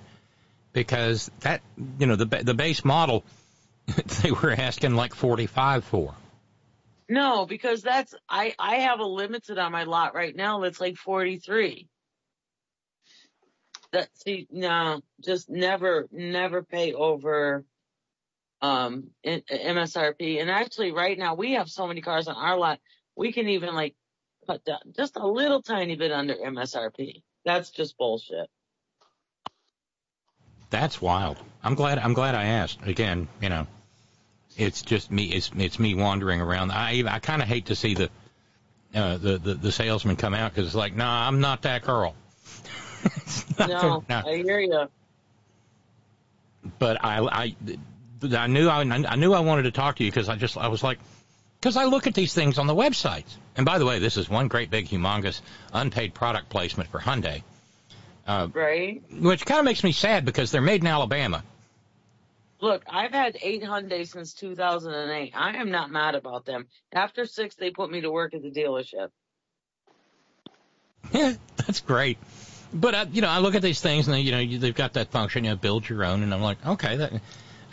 because that you know the the base model they were asking like forty five for. No, because that's I I have a limited on my lot right now that's like 43. That see no, just never never pay over um MSRP. And actually right now we have so many cars on our lot, we can even like cut down just a little tiny bit under MSRP. That's just bullshit. That's wild. I'm glad I'm glad I asked. Again, you know, it's just me it's it's me wandering around. I I kind of hate to see the uh, the, the the salesman come out because it's like, nah, I'm not that girl. No, No. I hear you. but I, I, I knew I, I knew I wanted to talk to you because I just I was like, because I look at these things on the websites. And by the way, this is one great big humongous unpaid product placement for Hyundai, uh, Right? which kind of makes me sad because they're made in Alabama. Look, I've had eight Hyundai since 2008. I am not mad about them. After six, they put me to work at the dealership. Yeah, that's great. But uh, you know, I look at these things and they, you know you, they've got that function, you know, build your own, and I'm like, okay, that.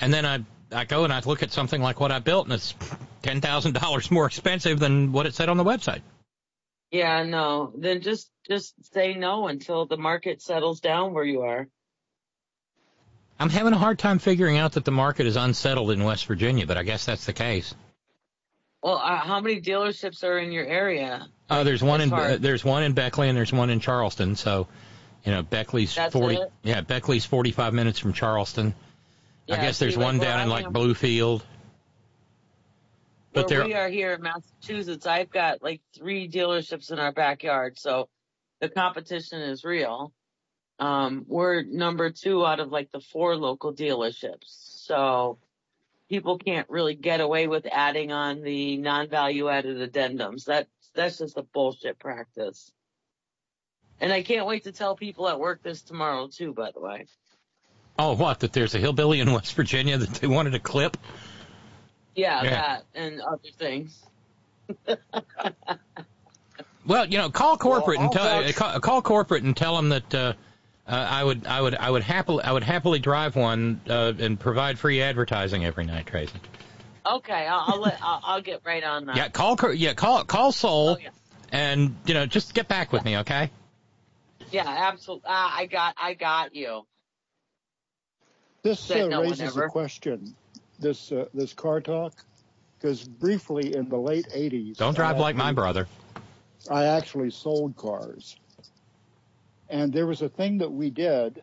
And then I I go and I look at something like what I built, and it's ten thousand dollars more expensive than what it said on the website. Yeah, no. Then just just say no until the market settles down where you are. I'm having a hard time figuring out that the market is unsettled in West Virginia, but I guess that's the case. Well, uh, how many dealerships are in your area? Uh, there's one in there's one in Beckley and there's one in Charleston. So, you know, Beckley's That's 40. it? Yeah, Beckley's 45 minutes from Charleston. I guess there's one down in like Bluefield. But where we are here in Massachusetts, I've got like three dealerships in our backyard, so the competition is real. Um, we're number two out of like the four local dealerships, so people can't really get away with adding on the non-value added addendums. That that's just a bullshit practice. And I can't wait to tell people at work this tomorrow too. By the way, oh, what? That there's a hillbilly in West Virginia that they wanted to clip. Yeah, Yeah. that and other things. Well, you know, call corporate and tell vouch- call, call corporate and tell them that uh, uh, I would I would I would happily I would happily drive one uh, and provide free advertising every night, Tracy. Okay, I'll, I'll let I'll, I'll get right on that. Yeah, call Cor- yeah call call Soul Oh, yeah. and you know just get back with me, okay? Yeah, absolutely. Uh, I got, I got you. This uh, no raises a question. This uh, this car talk, because briefly in the late '80s, Don't drive I like my brother. I actually sold cars, and there was a thing that we did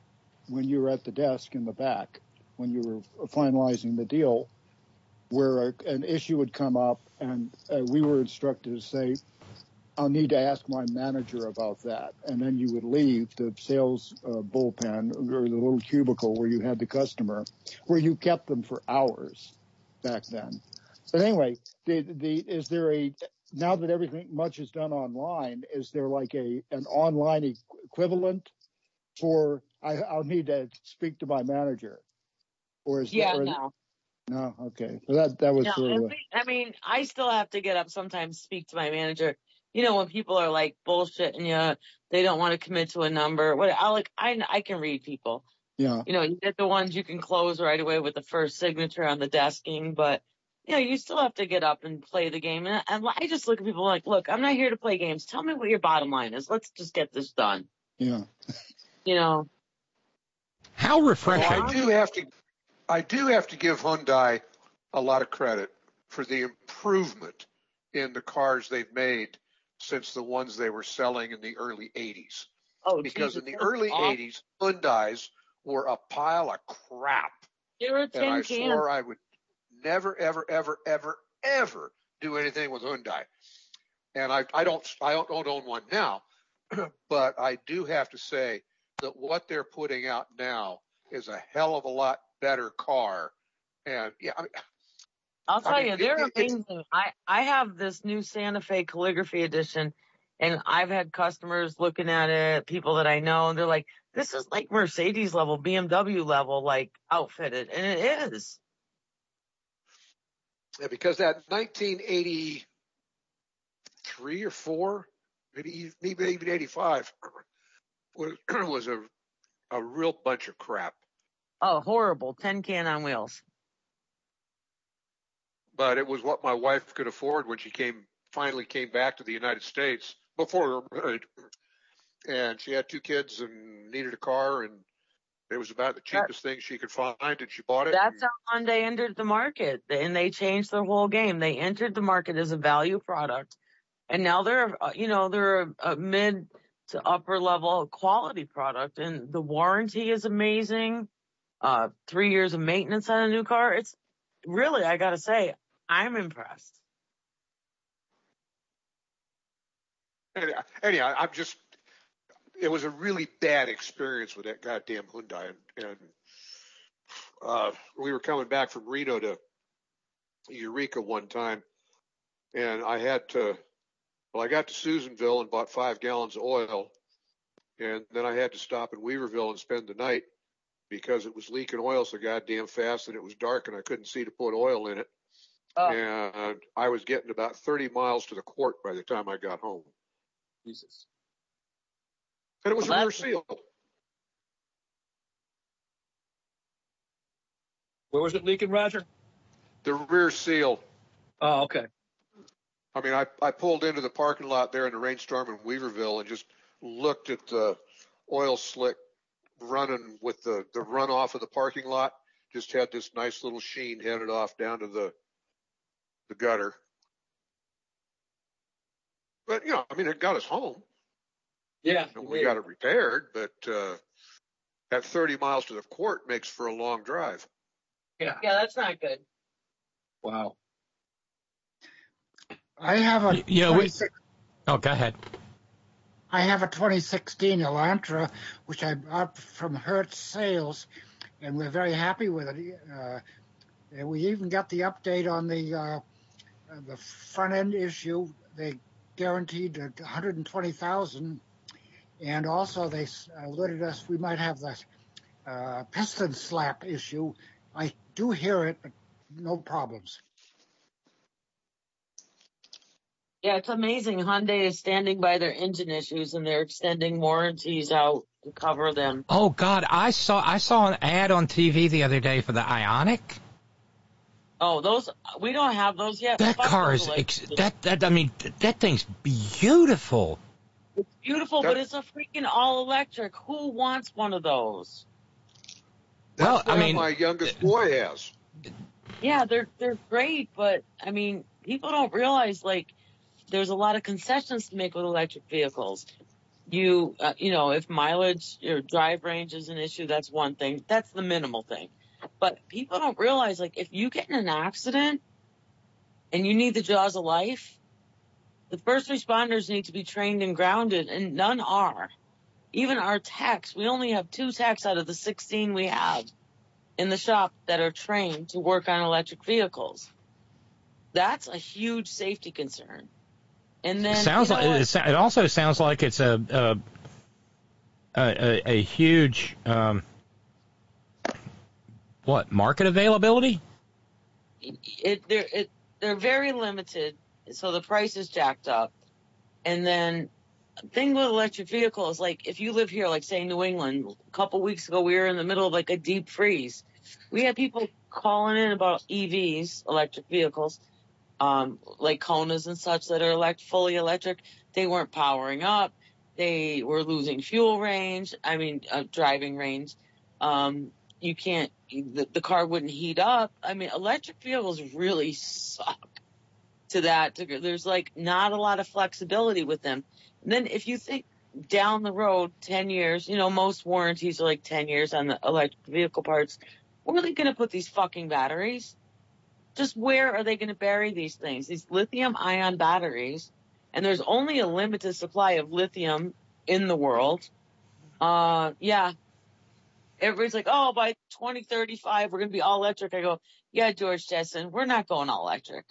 when you were at the desk in the back when you were finalizing the deal, where a, an issue would come up, and uh, we were instructed to say, I'll need to ask my manager about that. And then you would leave the sales uh, bullpen or the little cubicle where you had the customer, where you kept them for hours back then. But anyway, the, the, is there a, now that everything much is done online, is there like a, an online equivalent for, I, I'll need to speak to my manager? Or is Yeah, that, or- no, no, okay. So that, that was no. sort I of, a, mean, I mean, I still have to get up sometimes, speak to my manager. You know, when people are like bullshit and you, they don't want to commit to a number. What I like, I, I can read people. yeah. You know, you get the ones you can close right away with the first signature on the desking, but you know, you still have to get up and play the game. And, and I just look at people like, look, I'm not here to play games. Tell me what your bottom line is. Let's just get this done. Yeah. You know, How Well, refreshing. I do have to, I do have to give Hyundai a lot of credit for the improvement in the cars they've made since the ones they were selling in the early 80s. oh, Because Jesus, in the early awful. 80s, Hyundais were a pile of crap. You're a And I swore I would never, ever, ever, ever, ever do anything with Hyundai. And I, I don't, I don't, don't own one now, but I do have to say that what they're putting out now is a hell of a lot better car. And yeah, I mean, I'll tell I mean, you, they're it- amazing. I I have this new Santa Fe calligraphy edition, and I've had customers looking at it, people that I know, and they're like, "This is like Mercedes level, BMW level, like outfitted," and it is. And because that 1983 or four, maybe maybe even 85 was was a a real bunch of crap. Oh, horrible. 10 can on wheels. But it was what my wife could afford when she came finally came back to the United States before we were married. And she had two kids and needed a car and it was about the cheapest thing she could find and she bought it. That's and, how Hyundai entered the market and they changed their whole game. They entered the market as a value product and now they're, uh, you know, they're a, a mid to upper level quality product and the warranty is amazing. Uh, three years of maintenance on a new car. It's really, I gotta say, I'm impressed. anyhow, anyhow, I'm just, it was a really bad experience with that goddamn Hyundai. And, and uh, we were coming back from Reno to Eureka one time, and I had to, well, I got to Susanville and bought five gallons of oil, and then I had to stop in Weaverville and spend the night because it was leaking oil so goddamn fast and it was dark and I couldn't see to put oil in it. Oh. And I was getting about 30 miles to the court by the time I got home. Jesus. And it was Well, a rear that's- seal. Where was it leaking, Roger? The rear seal. Oh, okay. I mean, I, I pulled into the parking lot there in the rainstorm in Weaverville and just looked at the oil slick running with the, the runoff of the parking lot. Just had this nice little sheen headed off down to the, the gutter. But, you know, I mean, it got us home. Yeah. and we got it repaired, but, uh, at 30 miles to the court makes for a long drive. Yeah. Yeah, that's not good. Wow. I have a Yeah, we- Oh, go ahead. I have a 2016 Elantra, which I bought from Hertz Sales, and we're very happy with it. Uh, and we even got the update on the uh, the front end issue. They guaranteed 120,000, and also they alerted us we might have the uh, piston slap issue. I do hear it, but no problems. Yeah, it's amazing. Hyundai is standing by their engine issues and they're extending warranties out to cover them. Oh God, I saw I saw an ad on TV the other day for the Ioniq. Oh, those we don't have those yet. That Fuck car is ex- that that I mean that thing's beautiful. It's beautiful, That- but it's a freaking all electric. Who wants one of those? Well, I mean, my youngest boy has. Yeah, they're they're great, but I mean, people don't realize like there's a lot of concessions to make with electric vehicles. You uh, you know, if mileage or drive range is an issue, that's one thing. That's the minimal thing. But people don't realize like if you get in an accident and you need the jaws of life, the first responders need to be trained and grounded, and none are. Even our techs, we only have two techs out of the 16 we have in the shop that are trained to work on electric vehicles. That's a huge safety concern. And then sounds you know like what? it, also sounds like it's a a a, a, a huge um, what market availability? it they're it they're very limited, so the price is jacked up. And then thing with electric vehicles, like if you live here, like say New England, a couple weeks ago we were in the middle of like a deep freeze. We had people calling in about EVs, electric vehicles, um, like Konas and such that are elect fully electric. They weren't powering up. They were losing fuel range. I mean, uh, driving range. Um, you can't, the, the car wouldn't heat up. I mean, electric vehicles really suck to that. There's like not a lot of flexibility with them. And then if you think down the road, 10 years, you know, most warranties are like 10 years on the electric vehicle parts. Where are they going to put these fucking batteries? Just where are they going to bury these things? These lithium ion batteries. And there's only a limited supply of lithium in the world. Uh, yeah. Everybody's like, oh, by 2035, we're going to be all electric. I go, yeah, George Jetson, we're not going all electric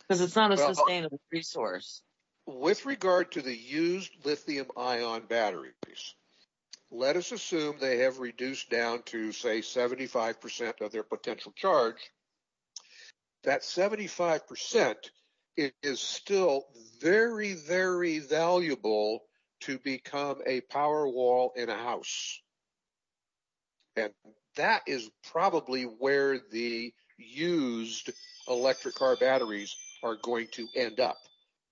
because it's not a Well, uh, sustainable resource. With regard to the used lithium ion batteries, let us assume they have reduced down to, say, 75% of their potential charge. that 75% is still very, very valuable to become a power wall in a house. And that is probably where the used electric car batteries are going to end up.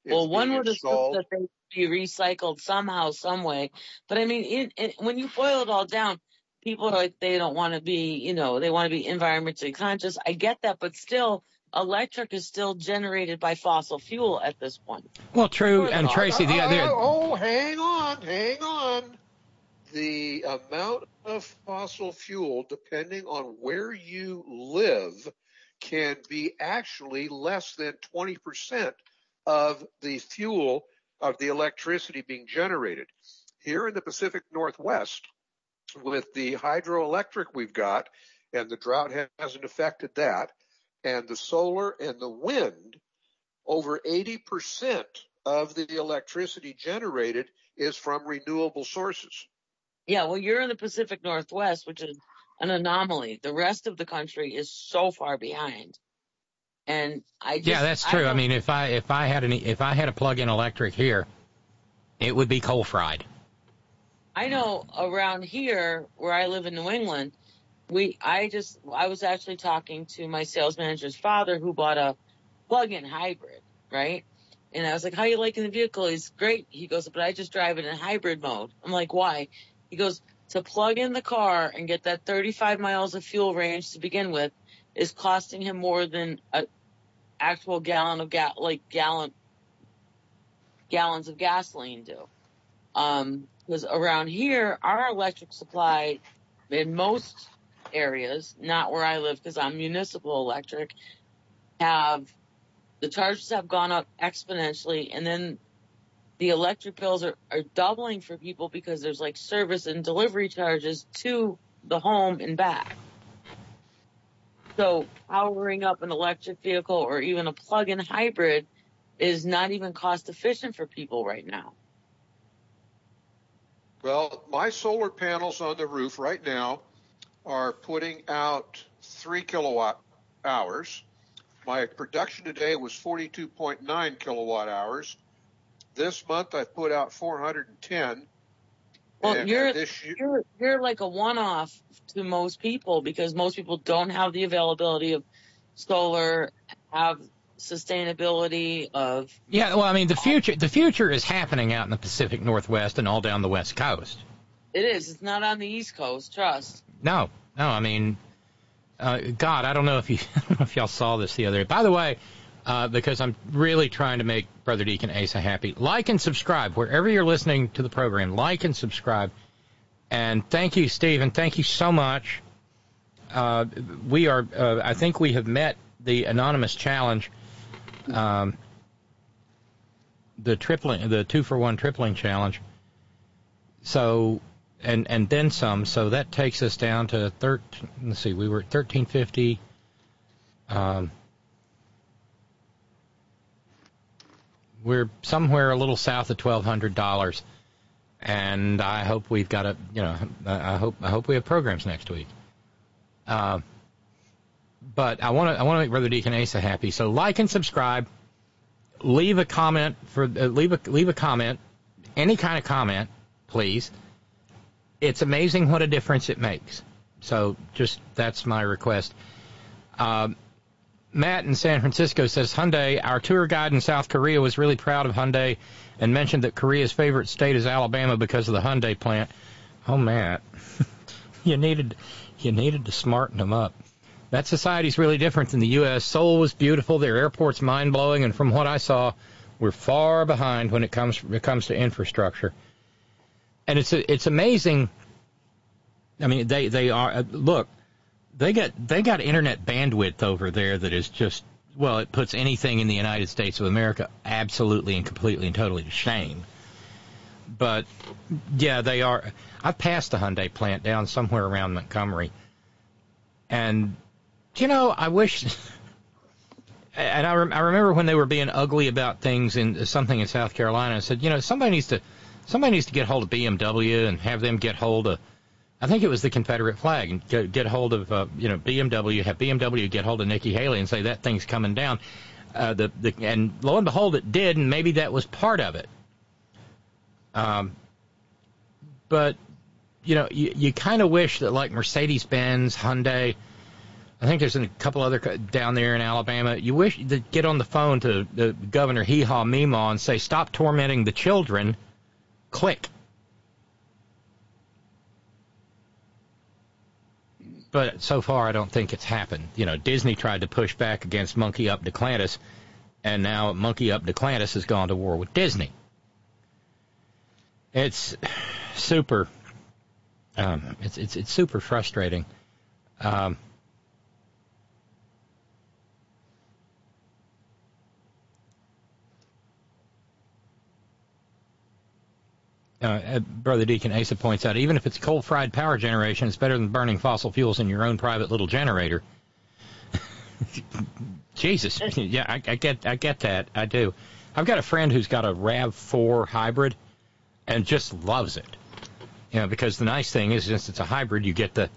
Well, one would assume that they be recycled somehow, some way. But I mean, it, it, when you boil it all down, people are like they don't want to be, you know, they want to be environmentally conscious. I get that, but still, electric is still generated by fossil fuel at this point. Well, true. And Tracy, the oh, other. Oh, oh, hang on, hang on. The amount of fossil fuel, depending on where you live, can be actually less than 20% of the fuel of the electricity being generated. Here in the Pacific Northwest, with the hydroelectric we've got, and the drought hasn't affected that, and the solar and the wind, over 80% of the electricity generated is from renewable sources. Yeah, well, you're in the Pacific Northwest, which is an anomaly. The rest of the country is so far behind. And I just, yeah, that's true. I, I, mean, if I if I had any if I had a plug-in electric here, it would be coal fried. I know around here where I live in New England, we I just I was actually talking to my sales manager's father who bought a plug-in hybrid, right? And I was like, "How you liking the vehicle?" He's great. He goes, "But I just drive it in hybrid mode." I'm like, "Why?" He goes, "To plug in the car and get that 35 miles of fuel range to begin with is costing him more than a actual gallon of gas, like gallon gallons of gasoline do." Um, because around here, our electric supply in most areas, not where I live because I'm municipal electric, have the charges have gone up exponentially and then the electric bills are, are doubling for people because there's like service and delivery charges to the home and back. So powering up an electric vehicle or even a plug-in hybrid is not even cost efficient for people right now. Well, my solar panels on the roof right now are putting out three kilowatt hours. My production today was 42.9 kilowatt hours. This month I put out 410. Well, and you're, this year, you're you're like a one-off to most people because most people don't have the availability of solar, have sustainability of Yeah, well, I mean, the future the future is happening out in the Pacific Northwest and all down the West Coast. it is. It's not on the East Coast. Trust. No, no, I mean, uh, God, I don't know if you I don't know if y'all saw this the other day. By the way, uh, because I'm really trying to make Brother Deacon Asa happy, like and subscribe wherever you're listening to the program. Like and subscribe, and thank you, Stephen. Thank you so much. Uh, we are, uh, I think we have met the anonymous challenge. Um, the tripling, the two for one tripling challenge. So, and and then some. So that takes us down to thirteen. Let's see, we were at thirteen fifty. Um, we're somewhere a little south of twelve hundred dollars, and I hope we've got a. You know, I hope I hope we have programs next week. Uh, but I want to I want to make Brother Deacon Asa happy. So like and subscribe. Leave a comment for uh, leave a leave a comment, any kind of comment, please. It's amazing what a difference it makes. So just that's my request. Um, Matt in San Francisco says Hyundai. Our tour guide in South Korea was really proud of Hyundai and mentioned that Korea's favorite state is Alabama because of the Hyundai plant. Oh, Matt, you needed you needed to smarten them up. That society's really different than the U.S. Seoul was beautiful. Their airport's mind blowing, and from what I saw, we're far behind when it comes when it comes to infrastructure. And it's it's amazing. I mean, they they are uh, look, they got they got internet bandwidth over there that is just well, it puts anything in the United States of America absolutely and completely and totally to shame. But yeah, they are. I've passed the Hyundai plant down somewhere around Montgomery, and you know, I wish. And I, rem- I remember when they were being ugly about things in something in South Carolina. I said, you know, somebody needs to somebody needs to get hold of BMW and have them get hold of I think it was the Confederate flag, get, get hold of uh, you know BMW, have BMW get hold of Nikki Haley and say that thing's coming down. Uh, the, the and lo and behold, it did, and maybe that was part of it. Um, but you know, you, you kind of wish that like Mercedes Benz, Hyundai, I think there's a couple other down there in Alabama. You wish to get on the phone to the Governor Hee Haw Meemaw and say, stop tormenting the children. Click. But so far, I don't think it's happened. You know, Disney tried to push back against Monkey Up DeSantis, and now Monkey Up DeSantis has gone to war with Disney. It's super. Um, it's it's it's super frustrating. Um, uh, Brother Deacon Asa points out, even if it's coal fried power generation, it's better than burning fossil fuels in your own private little generator. Jesus, yeah, I, I get, I get that, I do. I've got a friend who's got a Rav Four hybrid, and just loves it. You know, because the nice thing is, since it's a hybrid, you get the,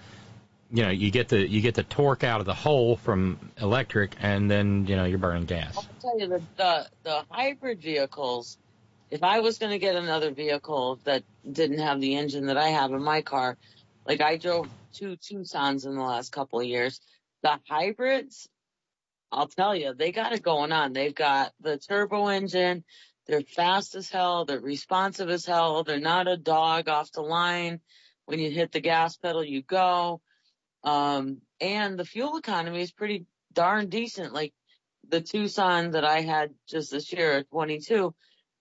you know, you get the you get the torque out of the hole from electric, and then you know you're burning gas. I'll tell you the the, the hybrid vehicles. If I was going to get another vehicle that didn't have the engine that I have in my car, like I drove two Tucson's in the last couple of years, the hybrids, I'll tell you, they got it going on. They've got the turbo engine. They're fast as hell. They're responsive as hell. They're not a dog off the line. When you hit the gas pedal, you go. Um, and the fuel economy is pretty darn decent. Like the Tucson that I had just this year at 22,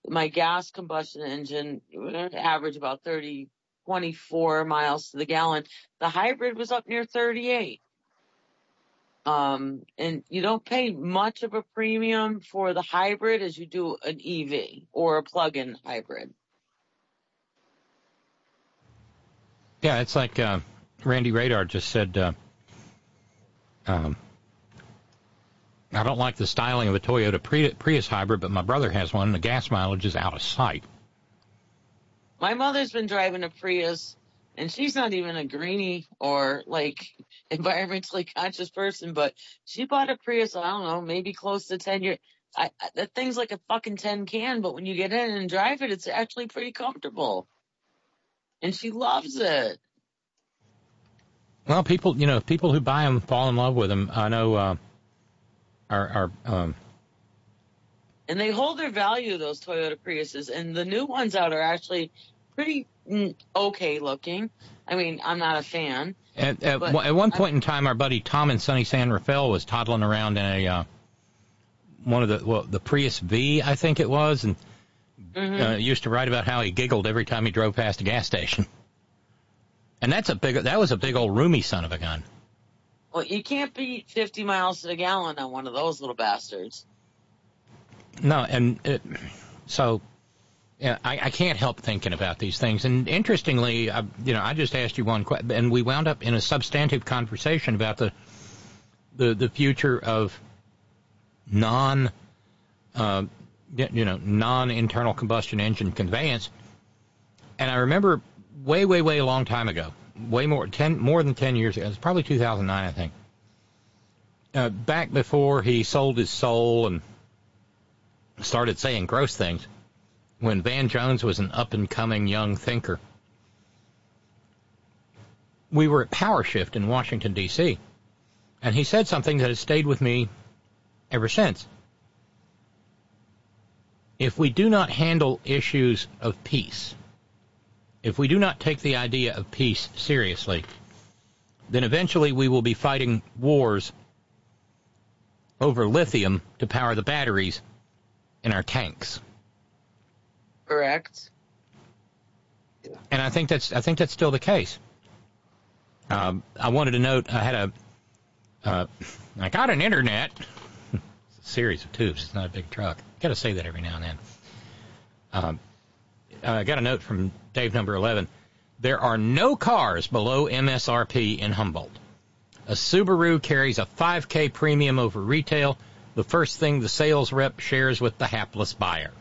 my gas combustion engine averaged about 30, 24 miles to the gallon. The hybrid was up near 38. Um, and you don't pay much of a premium for the hybrid as you do an EV or a plug-in hybrid. Yeah, it's like uh, Randy Radar just said. Uh, um, I don't like the styling of a Toyota Prius hybrid, but my brother has one. and The gas mileage is out of sight. My mother's been driving a Prius, and she's not even a greenie or like environmentally conscious person, but she bought a Prius. I don't know, maybe close to ten years. I, I, that thing's like a fucking ten can, but when you get in and drive it, it's actually pretty comfortable, and she loves it. Well, people, you know, people who buy them fall in love with them. I know. Uh, are are um, and they hold their value those Toyota Priuses and the new ones out are actually pretty mm, okay looking. I mean, I'm not a fan. At, at, at one point in time, our buddy Tom in sunny San Rafael was toddling around in a uh, one of the well, the Prius V, I think it was, and mm-hmm. uh, used to write about how he giggled every time he drove past a gas station. And that's a big that was a big old roomy son of a gun. Well, you can't beat 50 miles to the gallon on one of those little bastards. No, and it, so yeah, I, I can't help thinking about these things. And interestingly, I, you know, I just asked you one question, and we wound up in a substantive conversation about the the the future of non, uh, you know, non internal combustion engine conveyance. And I remember way, way, way a long time ago, way more ten more than ten years ago. It was probably 2009, I think. Uh, back before he sold his soul and started saying gross things, when Van Jones was an up and coming young thinker, we were at Power Shift in Washington D.C. and he said something that has stayed with me ever since. If we do not handle issues of peace, if we do not take the idea of peace seriously, then eventually we will be fighting wars over lithium to power the batteries in our tanks. Correct. And I think that's I think that's still the case. Um, I wanted to note I had a uh, I got an internet. it's a series of tubes. It's not a big truck. Got to say that every now and then. Um, Uh, I got a note from Dave number 11. There are no cars below MSRP in Humboldt. A Subaru carries a 5K premium over retail, the first thing the sales rep shares with the hapless buyer.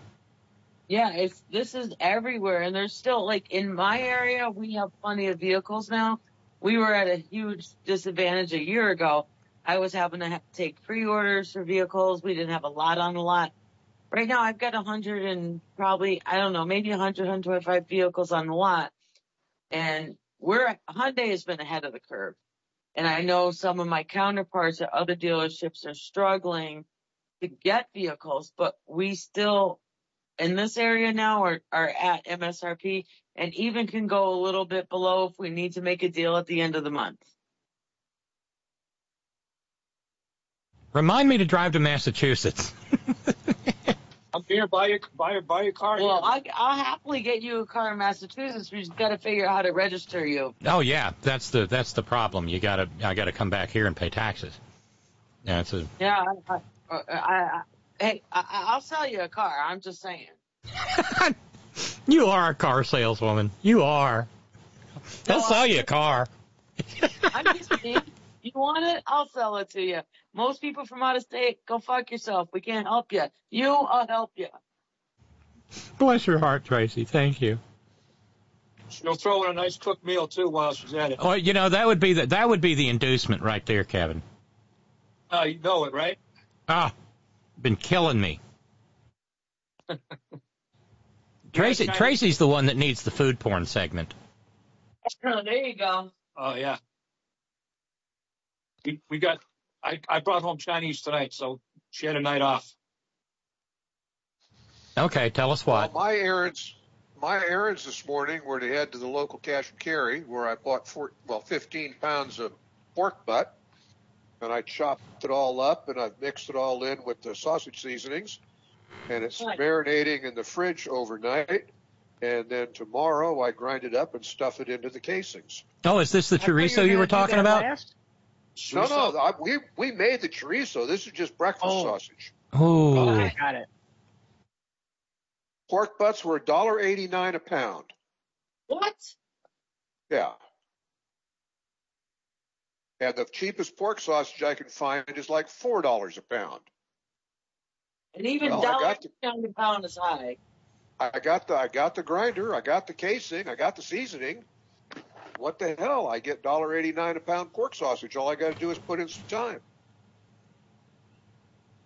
Yeah, it's this is everywhere, and there's still like in my area, we have plenty of vehicles now. We were at a huge disadvantage a year ago. I was having to ha- take pre-orders for vehicles. We didn't have a lot on the lot. Right now, I've got a hundred and probably I don't know, maybe a hundred, hundred twenty-five vehicles on the lot, and we're Hyundai has been ahead of the curve. And I know some of my counterparts at other dealerships are struggling to get vehicles, but we still in this area now are, are at MSRP and even can go a little bit below if we need to make a deal at the end of the month. Remind me to drive to Massachusetts. I'm here. Buy your buy your buy your car. Well, here. I, I'll happily get you a car in Massachusetts. We just got to figure out how to register you. Oh yeah, that's the that's the problem. You gotta I gotta come back here and pay taxes. Yeah, it's a Yeah, I, I, I, I hey, I, I'll sell you a car. I'm just saying. you are a car saleswoman. You are. They'll No, sell you a car. I'm just saying. You want it? I'll sell it to you. Most people from out of state, go fuck yourself. We can't help you. You, I'll help you. Bless your heart, Tracy. Thank you. She'll throw in a nice cooked meal too while she's at it. Oh, you know that would be the that would be the inducement right there, Kevin. Uh, you know it, right? Ah, been killing me. Tracy Tracy's the one that needs the food porn segment. there you go. Oh yeah. We we got. I I brought home Chinese tonight, so she had a night off. Okay, tell us what. Well, my errands, my errands this morning were to head to the local cash and carry where I bought four, well, 15 pounds of pork butt, and I chopped it all up and I've mixed it all in with the sausage seasonings, and it's Nice. marinating in the fridge overnight. And then tomorrow I grind it up and stuff it into the casings. Oh, is this the chorizo you were talking about? No, no, I, we we made the chorizo. This is just breakfast Oh. sausage. Ooh. I got it. Pork butts were $1.89 a pound. What? Yeah. And the cheapest pork sausage I can find is like four dollars a pound. And even Well, dollar got pound a pound is high. I got the I got the grinder, I got the casing, I got the seasoning. What the hell? I get dollar eighty nine a pound pork sausage. All I got to do is put in some time.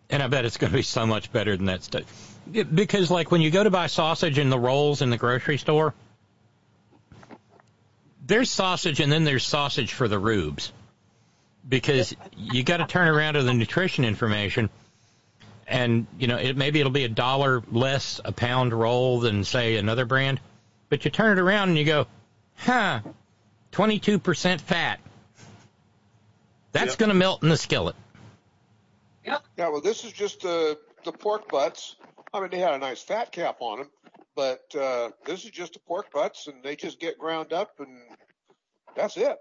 And I bet it's going to be so much better than that stuff. Because, like, when you go to buy sausage in the rolls in the grocery store, there's sausage and then there's sausage for the rubes. Because you got to turn around to the nutrition information, and you know, it, maybe it'll be a dollar less a pound roll than say another brand, but you turn it around and you go, huh, 22% fat. That's Yep. going to melt in the skillet. Yeah, well, this is just the the pork butts. I mean, they had a nice fat cap on them, but uh, this is just the pork butts, and they just get ground up, and that's it.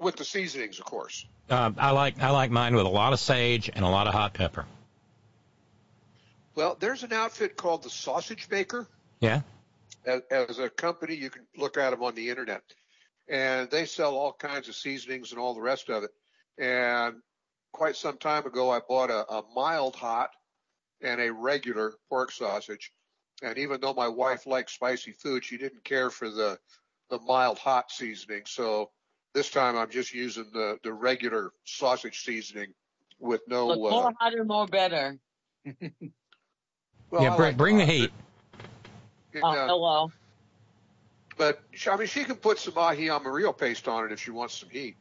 With the seasonings, of course. Uh, I like I like mine with a lot of sage and a lot of hot pepper. Well, there's an outfit called the Sausage Maker. Yeah. as, as a company, you can look at them on the internet, and they sell all kinds of seasonings and all the rest of it. And quite some time ago, I bought a, a mild hot and a regular pork sausage. And even though my wife likes spicy food, she didn't care for the the mild hot seasoning. So this time, I'm just using the the regular sausage seasoning with no. Look, Uh, more hotter, more better. well, yeah, I bring, like bring the heat. but, Oh, uh, hello. But I mean, she can put some aji amarillo paste on it if she wants some heat.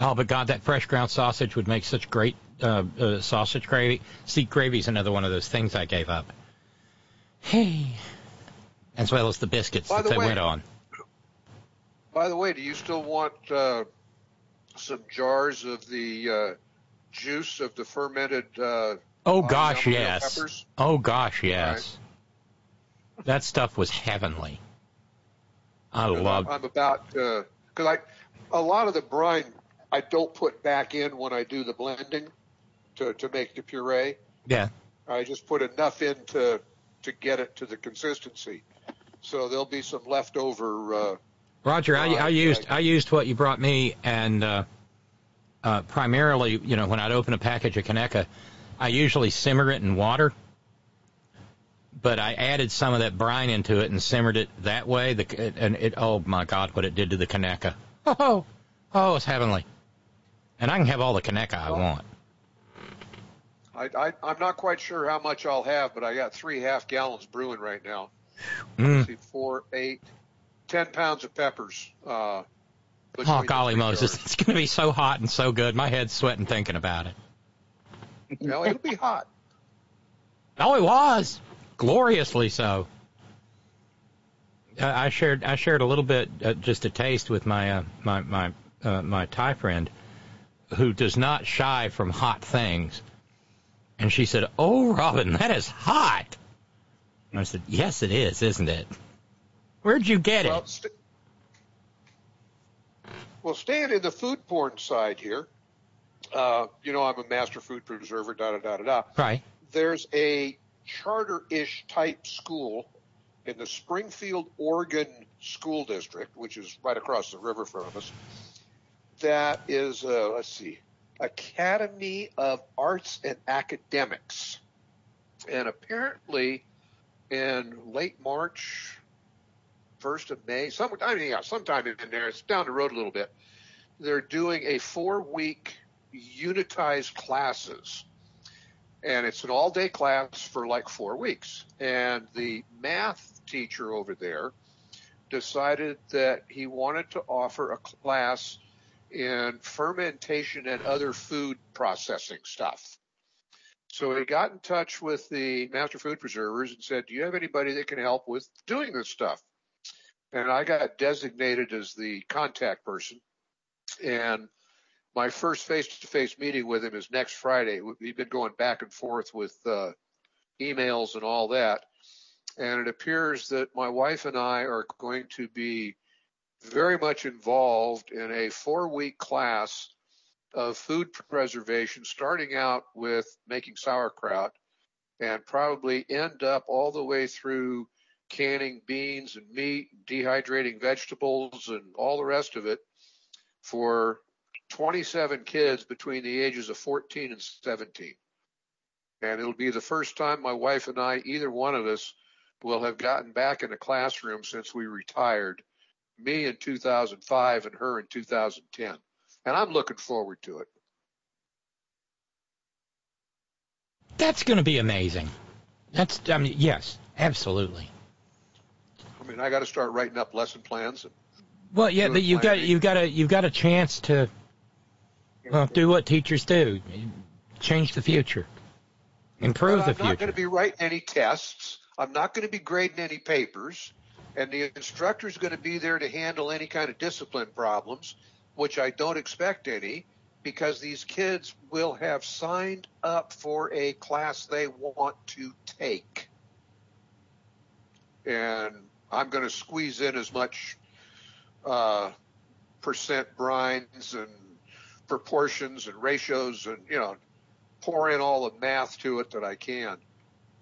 Oh, but God, that fresh ground sausage would make such great uh, uh, sausage gravy. See, gravy's another one of those things I gave up. Hey. As well as the biscuits By that the they way- went on. By the way, do you still want uh, some jars of the uh, juice of the fermented? Uh, Oh gosh, yes. Peppers? Oh gosh, yes. That stuff was heavenly. I loved. I'm, about because I a lot of the brine I don't put back in when I do the blending to to make the puree. Yeah. I just put enough in to to get it to the consistency. So there'll be some leftover. Uh, Roger, I, I used. I used what you brought me, and uh, uh, primarily, you know, when I'd open a package of Conecuh, I usually simmer it in water but I added some of that brine into it and simmered it that way. The and it oh my God, what it did to the Conecuh. Oh, oh, it's heavenly. And I can have all the Conecuh I want. I, I, I'm not quite sure how much I'll have, but I got three half gallons brewing right now. Mm. Let's see, four, eight, ten pounds of peppers. Uh, Oh golly Moses, jars. it's going to be so hot and so good. My head's sweating thinking about it. Well, it'll be hot. Oh, it was gloriously so. I shared I shared a little bit, uh, just a taste, with my uh, my my uh, my Thai friend, who does not shy from hot things, and she said, "Oh, Robin, that is hot." And I said, "Yes, it is, isn't it? Where'd you get Well, it?" st- well, staying in the food porn side here, uh, you know, I'm a master food preserver, da da da da da. Right. There's a charter-ish type school in the Springfield, Oregon school district, which is right across the river from us. That is, uh, let's see, Academy of Arts and Academics, and apparently in late March, first of May, some, I mean, yeah, sometime in there. It's down the road a little bit. They're doing a four-week unitized classes, and it's an all-day class for like four weeks. And the math teacher over there decided that he wanted to offer a class in fermentation and other food processing stuff. So he got in touch with the master food preservers and said, "Do you have anybody that can help with doing this stuff?" and I got designated as the contact person. And my first face-to-face meeting with him is next Friday. We've been going back and forth with uh, emails and all that, and it appears that my wife and I are going to be very much involved in a four-week class of food preservation, starting out with making sauerkraut, and probably end up all the way through canning beans and meat, dehydrating vegetables, and all the rest of it for 27 kids between the ages of 14 and 17. And it'll be the first time my wife and I, either one of us, will have gotten back in a classroom since we retired. Me in 2005 and her in 2010. And I'm looking forward to it. That's going to be amazing. That's I mean, yes, absolutely. I mean, I got to start writing up lesson plans. And Well, yeah, but you've got you've got a you've got a chance to well do what teachers do, change the future, improve the future. I'm not going to be writing any tests. I'm not going to be grading any papers. And the instructor's going to be there to handle any kind of discipline problems, which I don't expect any, because these kids will have signed up for a class they want to take. And I'm going to squeeze in as much uh, percent brines and proportions and ratios and, you know, pour in all the math to it that I can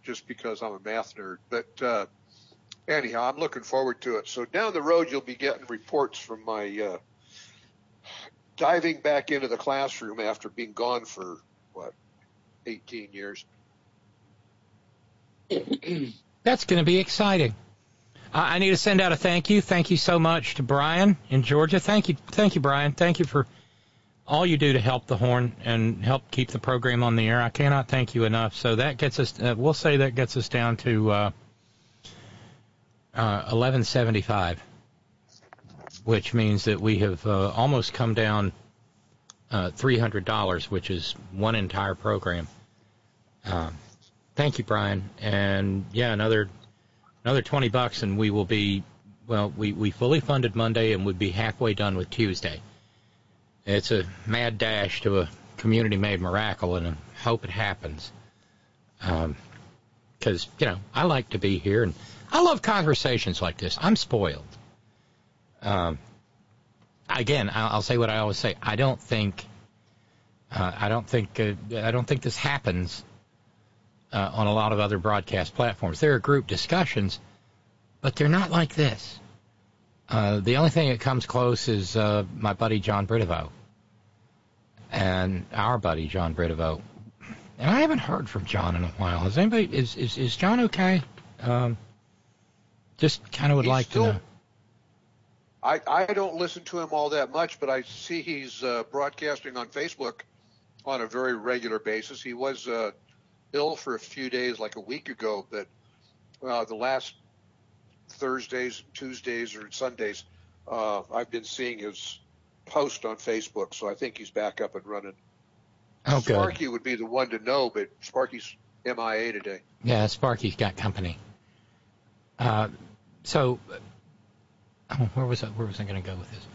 just because I'm a math nerd. But uh, anyhow, I'm looking forward to it. So down the road, you'll be getting reports from my uh, diving back into the classroom after being gone for what 18 years. That's going to be exciting. I, I need to send out a thank you. Thank you so much to Brian in Georgia. Thank you, thank you, Brian. Thank you for all you do to help the horn and help keep the program on the air. I cannot thank you enough. So that gets us. Uh, we'll say that gets us down to uh, uh, 1175, which means that we have uh, almost come down uh, $300, which is one entire program. Um, thank you, Brian. And yeah, another another 20 bucks, and we will be well. We we fully funded Monday, and would be halfway done with Tuesday. It's a mad dash to a community-made miracle, and I hope it happens. Because you know, I like to be here, and I love conversations like this. I'm spoiled. Um, again, I'll say what I always say. I don't think. Uh, I don't think. Uh, I don't think this happens uh, on a lot of other broadcast platforms. There are group discussions, but they're not like this. Uh, the only thing that comes close is uh, my buddy John Bridevo and our buddy John Bridevo. And I haven't heard from John in a while. Has anybody is is, is John okay? Um, just kind of would He's like still- to know. I, I don't listen to him all that much, but I see he's uh, broadcasting on Facebook on a very regular basis. He was uh, ill for a few days, like a week ago, but uh, the last Thursdays, Tuesdays, or Sundays, uh, I've been seeing his post on Facebook, so I think he's back up and running. Good. Sparky would be the one to know, but Sparky's MIA today. Yeah, Sparky's got company. Uh, so, oh, where was I, where was I going to go with this?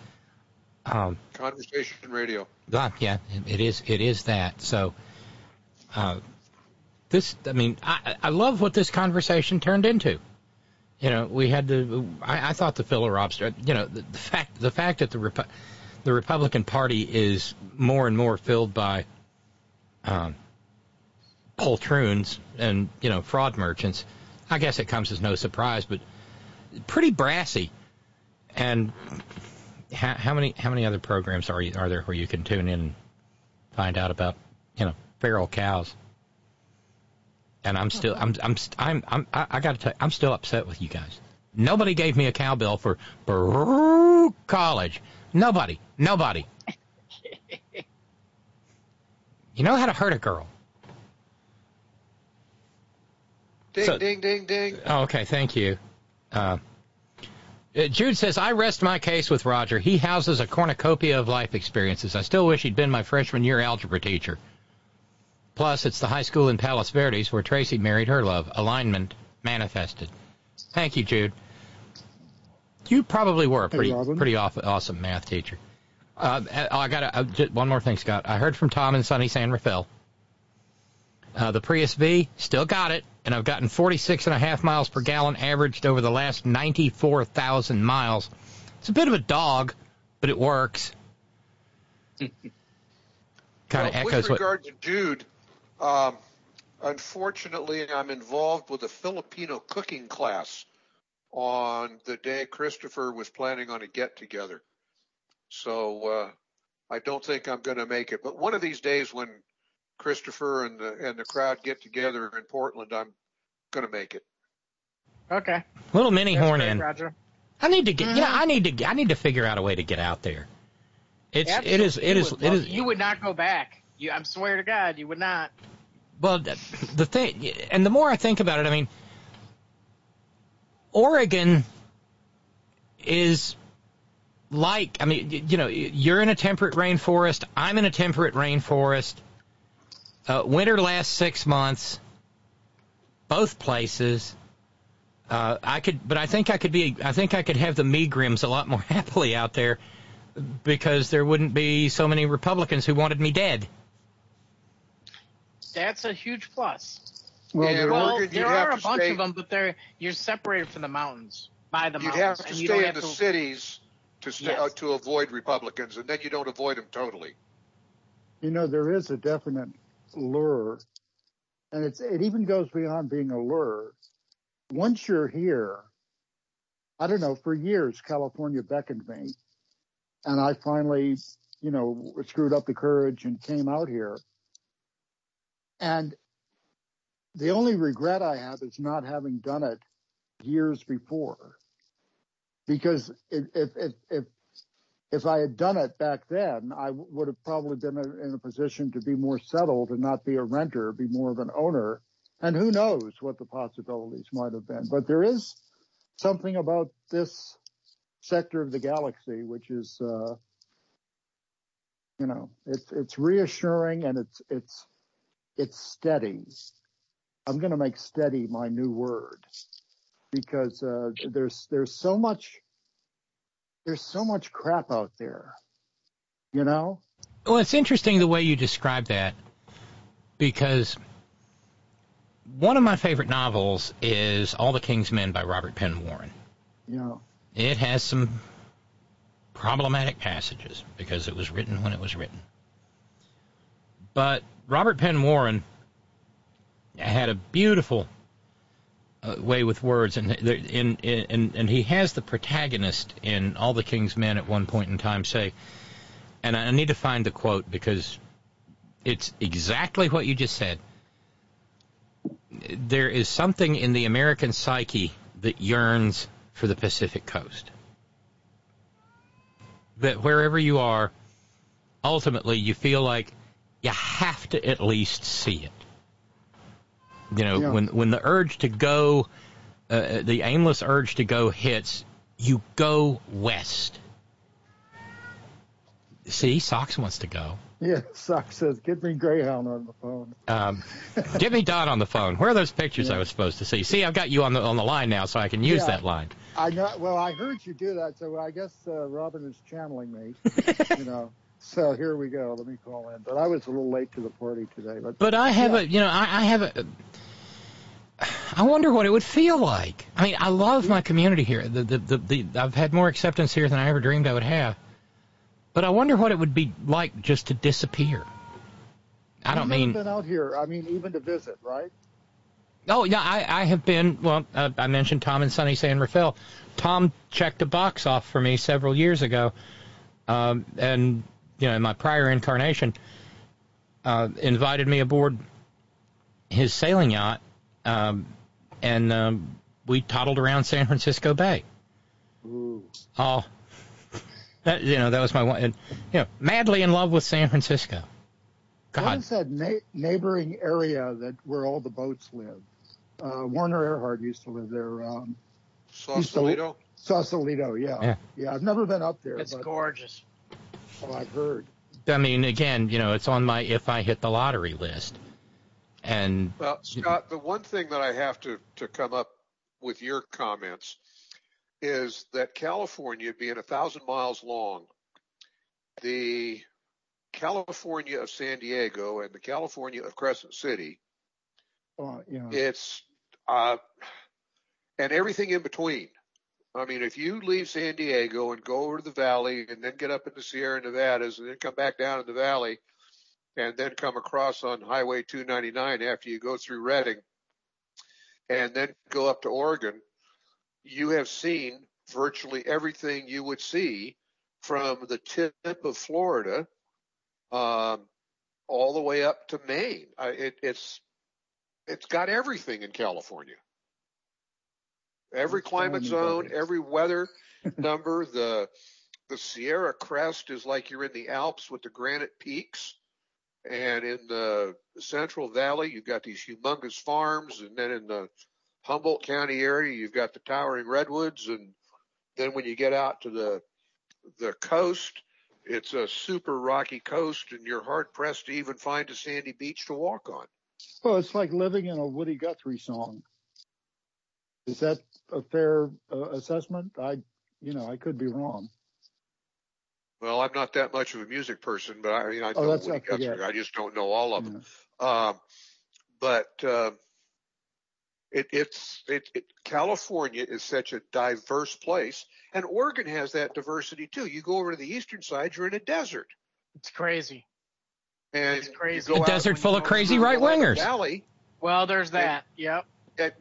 Um, Conversation Radio. Ah, yeah, it is. It is that. So, uh, this. I mean, I, I love what this conversation turned into. You know, we had to. I, I thought the filibuster. You know, the, the fact the fact that the Repu- the Republican Party is more and more filled by um, poltroons and you know fraud merchants. I guess it comes as no surprise, but pretty brassy. And how, how many how many other programs are you, are there where you can tune in and find out about you know feral cows? And I'm still I'm I'm I'm, I'm I, I got to tell you, I'm still upset with you guys. Nobody gave me a cowbell for Baruch College. Nobody, nobody. you know how to hurt a girl. Ding, So- ding, ding, ding. Oh, okay, thank you. Uh, uh, Jude says, I rest my case with Roger. He houses a cornucopia of life experiences. I still wish he'd been my freshman year algebra teacher. Plus, it's the high school in Palos Verdes where Tracy married her love. Alignment manifested. Thank you, Jude. You probably were a pretty Robin. pretty aw- awesome math teacher. Uh, I got uh, one more thing, Scott. I heard from Tom and sunny San Rafael. Uh, the Prius V still got it, and I've gotten 46 and a half miles per gallon averaged over the last 94,000 miles. It's a bit of a dog, but it works. kind of Well, echoes with what. regard to Jude, um, unfortunately, I'm involved with a Filipino cooking class on the day Christopher was planning on a get together. So uh, I don't think I'm going to make it. But one of these days, when Christopher and the and the crowd get together in Portland, I'm going to make it. Okay. Little mini That's horn great, in. Roger. I need to get. Mm-hmm. Yeah, I need to. I need to figure out a way to get out there. It's. It is. It is. It is. You would not go back. You, I swear to God, you would not. Well, the thing, and the more I think about it, I mean, Oregon is like, I mean, you know, you're in a temperate rainforest. I'm in a temperate rainforest. Uh, winter lasts six months. Both places. Uh, I could, but I think I could be. I think I could have the Megrims a lot more happily out there because there wouldn't be so many Republicans who wanted me dead. That's a huge plus. Well, Yeah, there- Well, Oregon, there are a to bunch stay- of them, but they're you're separated from the mountains by the You'd mountains, have to and you don't stay in have the to. cities to stay, Yes. uh, to avoid Republicans, and then you don't avoid them totally. you know, there is a definite lure, and it's it even goes beyond being a lure. Once you're here, I don't know. For years, California beckoned me, and I finally, you know, screwed up the courage and came out here. And the only regret I have is not having done it years before, because if if if if, I had done it back then, I would have probably been in in a position to be more settled and not be a renter, be more of an owner. And who knows what the possibilities might have been. But there is something about this sector of the galaxy which is, uh, you know, it's it's reassuring and it's it's it's steady. I'm going to make steady my new word because uh, there's there's so much there's so much crap out there, you know. Well, it's interesting the way you describe that because one of my favorite novels is All the King's Men by Robert Penn Warren. Know, It has some problematic passages because it was written when it was written. But Robert Penn Warren had a beautiful uh, way with words, and in, and and he has the protagonist in All the King's Men at one point in time say, and I need to find the quote because it's exactly what you just said. there is something in the American psyche that yearns for the Pacific coast. That wherever you are, ultimately you feel like you have to at least see it. You know, Yeah. when when the urge to go, uh, the aimless urge to go hits, you go west. See, Sox wants to go. Yeah, Sock says, get me Greyhound on the phone. Um, get me Don on the phone. Where are those pictures I was supposed to see? See, I've got you on the on the line now, so I can use Yeah. that line. I know. Well, I heard you do that, so I guess uh, Robin is channeling me. you know. So here we go. Let me call in. But I was a little late to the party today. But But I have Yeah. a, you know, I, I have a. I wonder what it would feel like. I mean, I love my community here. The, the, the, the, I've had more acceptance here than I ever dreamed I would have. But I wonder what it would be like just to disappear. I don't mean. been out here. I mean, even to visit, right? Oh yeah, I, I have been. Well, uh, I mentioned Tom and Sunny San Rafael. Tom checked a box off for me several years ago, um, and you know, in my prior incarnation, uh, invited me aboard his sailing yacht, um, and um, we toddled around San Francisco Bay. Ooh. Oh, that you know, that was my one. And, you know, madly in love with San Francisco. What God, is that na- neighboring area that where all the boats live? Uh, Werner Erhard used to live there. Um, Sausalito? Sausalito, yeah. Yeah. I've never been up there. It's but, gorgeous. Oh, I've heard. I mean, again, you know, it's on my if I hit the lottery list, and Well, Scott, the one thing that I have to, to come up with your comments is that California being a thousand miles long, the California of San Diego and the California of Crescent City, Uh, yeah. it's uh, and everything in between. I mean, if you leave San Diego and go over to the valley and then get up into Sierra Nevadas and then come back down in the valley and then come across on Highway 299 after you go through Redding and then go up to Oregon, you have seen virtually everything you would see from the tip of Florida um, all the way up to Maine. It, it's it's got everything in California. Every climate zone, every weather number, the the Sierra Crest is like you're in the Alps with the granite peaks. And in the Central Valley, you've got these humongous farms. And then in the Humboldt County area, you've got the towering redwoods. And then when you get out to the, the coast, it's a super rocky coast and you're hard pressed to even find a sandy beach to walk on. Well, it's like living in a Woody Guthrie song. Is that a fair uh, assessment? I, you know, I could be wrong. Well, I'm not that much of a music person, but I, I mean, I Oh, know that's- Woody I. Guthrie. I just don't know all of Yeah. them. Um, but uh, it, it's it, it, California is such a diverse place, and Oregon has that diversity too. You go over to the eastern side, you're in a desert, It's crazy. and It's crazy. A desert full of crazy right-wingers. Valley, Well, there's that. Yep.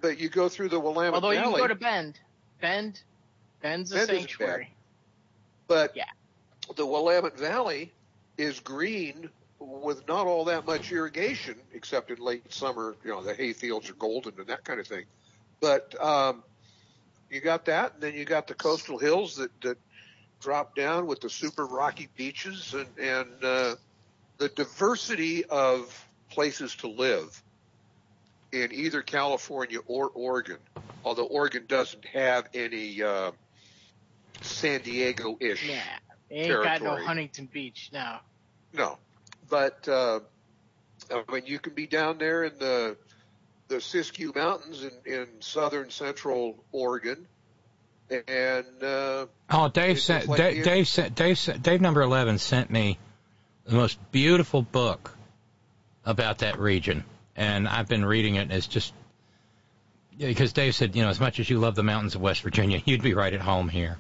But you go through the Willamette Valley. Although you go to Bend. Bend. Bend's a Bend sanctuary. But Yeah. the Willamette Valley is green with not all that much irrigation, except in late summer. You know, the hay fields are golden and that kind of thing. But um, you got that, and then you got the coastal hills that, that drop down with the super rocky beaches and, and uh, the diversity of places to live in either California or Oregon. Although Oregon doesn't have any uh, San Diego-ish. Yeah. Ain't got no Huntington Beach now. No, but uh, I mean, you can be down there in the the Siskiyou Mountains in, in southern central Oregon, and uh, Oh, Dave It's sent like Dave, Dave sent Dave sent, Dave number eleven sent me the most beautiful book about that region, and I've been reading it. And it's just because Dave said, you know, as much as you love the mountains of West Virginia, you'd be right at home here,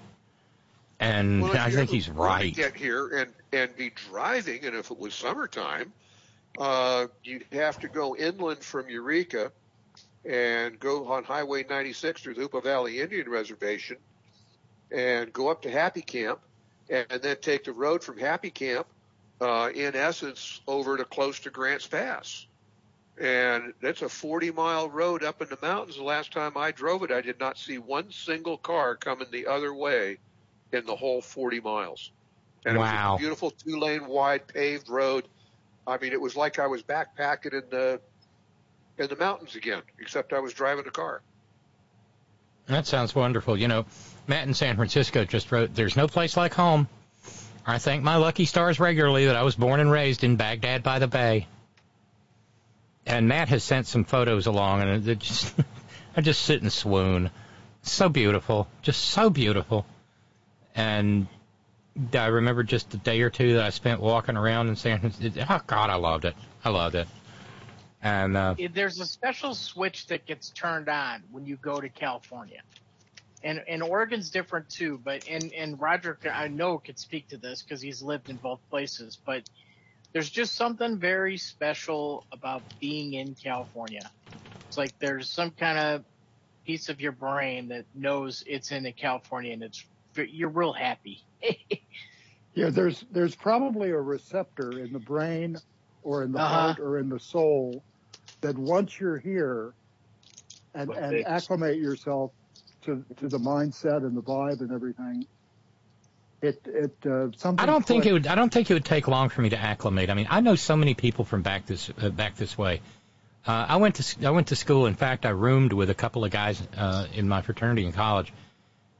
and well, I think he's right. Get here and and be driving, and if it was summertime, uh, you'd have to go inland from Eureka and go on Highway 96 through the Hoopa Valley Indian Reservation, and go up to Happy Camp, and, and then take the road from Happy Camp, uh, in essence, over to close to Grants Pass. And it's a 40 mile road up in the mountains. The last time I drove it, I did not see one single car coming the other way in the whole 40 miles. And it Wow. was a beautiful two lane wide paved road. I mean, it was like I was backpacking in the in the mountains again, except I was driving a car. That sounds wonderful. You know, Matt in San Francisco just wrote, "There's no place like home." I thank my lucky stars regularly that I was born and raised in Baghdad by the Bay. And Matt has sent some photos along, and just, I just sit and swoon. So beautiful, just so beautiful. And I remember just the day or two that I spent walking around in San Francisco. Oh God, I loved it. I loved it. And uh, there's a special switch that gets turned on when you go to California. And, and Oregon's different too, but, and, and Roger, I know could speak to this because he's lived in both places, but there's just something very special about being in California. It's like there's some kind of piece of your brain that knows it's in California and it's, you're real happy. Yeah, there's there's probably a receptor in the brain or in the Uh-huh. heart or in the soul that once you're here and, and acclimate yourself to to the mindset and the vibe and everything, it it uh, something. I don't think it would. I don't think it would take long for me to acclimate. I mean, I know so many people from back this uh, back this way. Uh, I went to I went to school. In fact, I roomed with a couple of guys uh, in my fraternity in college,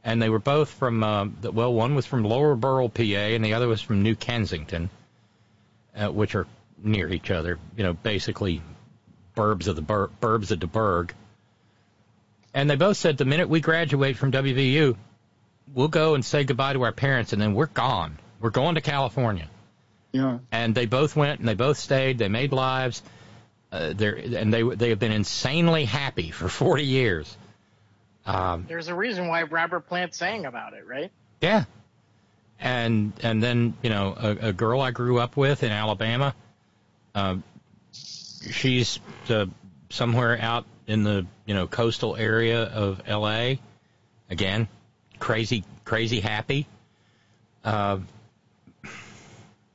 and they were both from. Uh, the, well, one was from Lower Burrell, PA, and the other was from New Kensington, uh, which are near each other. You know, basically, burbs of the bur- burbs of the burg. And they both said the minute we graduate from WVU, we'll go and say goodbye to our parents, and then we're gone. We're going to California. Yeah. And they both went, and they both stayed. They made lives. Uh, they're, and they they have been insanely happy for 40 years. Um, There's a reason why Robert Plant sang about it, right? yeah. And and then you know a, a girl I grew up with in Alabama. Um, she's uh, somewhere out in the you know coastal area of L.A. Again, crazy crazy happy. Uh,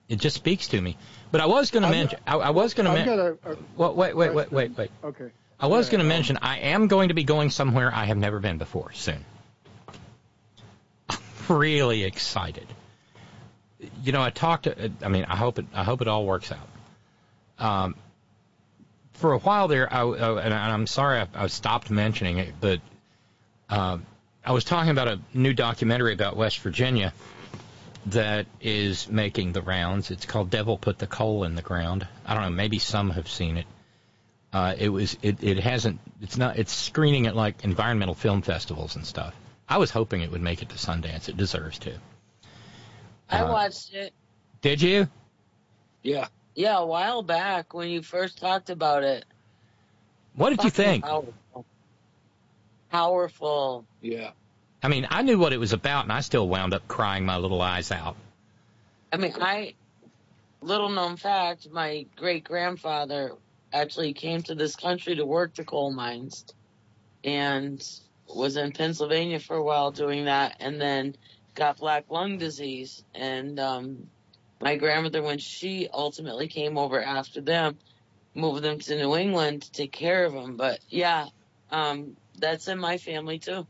it just speaks to me. But I was going to mention. I, I was going to mention. got a, a Well, wait, wait, wait, wait, wait. Okay. I was going to mention I am going to be going somewhere I have never been before soon. I'm really excited. You know, I talked to. I mean, I hope it. I hope it all works out. Um, for a while there, I, uh, and I'm sorry I, I stopped mentioning it, but um, I was talking about a new documentary about West Virginia that is making the rounds. It's called "Devil Put the Coal in the Ground." I don't know. Maybe some have seen it. Uh, it was it, it hasn't it's not it's screening at like environmental film festivals and stuff. I was hoping it would make it to Sundance. It deserves to. I Uh, watched it. Did you? Yeah. Yeah, a while back when you first talked about it. What did you think? Powerful. Powerful. Yeah. I mean, I knew what it was about, and I still wound up crying my little eyes out. I mean, I, little known fact, my great grandfather actually came to this country to work the coal mines and was in Pennsylvania for a while doing that and then got black lung disease. And, um, my grandmother, when she ultimately came over after them, moved them to New England to take care of them. But yeah, um, that's in my family too.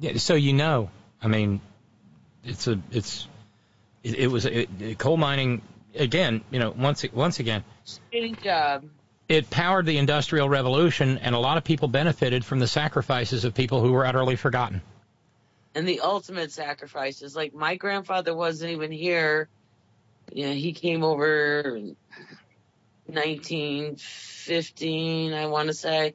Yeah, so you know, I mean, it's a it's it, it was it, it- coal mining again. You know, once once again, Shitty job. it powered the industrial revolution, and a lot of people benefited from the sacrifices of people who were utterly forgotten. and the ultimate sacrifices. Like my grandfather wasn't even here. You know, he came over in 1915, I want to say.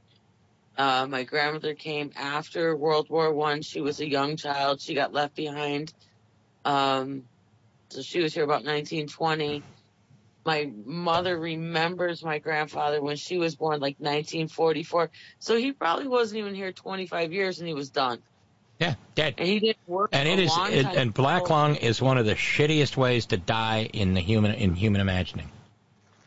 Uh, my grandmother came after World War One. She was a young child. She got left behind. Um, so she was here about 1920. My mother remembers my grandfather when she was born, like 1944. So he probably wasn't even here 25 years, and he was done. Yeah, dead. And he didn't work. And it is, it, and black lung is one of the shittiest ways to die in the human in human imagining.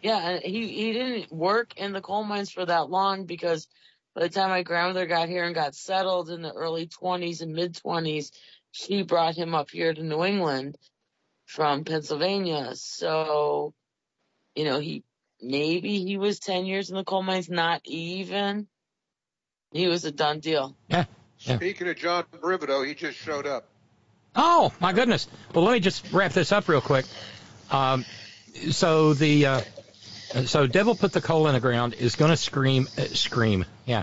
Yeah, and he he didn't work in the coal mines for that long because by the time my grandmother got here and got settled in the early 20s and mid 20s, she brought him up here to New England from Pennsylvania. So, you know, he maybe he was 10 years in the coal mines, not even. He was a done deal. Yeah. yeah. Speaking of John Brivido, he just showed up. Oh my goodness. Well, let me just wrap this up real quick. Um, so the uh, so Devil put the coal in the ground is going to scream uh, scream yeah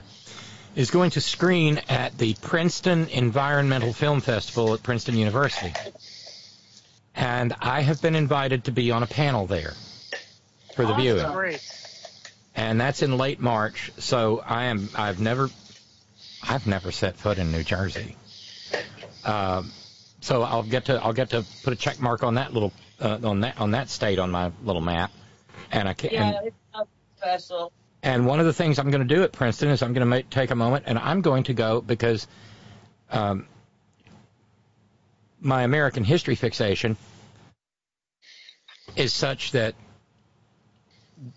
is going to screen at the Princeton Environmental Film Festival at Princeton University, and I have been invited to be on a panel there for the Awesome. viewing, Great. and that's in late March. So I am I've never I've never set foot in New Jersey. Um, so I'll get to I'll get to put a check mark on that little uh, on that on that state on my little map, and I can. Yeah, And, it's not special. and one of the things I'm going to do at Princeton is I'm going to make, take a moment and I'm going to go because um, my American history fixation is such that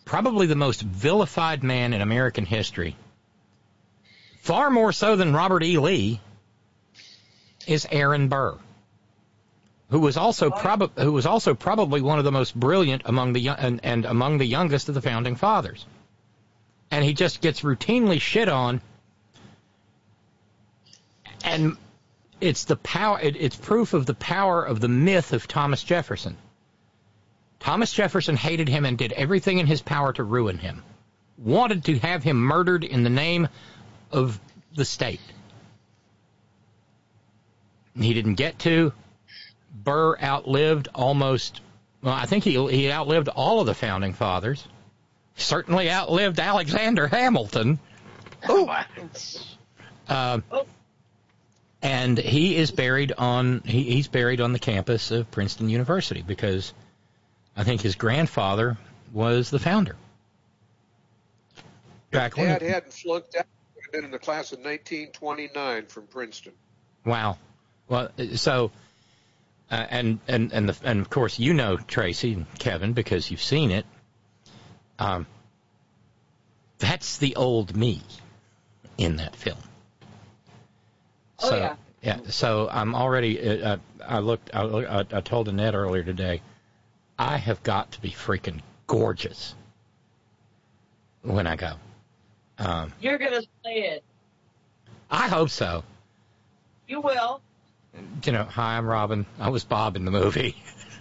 probably the most vilified man in American history, far more so than Robert E. Lee, is Aaron Burr, who was also prob- who was also probably one of the most brilliant among the young- and, and among the youngest of the founding fathers and he just gets routinely shit on. And it's the power. It, it's proof of the power of the myth of Thomas Jefferson. Thomas Jefferson hated him and did everything in his power to ruin him. Wanted to have him murdered in the name of the state. He didn't get to. Burr outlived almost. Well, I think he he outlived all of the founding fathers certainly outlived Alexander Hamilton. Uh, and he is buried on he, he's buried on the campus of Princeton University because I think his grandfather was the founder. Back when Dad hadn't flunked out. Would have been in the class of 1929 from Princeton. Wow. Well, so uh, and and and the and of course you know Tracy and Kevin because you've seen it. Um, that's the old me in that film. Oh, So yeah. yeah. So I'm already. Uh, uh, I looked. I, I, I told Annette earlier today. I have got to be freaking gorgeous when I go. Um, You're going to say it. I hope so. You will. You know, hi, I'm Robin. I was Bob in the movie.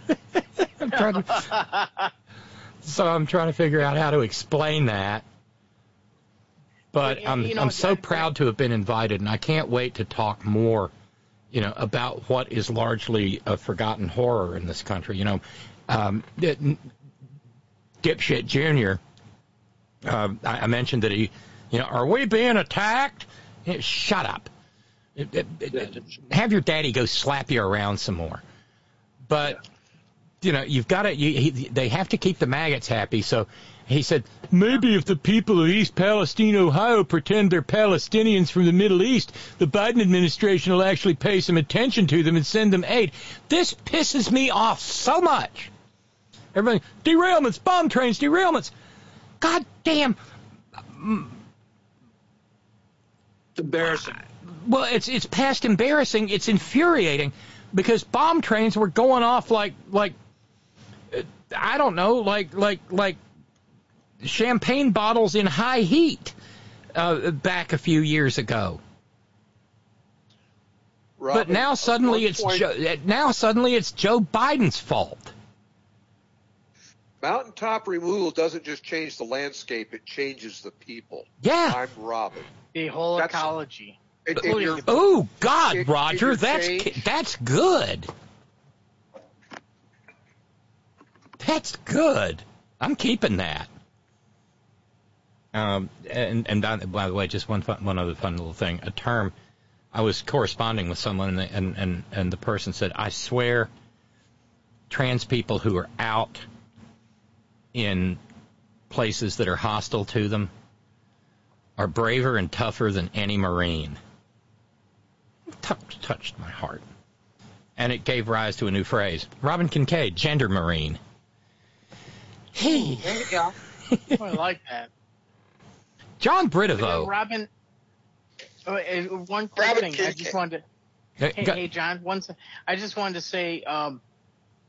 I'm trying to, so I'm trying to figure out how to explain that. But Well, I'm you know, I'm so proud to have been invited, and I can't wait to talk more, you know, about what is largely a forgotten horror in this country. You know, um, dipshit Junior. Uh, I, I mentioned that he, you know, are we being attacked? Shut up. Have your daddy go slap you around some more. But you know, you've got to. You, he, they have to keep the maggots happy. So he said, maybe if the people of East Palestine, Ohio, pretend they're Palestinians from the Middle East, the Biden administration will actually pay some attention to them and send them aid. This pisses me off so much. Everybody, derailments, bomb trains, derailments. God damn. It's embarrassing. Well, it's it's past embarrassing. It's infuriating because bomb trains were going off like like uh, I don't know, like like like champagne bottles in high heat uh, back a few years ago. but now suddenly it's point, Joe, uh, now suddenly it's Joe Biden's fault. mountaintop removal doesn't just change the landscape; it changes the people. Yeah. I'm Robin. The whole That's- ecology. And, and Oh God, It- Roger, it that's changed. that's good. That's good. I'm keeping that. Um, and and by, by the way, just one fun, one other fun little thing. A term. I was corresponding with someone, and, they, and and and the person said, "I swear, trans people who are out in places that are hostile to them are braver and tougher than any Marine." T- touched my heart. And it gave rise to a new phrase. Robin Kincaid, gender marine. Hey, There you go. Oh, I like that. John But, uh, Robin, uh, uh, one quick Robin thing. I just wanted to. Hey, hey, John. One. I just wanted to say, um,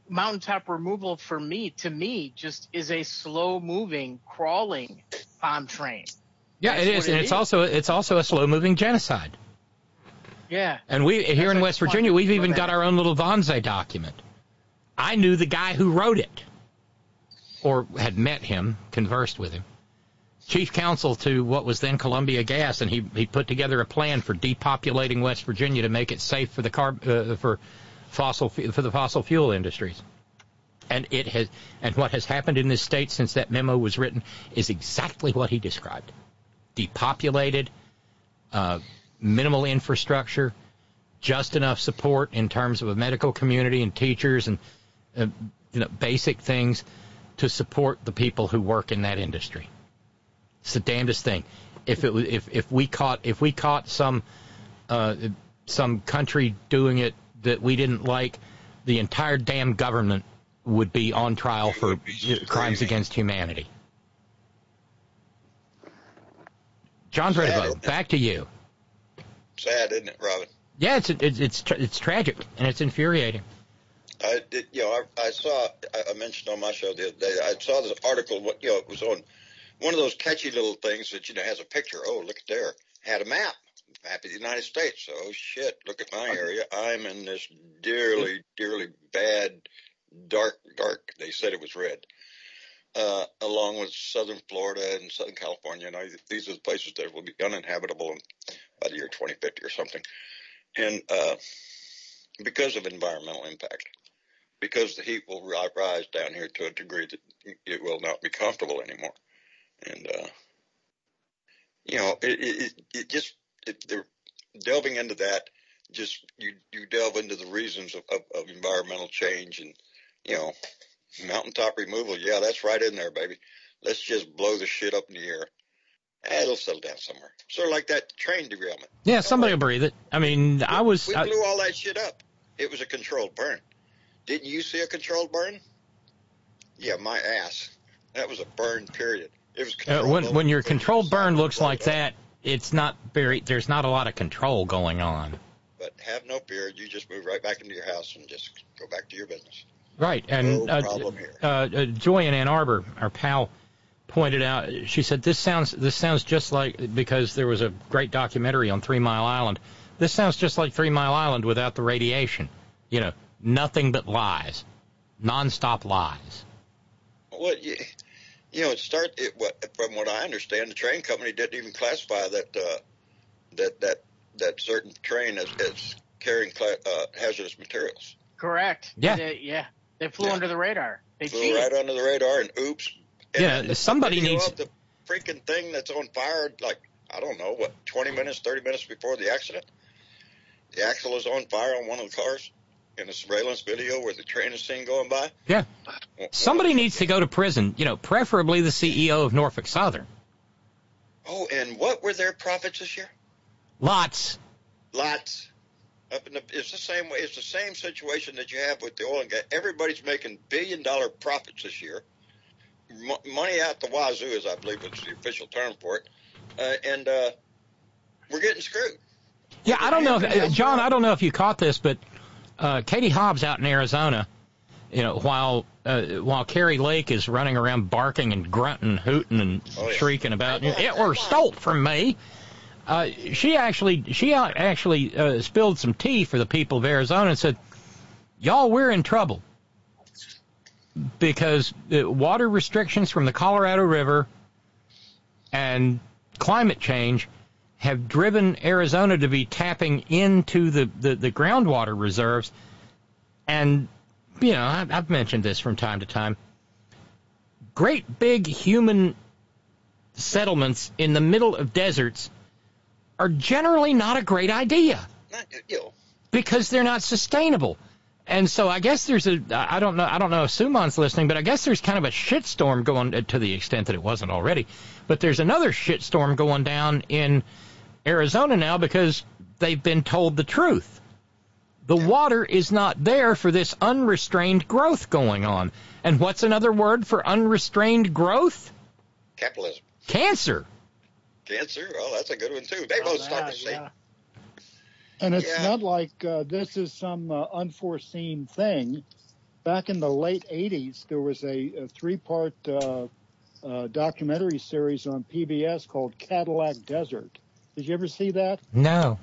mountaintop removal for me, to me, just is a slow moving, crawling bomb train. Yeah, That's it is, what and it it's is. also it's also a slow moving genocide. Yeah. And we here in West Virginia, we've even got our own little Vonze document. I knew the guy who wrote it, or had met him, conversed with him. Chief counsel to what was then Columbia Gas, and he he put together a plan for depopulating West Virginia to make it safe for the car uh, for fossil for the fossil fuel industries. And it has and what has happened in this state since that memo was written is exactly what he described: depopulated, uh, minimal infrastructure, just enough support in terms of a medical community and teachers and uh, you know basic things to support the people who work in that industry. It's the damnedest thing. If it was, if if we caught if we caught some uh, some country doing it that we didn't like, the entire damn government would be on trial for crimes against humanity. John Bredebo, back to you. Sad, isn't it, Robin? Yeah, it's it's it's, tra- it's tragic and it's infuriating. I did, you know, I, I saw, I, I mentioned on my show the other day, I saw this article, what, you know, it was on one of those catchy little things that, you know, has a picture. Oh, look at there. Had a map. Map of the United States. Oh, shit. Look at my area. I'm in this dearly, dearly bad, dark, dark. They said it was red. Uh, along with southern Florida and southern California. You know, these are the places that will be uninhabitable in, by the year 2050 or something. And, uh, because of environmental impact, because the heat will ri- rise down here to a degree that it will not be comfortable anymore. And, uh, you know, it, it, it- it just, it, they're delving into that. Just you, you delve into the reasons of, of, of environmental change and, you know, mountaintop removal. Yeah, that's right in there, baby. Let's just blow the shit up in the air. Eh, it'll settle down somewhere. Sort of like that train derailment. Yeah, somebody will breathe it. I mean, I was. We I, blew all that shit up. It was a controlled burn. Didn't you see a controlled burn? Yeah, my ass. That was a burn. Period. It was uh, when when your controlled burn looks like that, it's not very. There's not a lot of control going on. But have no fear. You just move right back into your house and just go back to your business. Right, and No uh, uh, uh, Joy in Ann Arbor, our pal, pointed out. She said this sounds this sounds just like because there was a great documentary on Three Mile Island. This sounds just like Three Mile Island without the radiation. You know, nothing but lies, nonstop lies. Well, you, you know, it start it, what, from what I understand, the train company didn't even classify that uh, that that that certain train as, as carrying cla- uh, hazardous materials. Correct. Yeah. They, yeah. They flew under the radar. They Flew cheated. right under the radar, and oops. Yeah, the somebody needs- the freaking thing that's on fire. Like I don't know what, twenty minutes, thirty minutes before the accident. The axle is on fire on one of the cars in a surveillance video where the train is seen going by. Yeah, somebody needs to go to prison. You know, preferably the CEO of Norfolk Southern. Oh, and what were their profits this year? Lots. Lots. Up in the, it's the same way. It's the same situation that you have with the oil and gas. Everybody's making billion dollar profits this year. Mo- money out the wazoo, as I believe is the official term for it. Uh, and uh, we're getting screwed. Yeah, I don't know, if, uh, John. I don't know if you caught this, but uh, Katie Hobbs out in Arizona, you know, while uh, while Kari Lake is running around barking and grunting, and hooting and shrieking about it was stole from me. Uh, she actually she actually uh, spilled some tea for the people of Arizona and said, "Y'all, we're in trouble because uh, water restrictions from the Colorado River and climate change have driven Arizona to be tapping into the, the, the groundwater reserves. And, you know, I've, I've mentioned this from time to time. Great big human settlements in the middle of deserts are generally not a great idea Not, you know, because they're not sustainable. And so I guess there's a I don't know I don't know if Sumon's listening, but I guess there's kind of a shitstorm going uh, to the extent that it wasn't already. But there's another shitstorm going down in Arizona now because they've been told the truth. The water is not there for this unrestrained growth going on. And what's another word for unrestrained growth? capitalism, Cancer. cancer. Well, that's a good one too. They both start the same. And it's Yeah. not like uh, this is some uh, unforeseen thing. back in the late 80s, there was a, a three part uh, uh, documentary series on PBS called Cadillac Desert. Did you ever see that? No.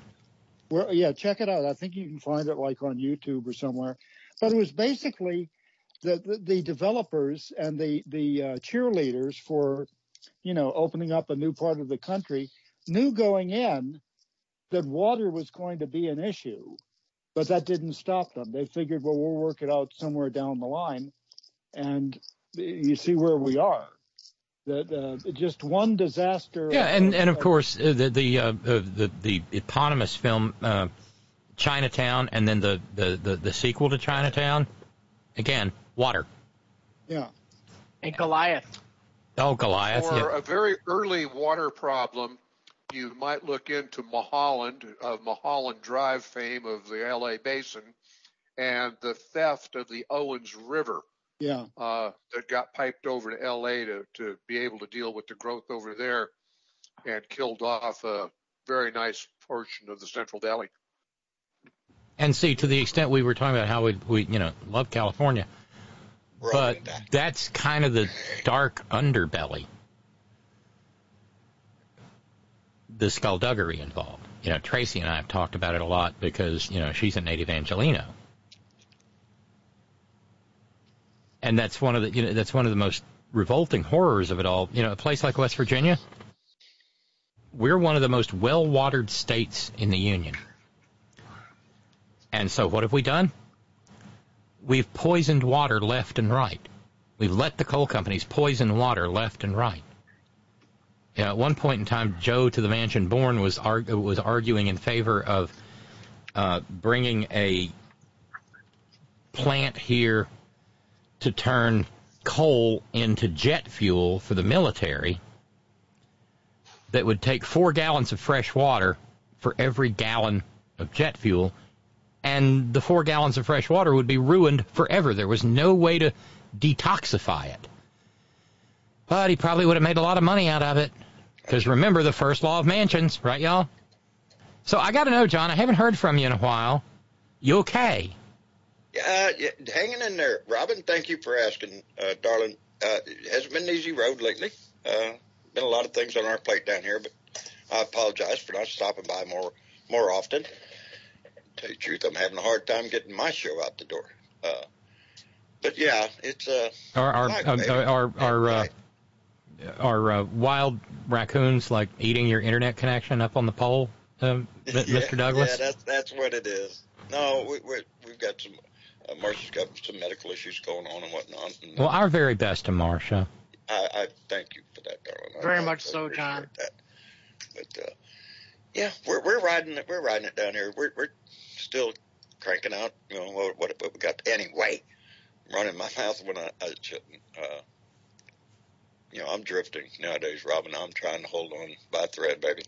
Well, yeah, check it out. I think you can find it like on YouTube or somewhere. But it was basically the, the, the developers and the, the uh, cheerleaders for, you know, opening up a new part of the country knew going in that water was going to be an issue, but that didn't stop them. They figured, well, we'll work it out somewhere down the line. And you see where we are. That uh, just one disaster. Yeah, and, and of course uh, the the, uh, the the eponymous film uh, Chinatown, and then the, the, the, the sequel to Chinatown, again water. Yeah. And Goliath. Oh, Goliath. For yeah. a very early water problem, you might look into Mulholland, of Mulholland Drive fame of the LA basin, and the theft of the Owens River. Yeah. Uh, that got piped over to LA to, to be able to deal with the growth over there and killed off a very nice portion of the Central Valley. And see, to the extent we were talking about how we, we you know, love California, but that's kind of the dark underbelly, the skullduggery involved. You know, Tracy and I have talked about it a lot because, you know, she's a native Angelino. And that's one of the, you know, that's one of the most revolting horrors of it all. You know, a place like West Virginia, we're one of the most well-watered states in the Union. And so what have we done? We've poisoned water left and right. We've let the coal companies poison water left and right. Yeah, at one point in time, Joe to the mansion born was arg- was arguing in favor of uh, bringing a plant here to turn coal into jet fuel for the military that would take four gallons of fresh water for every gallon of jet fuel, and the four gallons of fresh water would be ruined forever. There was no way to detoxify it. But he probably would have made a lot of money out of it. Because remember the first law of mansions, right, y'all? So I got to know, John, I haven't heard from you in a while. You okay? Uh, yeah, hanging in there. Robin, thank you for asking, uh, darling. Uh, it hasn't been an easy road lately. Uh, been a lot of things on our plate down here, but I apologize for not stopping by more more often. tell you the truth, I'm having a hard time getting my show out the door. Uh, but yeah, it's uh, our our like, um, baby. are are uh, are uh, wild raccoons like eating your internet connection up on the pole, um, M- Mr. Douglas? Yeah, that's that's what it is. No, we, we're, we've got some. Uh, Marcia's got some medical issues going on and whatnot. And Well, our very best to Marcia. I, I thank you for that, darling. Very I much so, appreciate John. That. But uh, yeah, we're we're riding it. We're riding it down here. We're we're still cranking out. You know what what, what we got anyway. I'm running my mouth when I, I shouldn't. Uh, you know, I'm drifting nowadays, Robin. I'm trying to hold on by a thread, baby.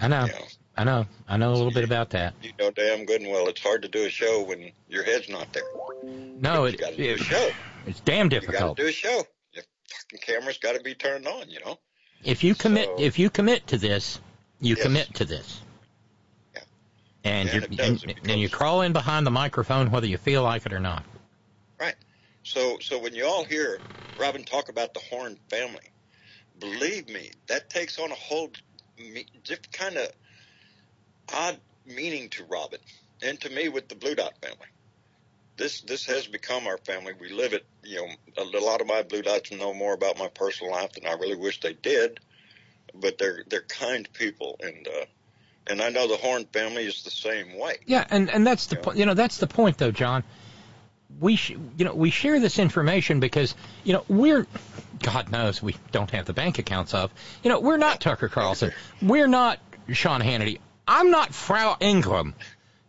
I know, You know, I know, I know a little bit about that. you know damn good and well it's hard to do a show when your head's not there. No, you it, got to do a show. it's damn difficult. You got to do a show. The fucking camera's got to be turned on. You know. If you commit, So- if you commit to this, you Yes. commit to this. Yeah. And And does, and, and you crawl in behind the microphone whether you feel like it or not. So so when you all hear Robin talk about the Horn family, believe me, that takes on a whole me- different kind of odd meaning to Robin and to me with the Blue Dot family. This this has become our family. We live it. You know, a, lot of my Blue Dots know more about my personal life than I really wish they did, but they're they're kind people, and uh, and I know the Horn family is the same way. Yeah, and and that's the po- you know that's the point though, John. We sh- you know we share this information because you know we're God knows we don't have the bank accounts of you know we're not Tucker Carlson, we're not Sean Hannity, I'm not Frau Ingraham.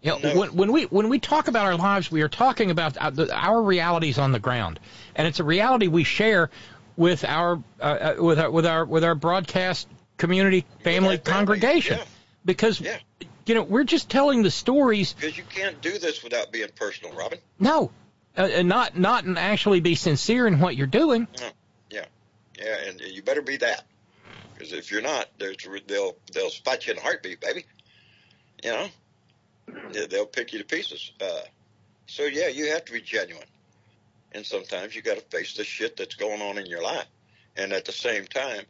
You know, No. when, when we when we talk about our lives, we are talking about our, the- our realities on the ground, and it's a reality we share with our uh, uh, with our with our with our broadcast community family family, congregation, yeah. because Yeah. you know we're just telling the stories Because you can't do this without being personal, Robin. no, uh, not not actually be sincere in what you're doing. Yeah, yeah, and you better be that. Because if you're not, they'll they'll spot you in a heartbeat, baby. You know, They- they'll pick you to pieces. Uh, so yeah, you have to be genuine. and sometimes you got to face the shit that's going on in your life, and at the same time,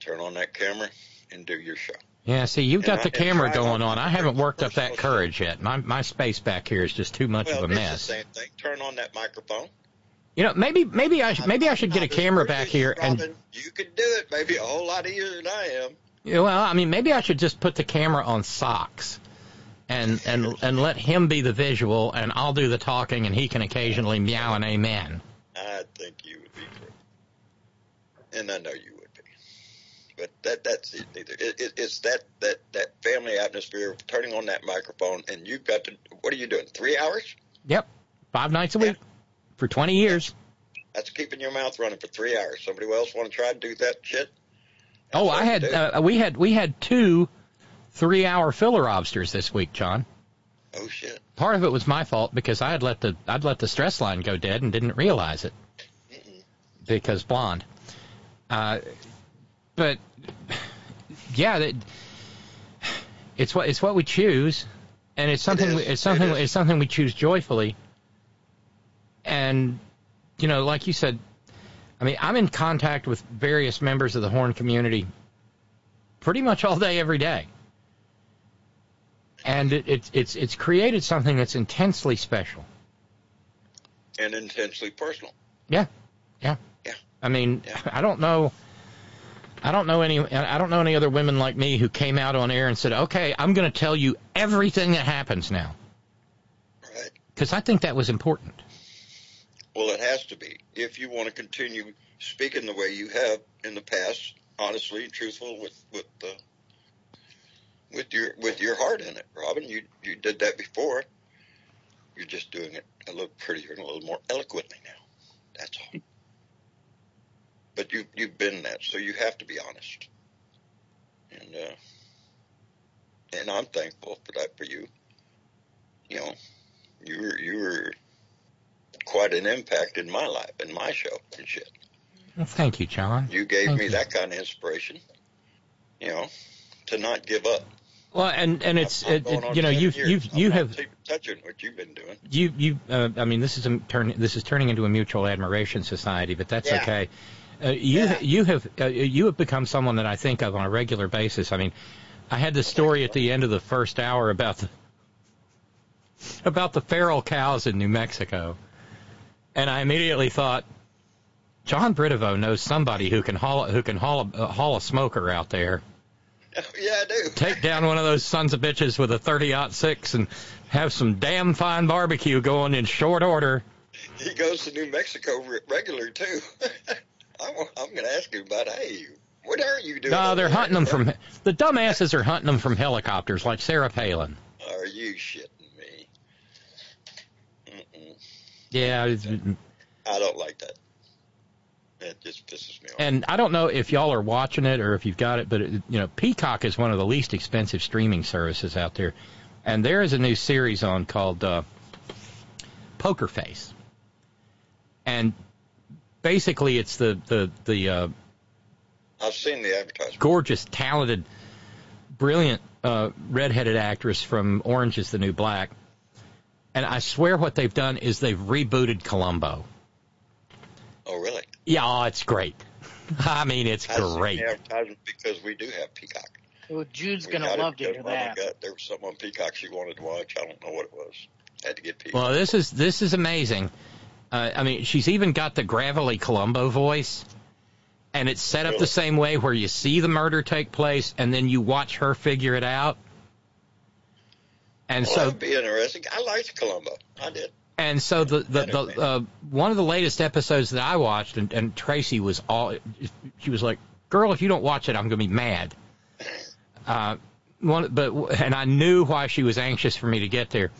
turn on that camera and do your show. Yeah, see, you've got the camera going on. I haven't worked up that courage yet. My my space back here is just too much Well, of a mess. same thing. Turn on that microphone. You know, maybe maybe I should, maybe I should get a camera back here and you could do it maybe a whole lot easier than I am. Yeah, well, I mean, maybe I should just put the camera on socks, and and and let him be the visual, and I'll do the talking, and he can occasionally meow and amen. I think you would be great, and I know you would. But that that's it. Neither it, it, it's that that that family atmosphere. Turning on that microphone, and you've got to. What are you doing? Three hours? Yep, five nights a week for twenty years. That's keeping your mouth running for three hours. Somebody else want to try to do that shit? Oh, I had uh, we had we had two three-hour filibusters this week, John. Oh shit. Part of it was my fault because I had let the I'd let the stress line go dead and didn't realize it because blonde. Uh, but yeah, that, it's what it's what we choose, and it's something is. it's something It it's something we choose joyfully. And you know, like you said, I mean, I'm in contact with various members of the horn community pretty much all day, every day. And it, it's it's it's created something that's intensely special. And intensely personal. Yeah, yeah, yeah. I mean, I don't know, I don't know any, I don't know any other women like me who came out on air and said, "Okay, I'm going to tell you everything that happens now," Right. because I think that was important. Well, it has to be if you want to continue speaking the way you have in the past, honestly and truthful with with uh, with your with your heart in it, Robin. You you did that before. You're just doing it a little prettier and a little more eloquently now. That's all. But you you've been that, so you have to be honest. And uh, and I'm thankful for that for you. You know, you were you were quite an impact in my life, in my show and shit. Well, thank you, John. You gave Thank me you. that kind of inspiration, you know, to not give up. Well, and and it's it, you know you've years. you've I'm you have touching what you've been doing. you you uh, I mean this is a turn this is turning into a mutual admiration society, but that's Yeah. okay. Uh, you you have uh, you have become someone that I think of on a regular basis. I mean, I had this story at the end of the first hour about the about the feral cows in New Mexico, and I immediately thought, John Britivo knows somebody who can haul who can haul a, uh, haul a smoker out there Yeah, I do. take down one of those sons of bitches with a 30 six and have some damn fine barbecue going in short order. He goes to New Mexico re- regular too. I'm, I'm going to ask you about hey, what are you doing? No, they're there? hunting them from the dumbasses are hunting them from helicopters like Sarah Palin. Are you shitting me? Mm-mm. Yeah, I don't like that. It just pisses me off. and I don't know if y'all are watching it or if you've got it, but it, you know, Peacock is one of the least expensive streaming services out there, and there is a new series on called uh, Poker Face, and basically it's the the the uh, I've seen the advertisement. gorgeous, talented, brilliant uh, redheaded actress from Orange is the New Black. And I swear what they've done is they've rebooted Columbo. Oh, really? Yeah, oh, it's great. I mean, it's I've seen great. the advertisement because we do have Peacock. Well, Jude's gonna got it love to because hear that. got- there was something on Peacock she wanted to watch. I don't know what it was. Had to get Peacock. Well, this is this is amazing. Uh, I mean, she's even got the gravelly Columbo voice, and it's set up Really? the same way where you see the murder take place, and then you watch her figure it out. And well, so that'd be interesting. I liked Columbo. I did. And so the the, the uh, one of the latest episodes that I watched, and, and Tracy was all she was like, "Girl, if you don't watch it, I'm gonna be mad." Uh, one, but and I knew why she was anxious for me to get there.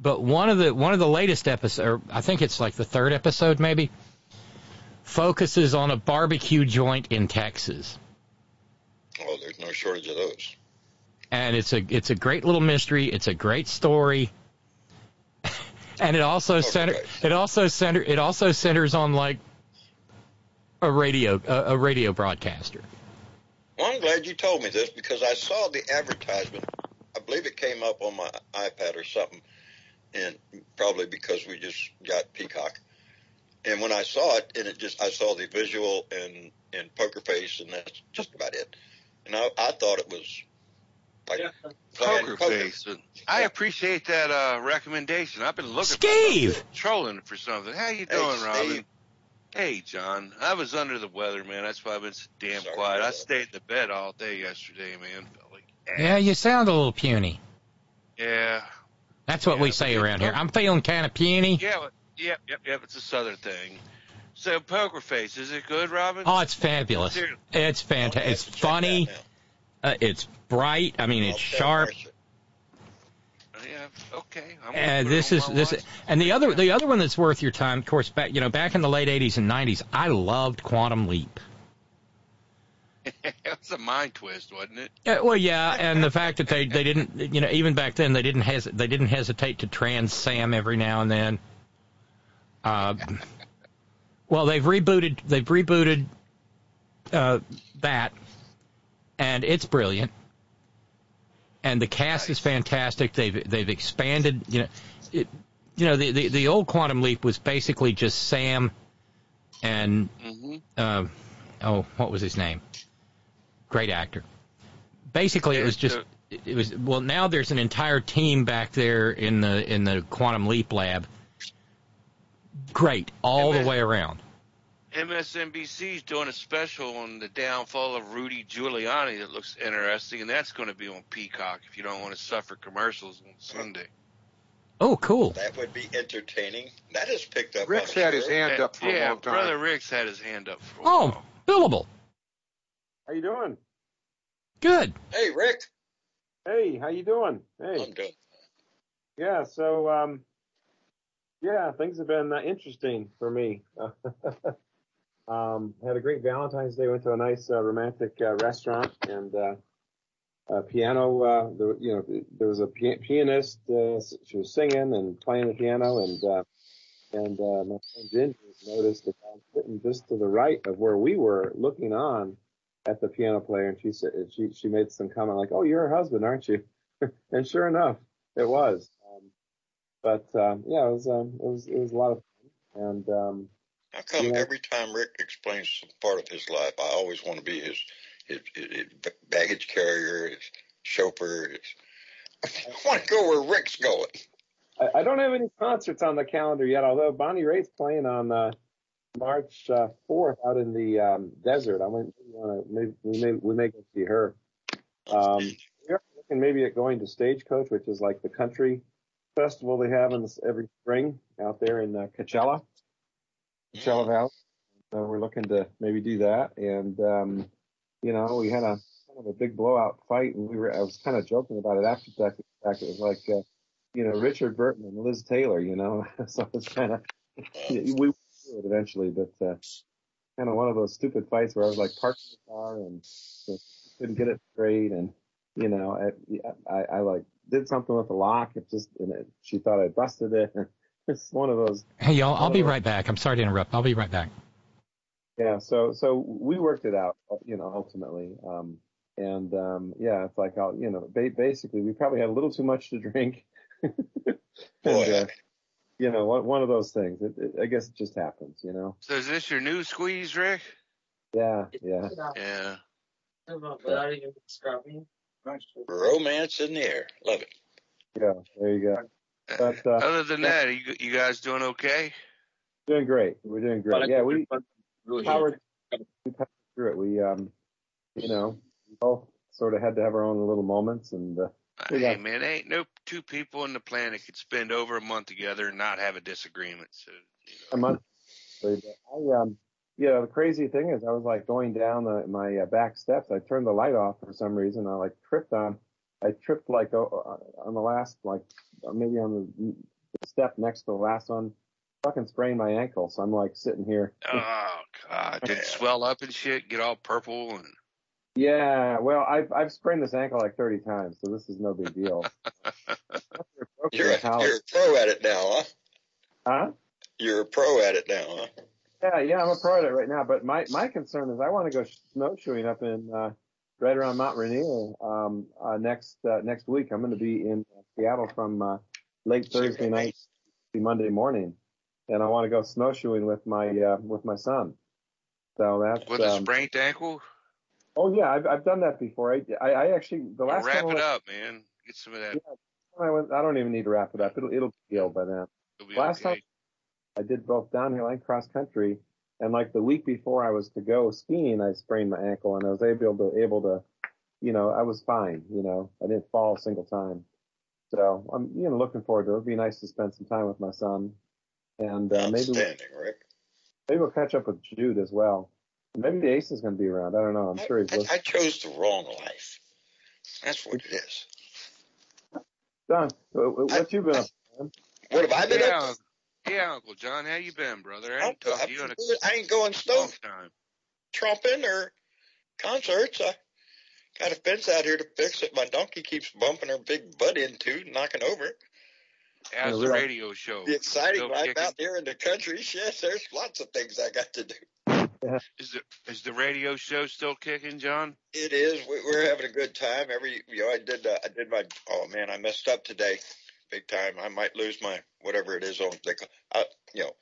But one of the one of the latest episodes, I think it's like the third episode, maybe, focuses on a barbecue joint in Texas, Oh, there's no shortage of those. and it's a it's a great little mystery. It's a great story. And it also center it also center it also centers on like a radio a, a radio broadcaster. Well, I'm glad you told me this because I saw the advertisement. I believe it came up on my iPad or something, and probably because we just got Peacock. and when I saw it, and it just I saw the visual and and Poker Face, and that's just about it. And I, I thought it was like playing Poker poker. face. But I appreciate that uh, recommendation. I've been looking Steve! for trolling for something. How you Hey, doing, Robin? Steve. Hey, John. I was under the weather, man. That's why I've been so damn Sorry quiet. about I stayed in the bed all day yesterday, man. Felt like ass. Yeah, you sound a little puny. Yeah. That's what Yeah, we say around here. I'm feeling kind of puny. Yeah. Yep. Yep. Yep. It's a southern thing. So, Poker Face, is it good, Robin? Oh, it's fabulous. Seriously. It's fantastic. It's funny. Uh, it's bright. I mean, I'll it's sharp. Yeah. Okay. I'm And this is this and the other the other one that's worth your time, of course, back you know back in the late '80s and '90s, I loved Quantum Leap. That's a mind twist, wasn't it? Yeah, well, yeah, and the fact that they they didn't you know even back then they didn't hes- they didn't hesitate to trans Sam every now and then. Uh, well, they've rebooted they've rebooted uh, that, and it's brilliant. And the cast is fantastic. They've they've expanded. You know, it, you know the, the the old Quantum Leap was basically just Sam and Mm-hmm. uh, oh what was his name? Great actor. Basically, it was just it it was well. Now there's an entire team back there in the in the Quantum Leap lab. Great, all the way around. MSNBC's doing a special on the downfall of Rudy Giuliani that looks interesting, and that's going to be on Peacock if you don't want to suffer commercials on Sunday. Oh, cool. That would be entertaining. That is picked up. Rick's I'm had his sure. hand up for a long time. brother Rick's had his hand up for a Oh, while. billable. How you doing? Good. Hey, Rick. Hey, how you doing? Hey. I'm doing. Yeah, so um yeah, things have been uh, interesting for me. um had a great Valentine's Day, went to a nice uh, romantic uh, restaurant and uh uh, piano, uh, the, you know, there was a pi- pianist, uh, she was singing and playing the piano and, uh, and, uh, my friend Ginger noticed that I was sitting just to the right of where we were looking on at the piano player and she said, she, she made some comment like, oh, you're her husband, aren't you? and sure enough, it was. Um, but, um, yeah, it was, um, it was, it was a lot of fun. And, um, How come you know, every time Rick explains some part of his life, I always want to be his his, his, his baggage carrier, his chauffeur. His, I want to go where Rick's going. I, I don't have any concerts on the calendar yet, although Bonnie Raitt's playing on uh, March uh, 4th out in the um, desert. I went, we, wanna, maybe, we may we may go see her. Um, we're looking maybe at going to Stagecoach, which is like the country festival they have in this, every spring out there in uh, Coachella, Coachella Valley. So we're looking to maybe do that. And um, you know, we had a kind of a big blowout fight, and we were I was kind of joking about it after the fact. It was like. Uh, you know, Richard Burton and Liz Taylor, you know, so it's kind of, we went it eventually, but, uh, kind of one of those stupid fights where I was like parked in the car and you know, couldn't get it straight. And, you know, I, I, I like did something with the lock. It just, and it, she thought I busted it. it's one of those. Hey, y'all, I'll be right back. I'm sorry to interrupt. I'll be right back. Yeah. So, so we worked it out, you know, ultimately. Um, and, um, yeah, it's like, I'll, you know, ba- basically we probably had a little too much to drink. and, uh, you know, one, one of those things. It, it, I guess it just happens, you know. So is this your new squeeze, Rick? Yeah, yeah. Yeah. Without even scrubbing. Romance in the air. Love it. Yeah, there you go. But, uh, Other than that, are you you guys doing okay? doing great. We're doing great. Yeah, we powered, we powered through it. We, um, you know, we both sort of had to have our own little moments and, uh, Hey got, man, ain't no two people on the planet could spend over a month together and not have a disagreement. So a month. I, um, you know, the crazy thing is I was like going down the, my uh, back steps. I turned the light off for some reason. I like tripped on, I tripped like oh, uh, on the last, like maybe on the, the step next to the last one, fucking sprained my ankle. So I'm like sitting here. Oh God, did it swell up and shit, get all purple and Yeah, well, I've I've sprained this ankle like 30 times, so this is no big deal. You're a, you're a pro at it now, huh? Huh? You're a pro at it now, huh? Yeah, yeah, I'm a pro at it right now. But my my concern is I want to go snowshoeing up in uh, right around Mount Rainier um, uh, next uh, next week. I'm going to be in Seattle from uh, late Thursday night to Monday morning. and I want to go snowshoeing with my uh, with my son. So that's With a um, sprained ankle? Oh yeah, I've I've done that before. I I, I actually the Well, last wrap time I it went- up, man. Get some of that. I went, I don't even need to wrap it up. It'll it'll be healed by then. It'll be Last okay. time I did both downhill and cross country, and like the week before I was to go skiing, I sprained my ankle, and I was able to able to, you know, I was fine. You know, I didn't fall a single time. So I'm you know looking forward to it. It'll be nice to spend some time with my son, and uh, maybe we'll, Outstanding, Rick. maybe we'll catch up with Jude as well. Maybe the Ace is going to be around. I don't know. I'm sure he's I, listening. I chose the wrong life. That's what it is. Don, what what you been up? man? What have I been yeah, up to? Uncle- yeah, Uncle John, how you been, brother? I I'm, ain't talked I'm to you in a good. I ain't going long time. trumping or concerts. I got a fence out here to fix that my donkey keeps bumping her big butt into, knocking over. How's the radio show? The exciting Still life kicking? out there in the country. Yes, there's lots of things I got to do. Is the is the radio show still kicking, John? It is. We, we're having a good time. Every you know, I did. Uh, I did my. Oh man, I messed up today, big time. I might lose my whatever it is on. Tik- I, you know,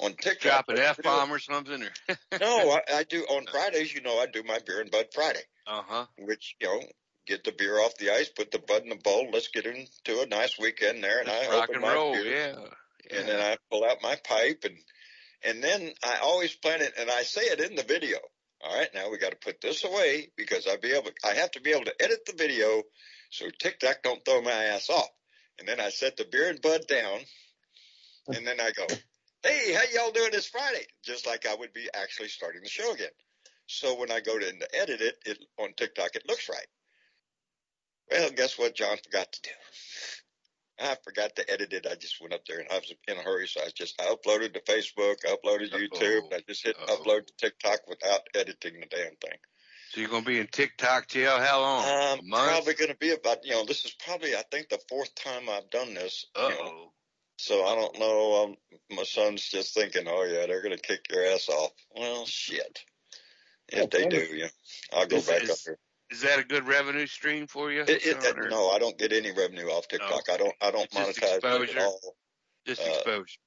on TikTok. Drop an f bomb or something? Or No, I, I do on Fridays. You know, I do my beer and bud Friday, uh huh. which you know, get the beer off the ice, put the bud in the bowl. Let's get into a nice weekend there, and I Rock open and my roll, beer, yeah. and then I pull out my pipe and and then I always plan it and I say it in the video. All right, now we got to put this away because I be able I have to be able to edit the video so TikTok don't throw my ass off. And then I set the beer and bud down and then I go, "Hey, how y'all doing this Friday?" Just like I would be actually starting the show again. So when I go to edit it, it on TikTok it looks right. Well, guess what John forgot to do? I forgot to edit it. I just went up there and I was in a hurry, so I just I uploaded to Facebook, I uploaded to YouTube, and I just hit upload to TikTok without editing the damn thing. So you're gonna be in TikTok jail? How long? I'm A month? probably going to be about you know this is probably I think the fourth time I've done this. Uh You know, oh. so I don't know. Um, my son's just thinking, oh yeah, they're going to kick your ass off. Well, shit. If they do, yeah, I'll go back is- up there. Is that a good revenue stream for you? It, it, or no, I don't get any revenue off TikTok. I don't. I don't It's just monetize it at all. Just uh, exposure.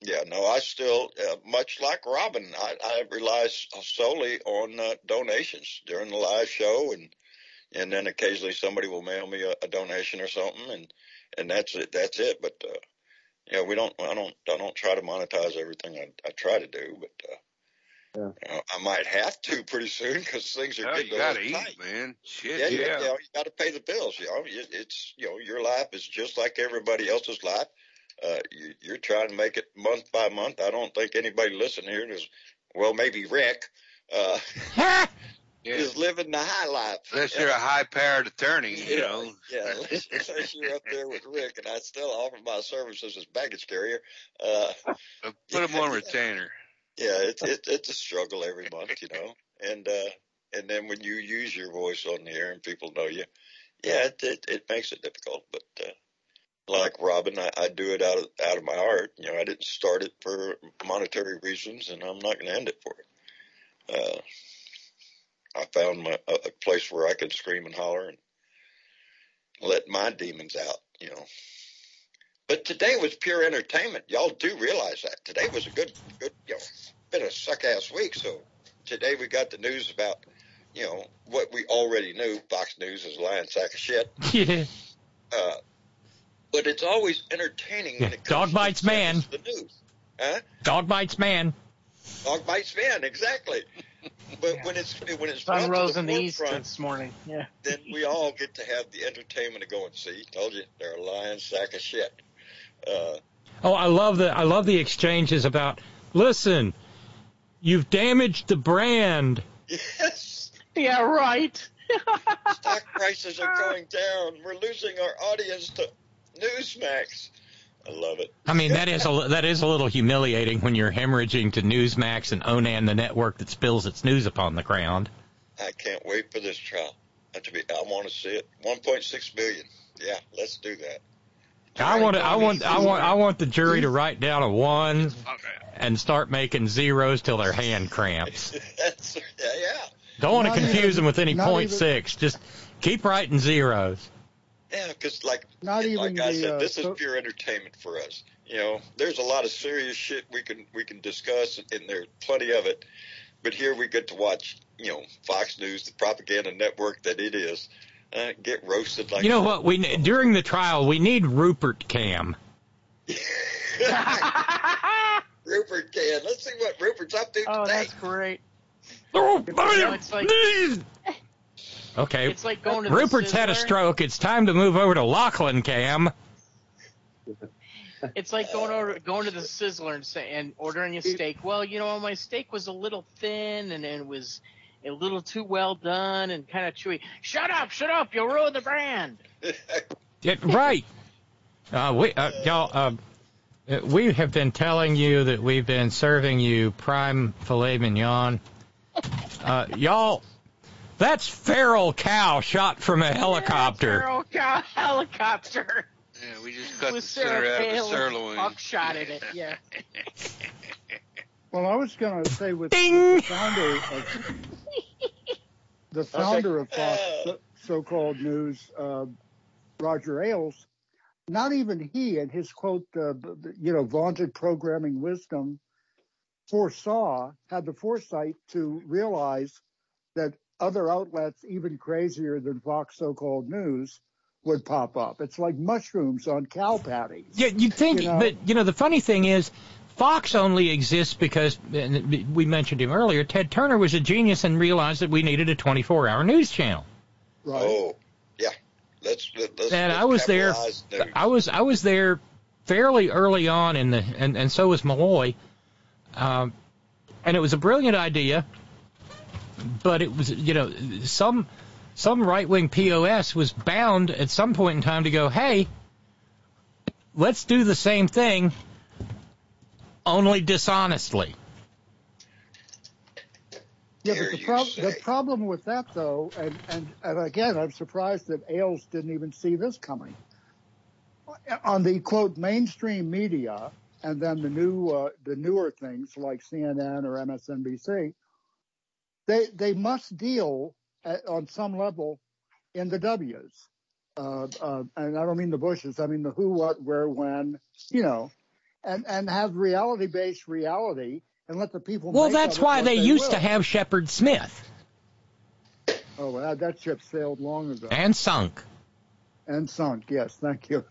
Yeah, no, I still, uh, much like Robin, I, I rely solely on uh, donations during the live show, and and then occasionally somebody will mail me a, a donation or something, and and that's it. That's it. But uh, yeah, we don't. I don't. I don't try to monetize everything I, I try to do, but uh, you know, I might have to pretty soon because things are Oh, getting you a gotta little eat, tight. man. Shit, Yeah, yeah. you, you, know, you got to pay the bills. You know, it, it's you know your life is just like everybody else's life. Uh, you, you're trying to make it month by month. I don't think anybody listening here is, well, maybe Rick, uh, is living the high life. Unless you're a high powered attorney, you Yeah, know. Yeah, unless, unless you're up there with Rick, and I still offer my services as baggage carrier. Uh, Put them on retainer. Yeah, it's it's it's a struggle every month, you know. And uh and then when you use your voice on the air and people know you, yeah, it it, it makes it difficult. But uh, like Robin, I, I do it out of out of my heart. You know, I didn't start it for monetary reasons, and I'm not going to end it for it. Uh, I found my a, a place where I can scream and holler and let my demons out. You know. But today was pure entertainment. Y'all do realize that today was a good, good, you know, been a suck ass week. So today we got the news about, you know, what we already knew. Fox News is a lying sack of shit. Yeah. Uh, but it's always entertaining when it Dog bites man. the news. Huh? Dog bites man. Dog bites man, exactly. But when it's when it's brought Sun rose the in the east forefront, this morning. Yeah. then we all get to have the entertainment of going, see, told you, they're a lying sack of shit. Uh, Oh, I love the I love the exchanges about. Listen, you've damaged the brand. yes. Yeah, right. Stock prices are going down. We're losing our audience to Newsmax. I love it. I mean, that is a that is a little humiliating when you're hemorrhaging to Newsmax and Onan, the network that spills its news upon the ground. I can't wait for this trial. I, to be, I want to see it. 1.6 billion. Yeah, let's do that. I want to, I want I want I want the jury to write down a one and start making zeros till their hand cramps. That's, yeah, yeah. Don't want to confuse even- them with any point even- six. Just keep writing zeros. Yeah, because like Not even like I the, said, uh, this is so- pure entertainment for us. You know, there's a lot of serious shit we can we can discuss, and there's plenty of it. But here we get to watch, you know, Fox News, the propaganda network that it is, uh, get roasted like. You know what? We during the trial we need Rupert Cam. Rupert can. Let's see what Rupert's up to Oh, today. that's great. Oh, You know, it's like Okay. It's like going to the Rupert's had a stroke. It's time to move over to Lachlan Cam. It's like going over going to the Sizzler and say and ordering a steak. Well, you know, my steak was a little thin and, and it was a little too well done and kind of chewy. Shut up, shut up! You'll ruin the brand. Yeah, right. Uh, we, uh, y'all, uh, uh, we have been telling you that we've been serving you prime filet mignon. Uh, y'all, that's feral cow shot from a helicopter. Feral cow helicopter Yeah, we just cut with the center out of a Palin sirloin. buckshot in it. Yeah. Well, I was going to say with, with the founder of the founder of Fox so- so-called news, uh, Roger Ailes, not even he and his quote, uh, b- b- you know, vaunted programming wisdom foresaw, had the foresight to realize that other outlets, even crazier than Fox so-called news, would pop up. It's like mushrooms on cow patties. Yeah, you'd think, You know? but you know, the funny thing is, Fox only exists because and we mentioned him earlier. Ted Turner was a genius and realized that we needed a 24-hour news channel. Right. Oh, yeah. Let's let's. and let's I was there. news. I was I was there fairly early on in the and and so was Malloy, um, and it was a brilliant idea. But it was you know some some right wing POS was bound at some point in time to go, hey, let's do the same thing, only dishonestly. Yeah, but the, prob- the problem with that, though, and, and, and again, I'm surprised that Ailes didn't even see this coming. On the quote mainstream media, and then the new uh, the newer things like CNN or MSNBC, they they must deal at, on some level in the W's. Uh, uh, and I don't mean the Bushes. I mean the who, what, where, when. You know, and and have reality based reality and let the people. Well, that's why what they used will. to have Shepard Smith Oh, well, that ship sailed long ago and sunk. and sunk. Yes, thank you.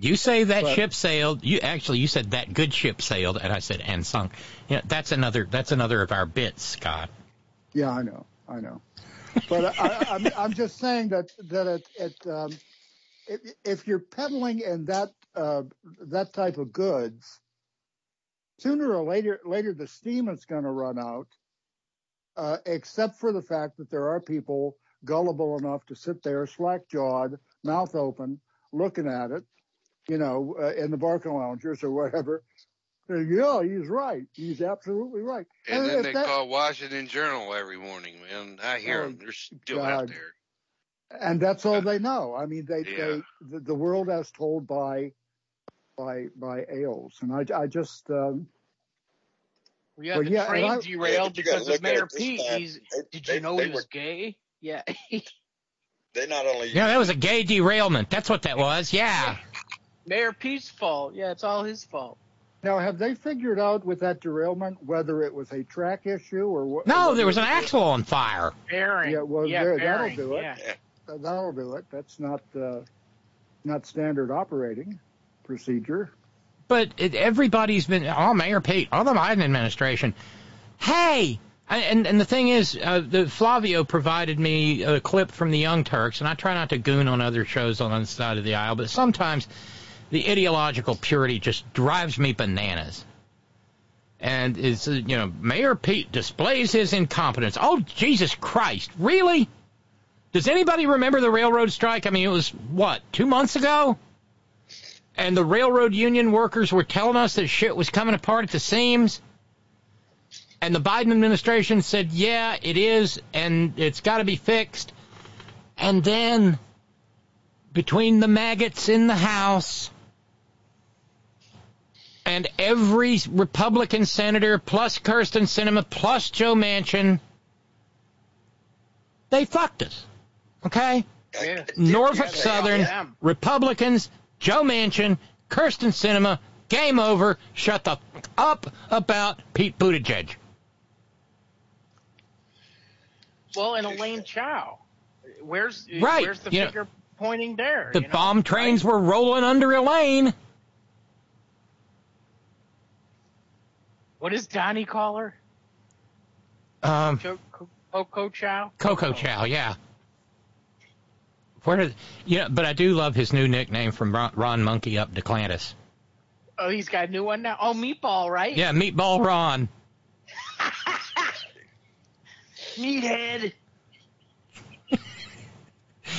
You say that But- ship sailed. You actually you said that good ship sailed, and I said and sunk. You know, that's another that's another of our bits, Scott. Yeah, I know, I know. But I, I, I'm I'm just saying that that it, it um, if, you're peddling in that uh, that type of goods, sooner or later later the steam is going to run out. Uh, except for the fact that there are people gullible enough to sit there slack jawed, mouth open, looking at it, you know, uh, in the BarcaLoungers or whatever. Yeah, he's right. He's absolutely right. And then they that- call Washington Journal every morning, man. I hear Oh, them. They're still out there. And that's all they know. I mean, they, Yeah. they the, the world as told by by by Ailes, and I, I just um, We had But the yeah, train I- derailed Yeah, but you gotta because of Mayor this Pete. He's, They- did they- you know they he was gay? Yeah. They not only Yeah, that was a gay derailment. That's what that was. Yeah. Mayor Pete's fault. Yeah, it's all his fault. now have they figured out with that derailment whether it was a track issue or what? No, there was an axle on fire. Bearing. Yeah, well, yeah, there, bearing. that'll do it. Yeah. That'll do it. That's not uh, not standard operating procedure. But it, everybody's been, oh, Mayor Pete, oh, the Biden administration. Hey! And, and the thing is, uh, the Flavio provided me a clip from the Young Turks, and I try not to goon on other shows on the side of the aisle, but sometimes the ideological purity just drives me bananas. And it's, you know, Mayor Pete displays his incompetence. Oh, Jesus Christ, really? Does anybody remember the railroad strike? I mean, it was, what, two months ago? and the railroad union workers were telling us that shit was coming apart at the seams. And the Biden administration said, yeah, it is, and it's got to be fixed. And then, between the maggots in the House and every Republican senator, plus Kyrsten Sinema, plus Joe Manchin, they fucked us. Okay? Yeah. Norfolk Yeah, Southern. Republicans, Joe Manchin, Kyrsten Sinema, game over. Shut the f- up about Pete Buttigieg. Well, and Elaine Chao. Where's Right, Where's the you know, finger pointing there? The you know? bomb trains were rolling under Elaine. What does Donnie call her? Um, Coco Chow. Coco Chow, yeah. Where did you know? But I do love his new nickname from Ron, Ron Monkey up Declantis. Oh, he's got a new one now. Oh, Meatball, right? Yeah, Meatball Ron. Meathead.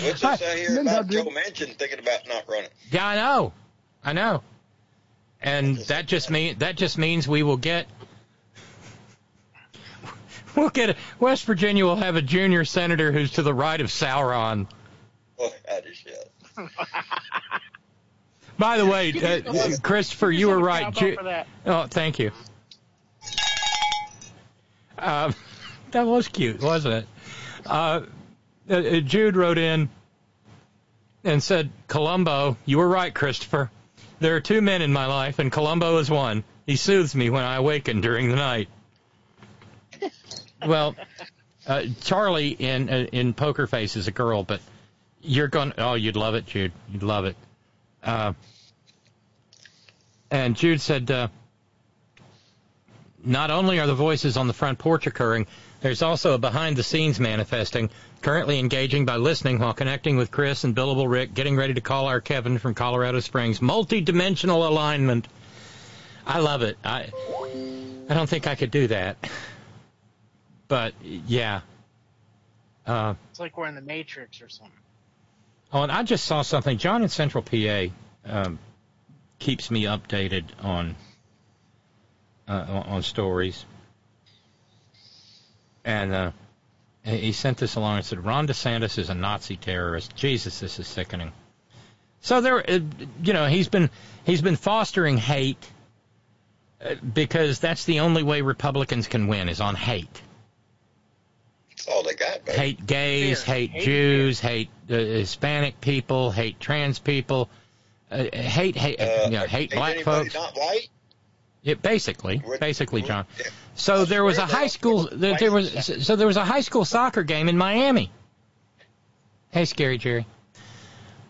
What's this I hear about Joe Manchin thinking about not running? Yeah, I know, I know, and that just mean that just means we will get we'll get West Virginia will have a junior senator who's to the right of Sauron. Shit. By the way, uh, Christopher, you were right. Ju- oh, thank you. Uh, that was cute, wasn't it? Uh, uh, uh, Jude wrote in and said, Columbo, you were right, Christopher. There are two men in my life, and Columbo is one. He soothes me when I awaken during the night. well, uh, Charlie in uh, in Poker Face is a girl, but you're going. Oh, you'd love it, Jude. You'd love it. Uh, and Jude said, uh, not only are the voices on the front porch occurring, there's also a behind the scenes manifesting, currently engaging by listening while connecting with Chris and Billable Rick, getting ready to call our Kevin from Colorado Springs. Multi dimensional alignment. I love it. I I don't think I could do that. But yeah. Uh, It's like we're in the Matrix or something. Oh, and I just saw something. John in Central PA um, keeps me updated on uh, on stories, and uh, he he sent this along and said Ron DeSantis is a Nazi terrorist. Jesus, this is sickening. So there, uh, you know, he's been he's been fostering hate uh, because that's the only way Republicans can win is on hate That's all they got, baby. hate gays, Fear. hate Hate Jews, hate uh, Hispanic people, hate trans people, uh, hate hate Uh, you know, hate black folks. Not white? Yeah, basically, What- basically, what- John. yeah. So there was a high school. There, there was so there was a high school soccer game in Miami. Hey, scary Jerry.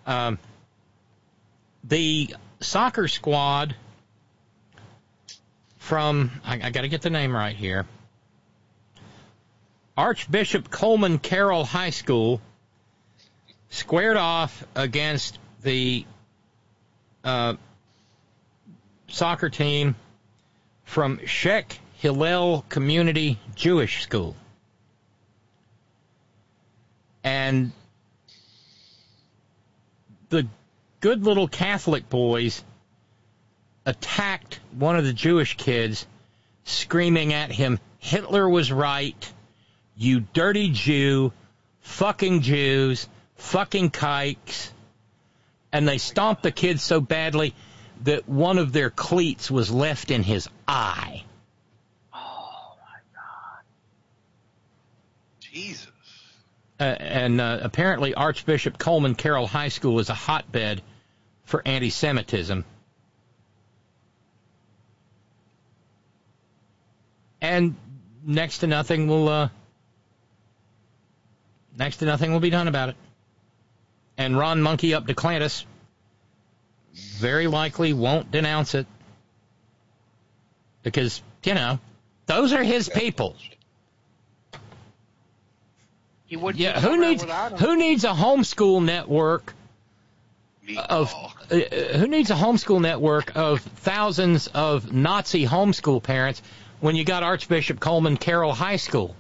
Um, the soccer squad from I, I got to get the name right here. Archbishop Coleman Carroll High School squared off against the uh, soccer team from Scheck Hillel Community Jewish School. And the good little Catholic boys attacked one of the Jewish kids, screaming at him, Hitler was right, you dirty Jew, fucking Jews, fucking kikes. And they stomped the kid so badly that one of their cleats was left in his eye. Oh my God. Jesus. Uh, and uh, apparently, Archbishop Coleman Carroll High School is a hotbed for anti Semitism. And next to nothing will uh, next to nothing will be done about it. And Ron Monkey up to Clantis very likely won't denounce it because you know those are his people. He would Yeah, who needs who needs a homeschool network of uh, uh, who needs a homeschool network of thousands of Nazi homeschool parents when you got Archbishop Coleman Carroll High School?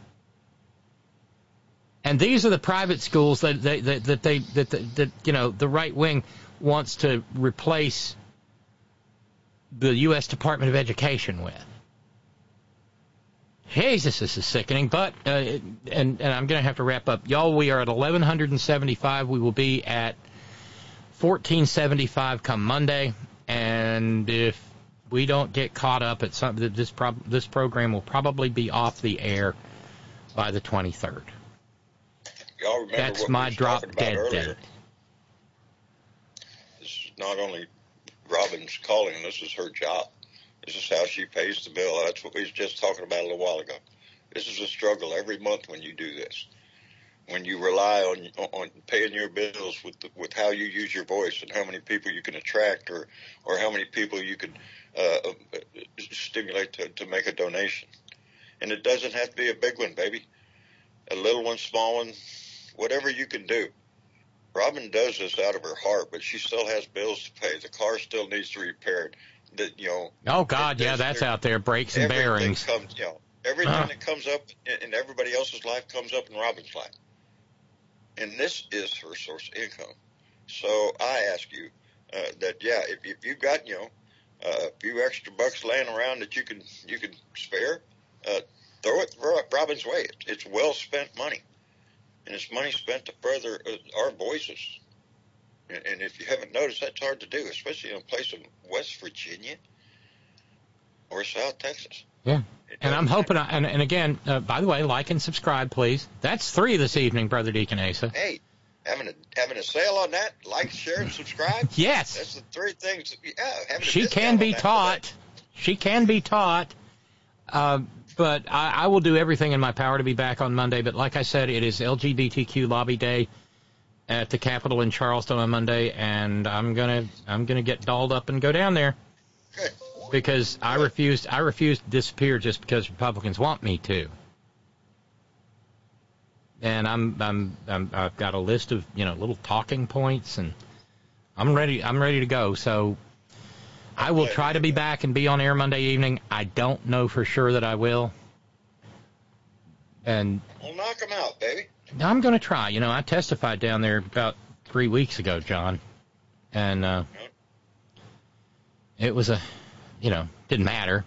And these are the private schools that they that, that they that, that that you know the right wing wants to replace the U.S. Department of Education with. Jesus, this is sickening. But uh, and and I'm going to have to wrap up, y'all. We are at 1175. We will be at 1475 come Monday, and if we don't get caught up at something, this prob- this program will probably be off the air by the 23rd. Y'all remember That's what we my was drop dead earlier? date. This is not only Robin's calling, this is her job. This is how she pays the bill. That's what we was just talking about a little while ago. This is a struggle every month when you do this. When you rely on on paying your bills with the, with how you use your voice and how many people you can attract, or or how many people you can uh, uh, stimulate to, to make a donation. And it doesn't have to be a big one, baby. A little one, small one, whatever you can do. Robin does this out of her heart, but she still has bills to pay. The car still needs to be repaired. That you know. Oh God, yeah, that's out there. Brakes and everything bearings. Comes, you know, everything Uh. that comes up in- in everybody else's life comes up in Robin's life, and this is her source of income. So I ask you uh, that, yeah, if, if you've got you know uh, a few extra bucks laying around that you can you can spare, uh, throw it Robin's way. It's well spent money, and it's money spent to further uh, our voices. And, and if you haven't noticed, that's hard to do, especially in a place in West Virginia or South Texas. Yeah. And I'm hoping, I, and, and again, uh, by the way, like and subscribe, please. That's three this evening, Brother Deacon Asa. Hey, having a having a sale on that, like, share, and subscribe. Yes. that's the three things. that- Yeah, She can be taught. She can be taught. Uh, but I, I will do everything in my power to be back on Monday. But like I said, it is LGBTQ Lobby Day at the Capitol in Charleston on Monday, and I'm gonna I'm gonna get dolled up and go down there because I refuse I refused to disappear just because Republicans want me to. And I'm I'm, I'm I've got a list of you know little talking points, and I'm ready I'm ready to go. So I will try to be back and be on air Monday evening. I don't know for sure that I will. And Well, knock them out, baby. I'm going to try. You know, I testified down there about three weeks ago, John, and uh, it was a, you know, didn't matter.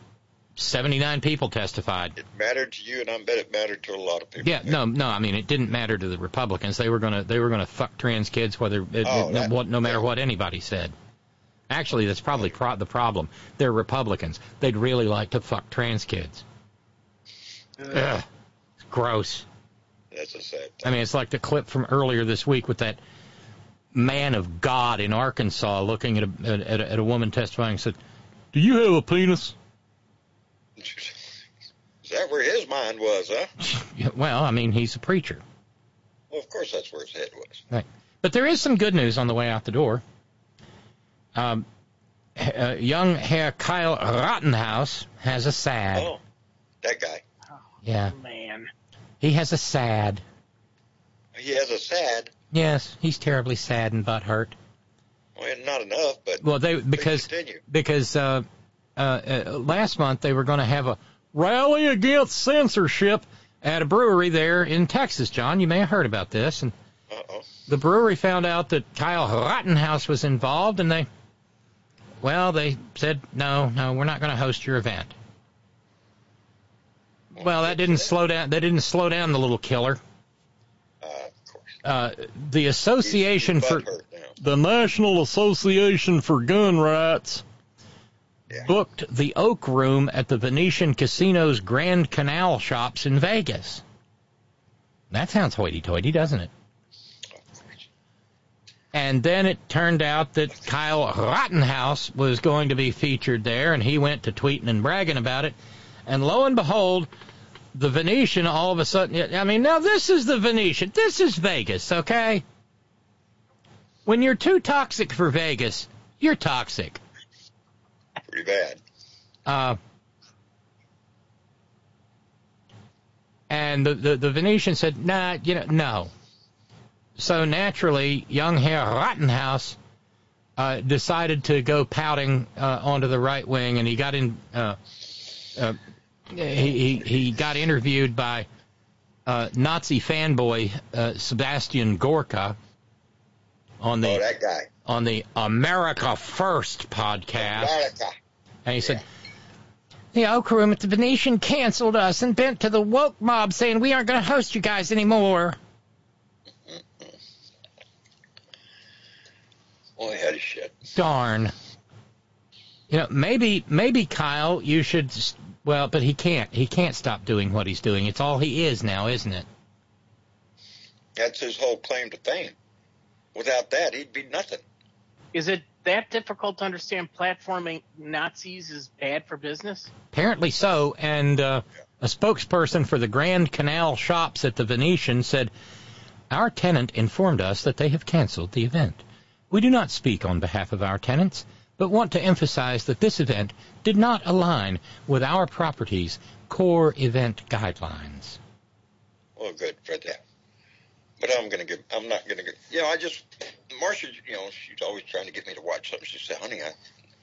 79 people testified. It mattered to you, and I bet it mattered to a lot of people. Yeah, no, no. I mean, it didn't matter to the Republicans. They were gonna, they were gonna fuck trans kids, whether it, Oh, it- that- what, no matter what anybody said. Actually, that's probably pro- the problem. They're Republicans. They'd really like to fuck trans kids. Ugh, it's gross. That's a sad. I mean, it's like the clip from earlier this week with that man of God in Arkansas looking at a at, a, at a woman testifying and said, "Do you have a penis?" Is that where his mind was, huh? Well, I mean, he's a preacher. Well, of course, that's where his head was. Right. But there is some good news on the way out the door. Um, uh, young Herr Kyle Rottenhouse has a sad. Oh, that guy. Yeah, Man. he has a sad. He has a sad. Yes, he's terribly sad and butthurt. Well, not enough, but Well, they because continue. because uh, uh, uh, last month they were going to have a rally against censorship at a brewery there in Texas. John, you may have heard about this, and Uh-oh. the brewery found out that Kyle Rottenhouse was involved, and they, well, they said no, no, we're not going to host your event. Well, that didn't slow down. That didn't slow down the little killer. Uh, the Association for The National Association for Gun Rights booked the Oak Room at the Venetian Casino's Grand Canal Shops in Vegas. That sounds hoity-toity, doesn't it? And then it turned out that Kyle Rottenhouse was going to be featured there, and he went to tweeting and bragging about it. And lo and behold, the Venetian all of a sudden, I mean, now this is the Venetian. This is Vegas, okay? When you're too toxic for Vegas, you're toxic. Pretty bad. Uh, and the, the, the Venetian said, nah, you know, no. So naturally, young Herr Rottenhaus uh, decided to go pouting uh, onto the right wing, and he got in. Uh, uh, he, he he got interviewed by uh, Nazi fanboy uh, Sebastian Gorka on the Oh, that guy. on the America First podcast. America. And he said, The Oak Room at the Venetian canceled us and bent to the woke mob saying we aren't going to host you guys anymore. Only had his shit. Darn. You know, maybe, maybe Kyle, you should, well, but he can't. He can't stop doing what he's doing. It's all he is now, isn't it? That's his whole claim to fame. Without that, he'd be nothing. Is it that difficult to understand platforming Nazis is bad for business? Apparently so, and uh, a spokesperson for the Grand Canal shops at the Venetian said, Our tenant informed us that they have canceled the event. We do not speak on behalf of our tenants, but want to emphasize that this event did not align with our property's core event guidelines. Well, good for them. But I'm gonna give. I'm not gonna give. You know, I just Marcia. You know, she's always trying to get me to watch something. She said, "Honey, I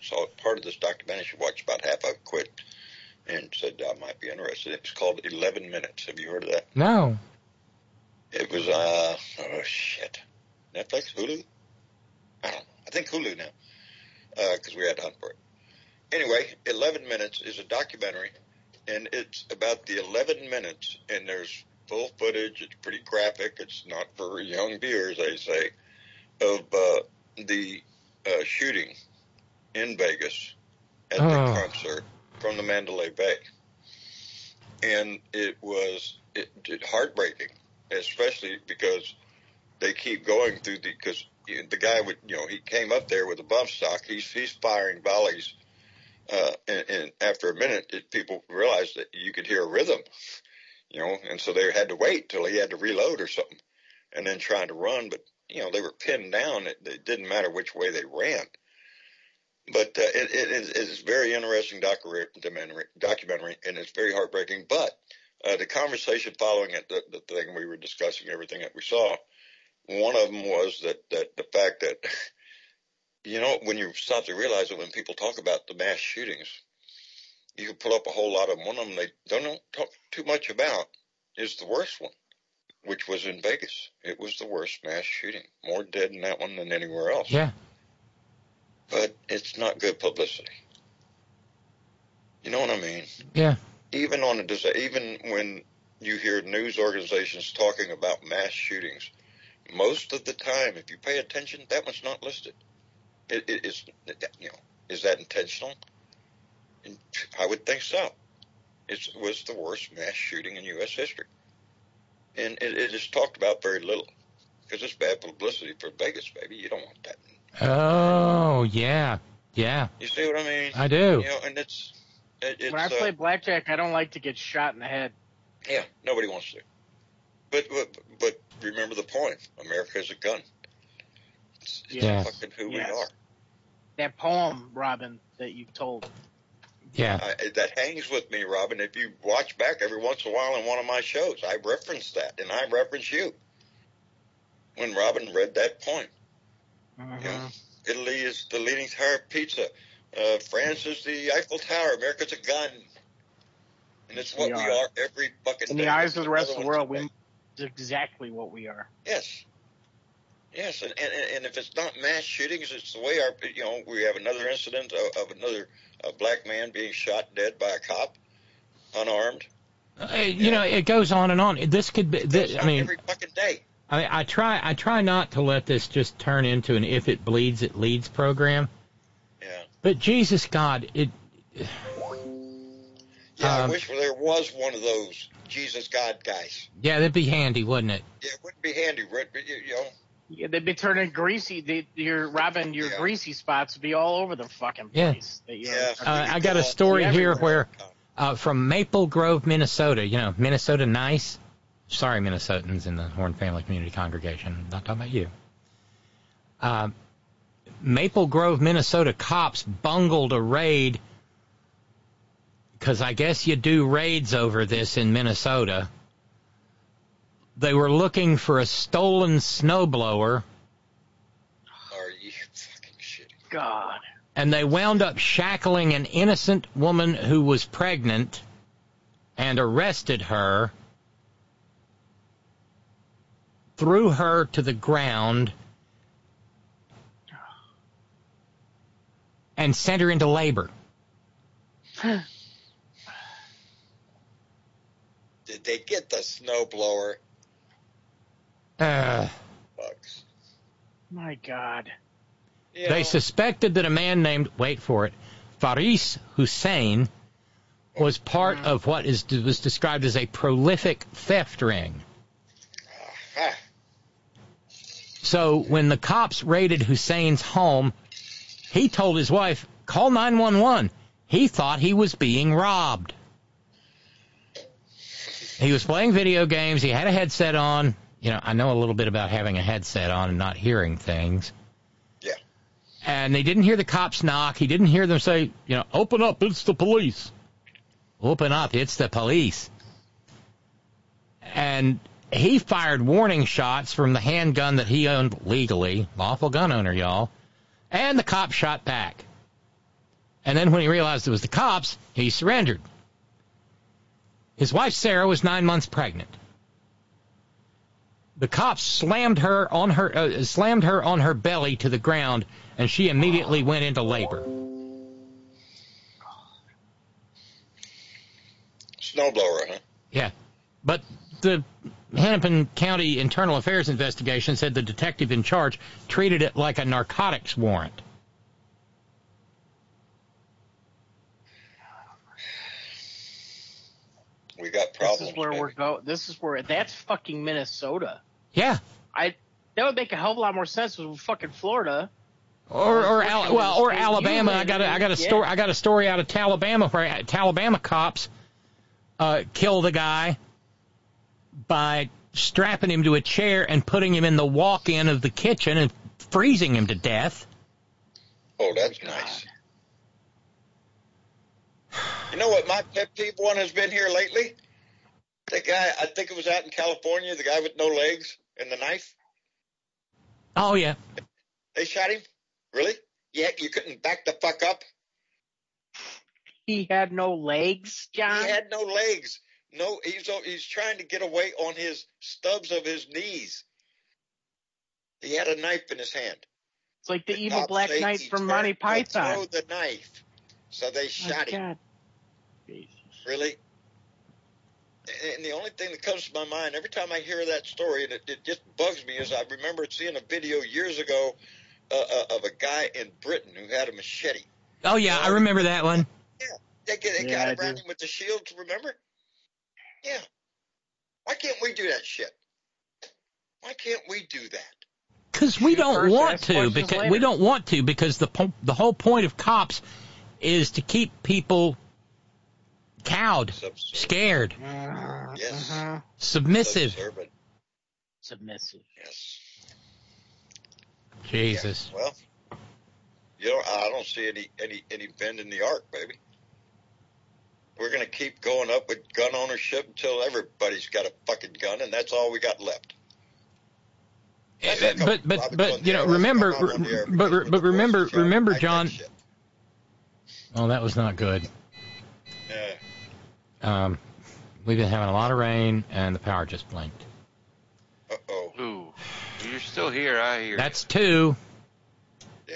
saw part of this documentary. She watched about half. I quit." And said I might be interested. It was called 11 Minutes. Have you heard of that? No. It was uh oh shit, Netflix, Hulu. I don't know. I think Hulu now, because we had to hunt for it. Anyway, 11 Minutes is a documentary, and it's about the 11 minutes, and there's full footage. It's pretty graphic. It's not for young viewers, they say, of uh, the uh, shooting in Vegas at the Oh. concert from the Mandalay Bay, and it was it, it heartbreaking, especially because they keep going through the because the guy would you know he came up there with a bump stock. He's he's firing volleys, uh, and, and after a minute, it, people realized that you could hear a rhythm, you know, and so they had to wait till he had to reload or something, and then trying to run, but you know they were pinned down. It, it didn't matter which way they ran. But uh, it, it is it's very interesting documentary, documentary, and it's very heartbreaking. But uh, the conversation following it, the, the thing we were discussing, everything that we saw, one of them was that that the fact that you know when you stop to realize that when people talk about the mass shootings, you can pull up a whole lot of them. One of them they don't talk too much about is the worst one, which was in Vegas. It was the worst mass shooting, more dead in that one than anywhere else. Yeah. But it's not good publicity. You know what I mean? Yeah. even on a even when you hear news organizations talking about mass shootings, most of the time, if you pay attention, that one's not listed. It, it is, you know, is that intentional? And I would think so. It was the worst mass shooting in U.S. history, and it, it is talked about very little because it's bad publicity for Vegas, baby. You don't want that. Oh, yeah. Yeah. You see what I mean? I do. You know, and it's, it, it's when I uh, play blackjack, I don't like to get shot in the head. Yeah, nobody wants to. But but, but remember the point. America is a gun. It's, it's Yeah. fucking who Yes. we are. That poem, Robin, that you told. Yeah. I, that hangs with me, Robin. If you watch back every once in a while in one of my shows, I reference that, and I reference you. When Robin read that poem, you know, Italy is the leaning tower of Pisa. Uh, France is the Eiffel Tower. America's a gun. And it's what We we are. are every fucking In day. the eyes of the rest of the world, we exactly what we are. Yes. Yes, and, and and if it's not mass shootings, it's the way our you know we have another incident of, of another uh, black man being shot dead by a cop, unarmed. Uh, you know, it goes on and on. This could be. This, I mean, every fucking day. I, I try. I try not to let this just turn into an "if it bleeds, it leads" program. Yeah. But Jesus God, it. Yeah, I Um, wish there was one of those Jesus God guys. Yeah, that'd be handy, wouldn't it? Yeah, it wouldn't be handy, Rick, but you, you know. Yeah, they'd be turning greasy. They, your Robin, your greasy spots would be all over the fucking place. That you're- Uh, I got a story Yeah, here where uh, from Maple Grove, Minnesota. You know, Minnesota nice. Sorry, Minnesotans in the Horn Family Community Congregation. I'm not talking about you. Uh, Maple Grove, Minnesota cops bungled a raid because I guess you do raids over this in Minnesota. They were looking for a stolen snowblower. Are you fucking shitting? God. and they wound up shackling an innocent woman who was pregnant and arrested her, threw her to the ground, and sent her into labor. Did they get the snowblower? Uh, Bugs. My God. They suspected that a man named, wait for it, Faris Hussein was part of what is was described as a prolific theft ring. So when the cops raided Hussein's home, He told his wife, call 911. He thought he was being robbed. He was playing video games. He had a headset on. You know, I know a little bit about having a headset on and not hearing things. Yeah. And they didn't hear the cops knock. He didn't hear them say, you know, open up, it's the police. Open up, it's the police. And he fired warning shots from the handgun that he owned legally, lawful gun owner, y'all. And the cop shot back. And then when he realized it was the cops, he surrendered. His wife Sarah was nine months pregnant. The cops slammed her on her uh, slammed her on her belly to the ground, and she immediately went into labor. Snowblower, huh? Yeah, but the Hennepin County Internal Affairs investigation said the detective in charge treated it like a narcotics warrant. We got problems. This is where we're going. This is where that's fucking Minnesota. Yeah. I that would make a hell of a lot more sense with fucking Florida. Or or Al- well or Alabama. I got a, live I got a in, story. yeah. I got a story out of Alabama where Alabama cops uh, killed a guy by strapping him to a chair and putting him in the walk-in of the kitchen and freezing him to death. Oh, that's nice. You know what my pet peeve one has been here lately? The guy, I think it was out in California, the guy with no legs and the knife. Oh yeah. They shot him. Really? Yeah, you couldn't back the fuck up. He had no legs, John. He had no legs. No, he's he's trying to get away on his stubs of his knees. He had a knife in his hand. It's like the, evil Black Knight from turned Monty to Python. Throw the knife. So they shot him. God. Really? And the only thing that comes to my mind every time I hear that story, and it, it just bugs me, is I remember seeing a video years ago uh, uh, of a guy in Britain who had a machete. Oh yeah, I remember that one. They, they Yeah, I got around do. him with the shields, remember? Yeah. Why can't we do that shit? Why can't we do that? Because we don't want to. Because later. we don't want to. Because the po- the whole point of cops is to keep people cowed, scared, Yes. Mm-hmm. submissive. Subservient. Submissive. Yes. Jesus. Well, you know, I don't see any any any bend in the arc, baby. We're going to keep going up with gun ownership until everybody's got a fucking gun, and that's all we got left. Eh, but but but you know remember but but remember remember John. Oh, that was not good. Yeah. Um, we've been having a lot of rain and the power just blinked. Uh-oh. Ooh, you're still here. I hear. That's two. Yeah.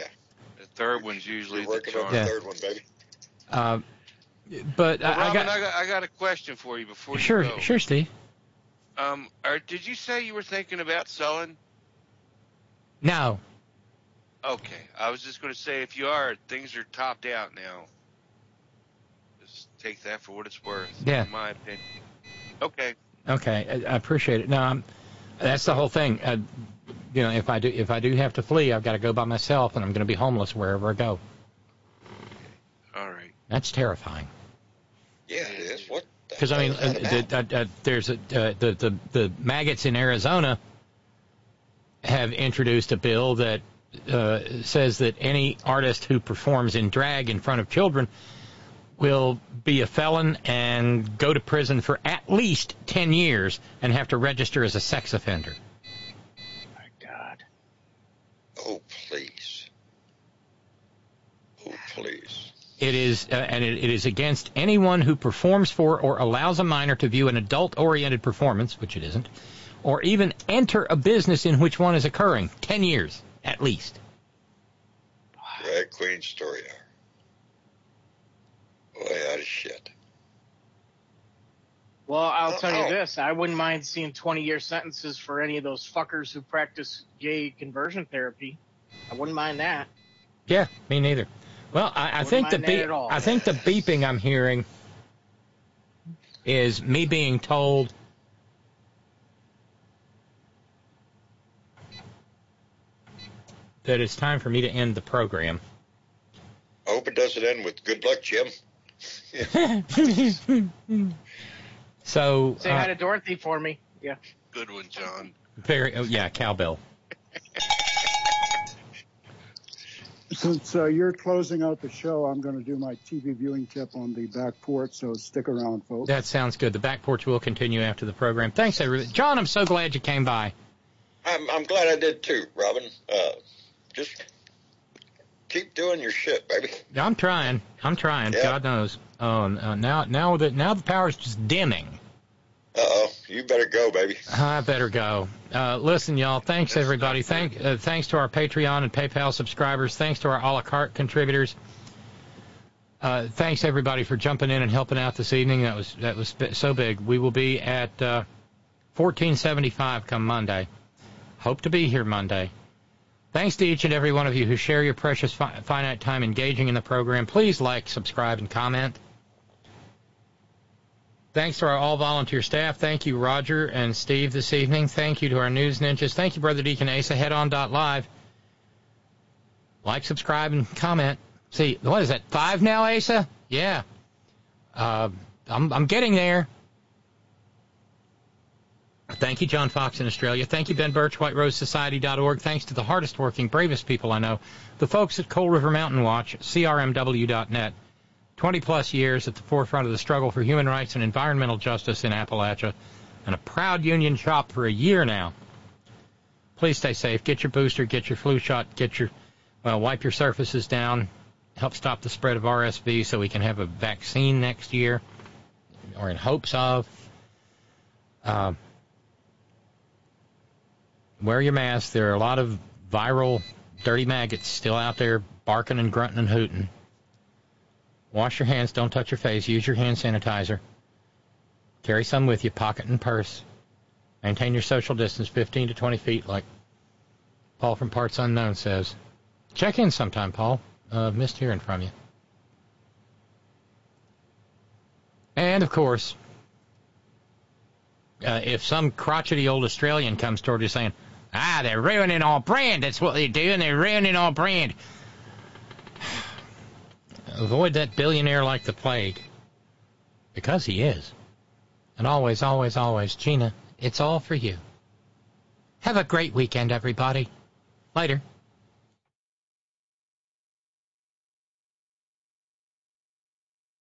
The third one's usually the working on charm. the Yeah. third one, baby. Uh, but Well, I, I got I got I got a question for you before sure you go. sure Steve. Um, are, did you say you were thinking about selling? No. Okay, I was just going to say if you are, things are topped out now. Just take that for what it's worth. Yeah. In my opinion. Okay. Okay, I, I appreciate it. No, I'm, that's the whole thing. Uh, you know, if I do if I do have to flee, I've got to go by myself, and I'm going to be homeless wherever I go. All right. That's terrifying. Yeah, it is. What? Because I mean, uh, is that about? the, uh, uh, there's a, uh, the the the maggots in Arizona have introduced a bill that uh, says that any artist who performs in drag in front of children will be a felon and go to prison for at least ten years and have to register as a sex offender. Oh, please. Oh, please. It is, uh, and it, it is against anyone who performs for or allows a minor to view an adult-oriented performance, which it isn't, or even enter a business in which one is occurring. Ten years, at least. Drag queen story hour. Boy, out of shit. Well, I'll Oh, tell you oh. this: I wouldn't mind seeing 20-year sentences for any of those fuckers who practice gay conversion therapy. I wouldn't mind that. Yeah, me neither. Well, I, I Wouldn't think the beep. I think the beeping I'm hearing is me being told that it's time for me to end the program. I hope it doesn't end with good luck, Jim. so Say uh, hi to Dorothy for me. Yeah. Good one, John. very oh, yeah, cowbell. Since uh, you're closing out the show, I'm going to do my TV viewing tip on the back porch, so stick around, folks. That sounds good. The back porch will continue after the program. Thanks, everybody. John, I'm so glad you came by. I'm, I'm glad I did too, Robin. Uh, just keep doing your shit, baby. I'm trying. I'm trying. Yeah. God knows. Oh, uh, now now that now the power's just dimming. Uh oh, you better go, baby. I better go. Uh, listen, y'all. Thanks everybody. Thank uh, thanks to our Patreon and PayPal subscribers. Thanks to our a la carte contributors. Uh, thanks everybody for jumping in and helping out this evening. That was that was so big. We will be at uh, 1475 come Monday. Hope to be here Monday. Thanks to each and every one of you who share your precious fi- finite time engaging in the program. Please like, subscribe, and comment. Thanks to our all volunteer staff. Thank you, Roger and Steve, this evening. Thank you to our news ninjas. Thank you, Brother Deacon Asa. Head on live. Like, subscribe, and comment. See, what is that? Five now, Asa? Yeah. Uh, I'm, I'm getting there. Thank you, John Fox in Australia. Thank you, Ben Birch, WhiteRoseSociety.org. Thanks to the hardest working, bravest people I know, the folks at Coal River Mountain Watch, CRMW.net. 20 plus years at the forefront of the struggle for human rights and environmental justice in Appalachia, and a proud union shop for a year now. Please stay safe. Get your booster, get your flu shot, get your, well, wipe your surfaces down, help stop the spread of RSV so we can have a vaccine next year, or in hopes of. Uh, wear your mask. There are a lot of viral, dirty maggots still out there barking and grunting and hooting. Wash your hands. Don't touch your face. Use your hand sanitizer. Carry some with you, pocket and purse. Maintain your social distance, 15 to 20 feet, like Paul from Parts Unknown says. Check in sometime, Paul. Uh, missed hearing from you. And of course, uh, if some crotchety old Australian comes toward you saying, "Ah, they're ruining our brand," that's what they're doing. They're ruining our brand. Avoid that billionaire like the plague. Because he is. And always, always, always, Gina, it's all for you. Have a great weekend, everybody. Later.